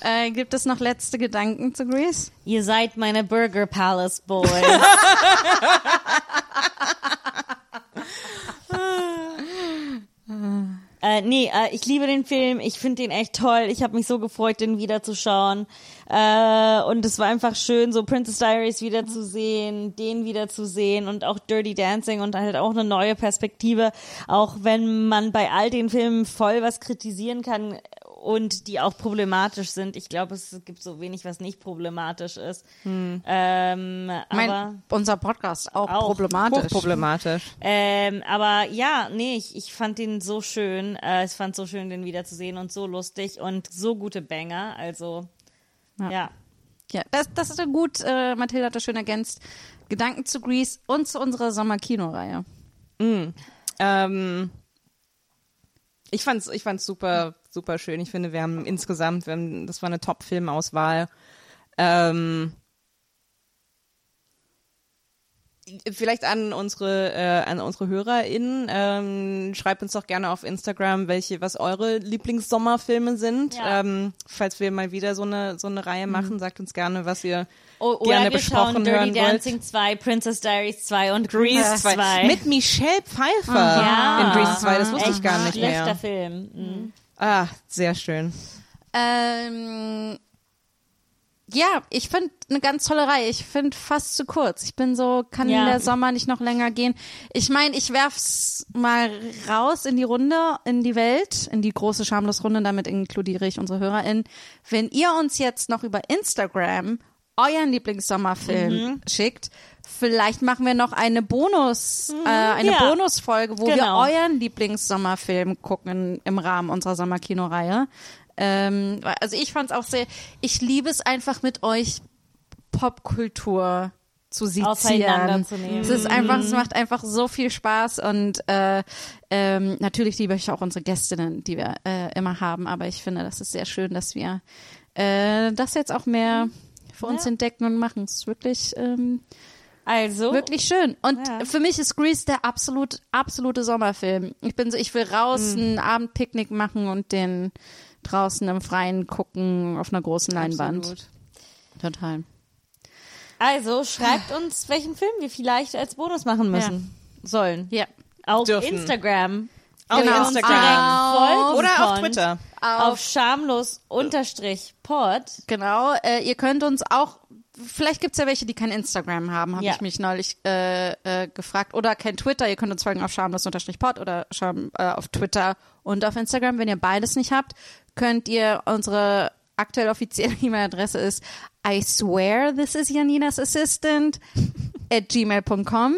Äh, gibt es noch letzte Gedanken zu Grease? Ihr seid meine Burger Palace Boys. Äh, nee, äh, ich liebe den Film. Ich finde den echt toll. Ich habe mich so gefreut, den wiederzuschauen. Äh, und es war einfach schön, so Princess Diaries wiederzusehen, den wiederzusehen und auch Dirty Dancing und halt auch eine neue Perspektive. Auch wenn man bei all den Filmen voll was kritisieren kann und die auch problematisch sind. Ich glaube, es gibt so wenig, was nicht problematisch ist. Ähm, aber Mein, unser Podcast auch, Auch. problematisch. Hochproblematisch. ähm, aber ja, nee, ich, ich fand den so schön. Äh, ich fand so schön, den wiederzusehen und so lustig und so gute Banger. Also, Ja. ja. Ja, das, das ist ja gut. Äh, Mathilda hat das schön ergänzt. Gedanken zu Grease und zu unserer Sommerkinoreihe. Ähm, ich fand's, ich fand's super, super schön. Ich finde, wir haben insgesamt, wir haben, das war eine Top-Filmauswahl. Ähm, vielleicht an unsere, äh, an unsere HörerInnen, ähm, schreibt uns doch gerne auf Instagram, welche, was eure Lieblingssommerfilme sind. Ja. Ähm, falls wir mal wieder so eine, so eine Reihe machen, sagt uns gerne, was ihr O oder gerne wir besprochen schauen Dirty hören wollt. Dancing 2, Princess Diaries 2 und Grease Grease 2. 2. Mit Michelle Pfeiffer ja. in Grease 2, das wusste ich Echt gar nicht schlechter mehr. Film. Mhm. Ah, sehr schön. Ähm, ja, ich finde eine ganz tolle Reihe. Ich finde fast zu kurz. Ich bin so, kann Ja. der Sommer nicht noch länger gehen. Ich meine, ich werf's mal raus in die Runde, in die Welt, in die große Schamlos-Runde. Damit inkludiere ich unsere HörerInnen. Wenn ihr uns jetzt noch über Instagram euren Lieblingssommerfilm schickt, vielleicht machen wir noch eine Bonus, äh, eine Ja. Bonusfolge, wo wir Genau. euren Lieblingssommerfilm gucken im Rahmen unserer Sommerkinoreihe. Ähm, also ich fand's auch sehr, ich liebe es einfach mit euch Popkultur zu sezieren. Es ist einfach, es macht einfach so viel Spaß und äh, ähm, natürlich liebe ich auch unsere Gästinnen, die wir äh, immer haben, aber ich finde, das ist sehr schön, dass wir äh, das jetzt auch mehr für uns Ja. entdecken und machen. Es ist wirklich ähm, Also, Wirklich schön. Und Ja. für mich ist Grease der absolut, absolute Sommerfilm. Ich bin so, ich will raus, Mhm. ein Abendpicknick machen und den draußen im Freien gucken auf einer großen Leinwand. Absolut. Total. also schreibt uns, welchen Film wir vielleicht als Bonus machen müssen. Sollen. Ja. Auf Dürfen. Instagram. Auf Genau. Instagram. Folgen Oder auf. Twitter. Auf schamlos unterstrich pod. Genau. Äh, ihr könnt uns auch, vielleicht gibt's ja welche, die kein Instagram haben, habe Ja. ich mich neulich äh, äh, gefragt. Oder kein Twitter. Ihr könnt uns folgen auf schamlos-pod oder scham, äh, auf Twitter und auf Instagram. Wenn ihr beides nicht habt, könnt ihr unsere aktuell offizielle E-Mail-Adresse ist I swear this is Janinas assistant at gmail.com.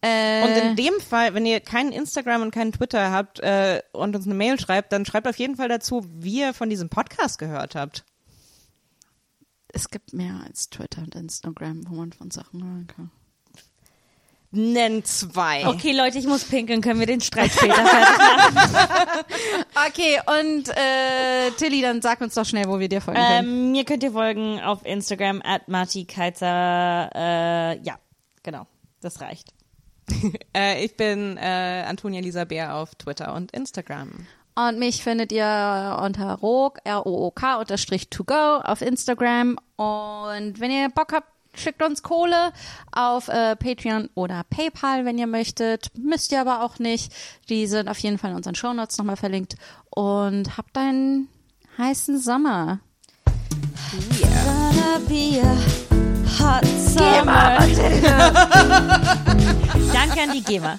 Äh, Und in dem Fall, wenn ihr keinen Instagram und keinen Twitter habt äh, und uns eine Mail schreibt, dann schreibt auf jeden Fall dazu, wie ihr von diesem Podcast gehört habt. Es gibt mehr als Twitter und Instagram, wo man von Sachen hören kann. Nenn zwei. Okay, Leute, ich muss pinkeln. Können wir den Streit später fertig machen? Okay, und äh, Tilly, dann sag uns doch schnell, wo wir dir folgen können. ähm, mir könnt ihr folgen auf Instagram at Marti Keizer. Äh, ja, genau. Das reicht. Äh, ich bin äh, Antonia Lisa Bär auf Twitter und Instagram. Und mich findet ihr unter ROK, R-O-O-K unterstrich to go auf Instagram. Und wenn ihr Bock habt, schickt uns Kohle auf äh, Patreon oder PayPal, wenn ihr möchtet. Müsst ihr aber auch nicht. Die sind auf jeden Fall in unseren Shownotes nochmal verlinkt. Und habt einen heißen Sommer. Gonna be a hot summer. Danke an die GEMA.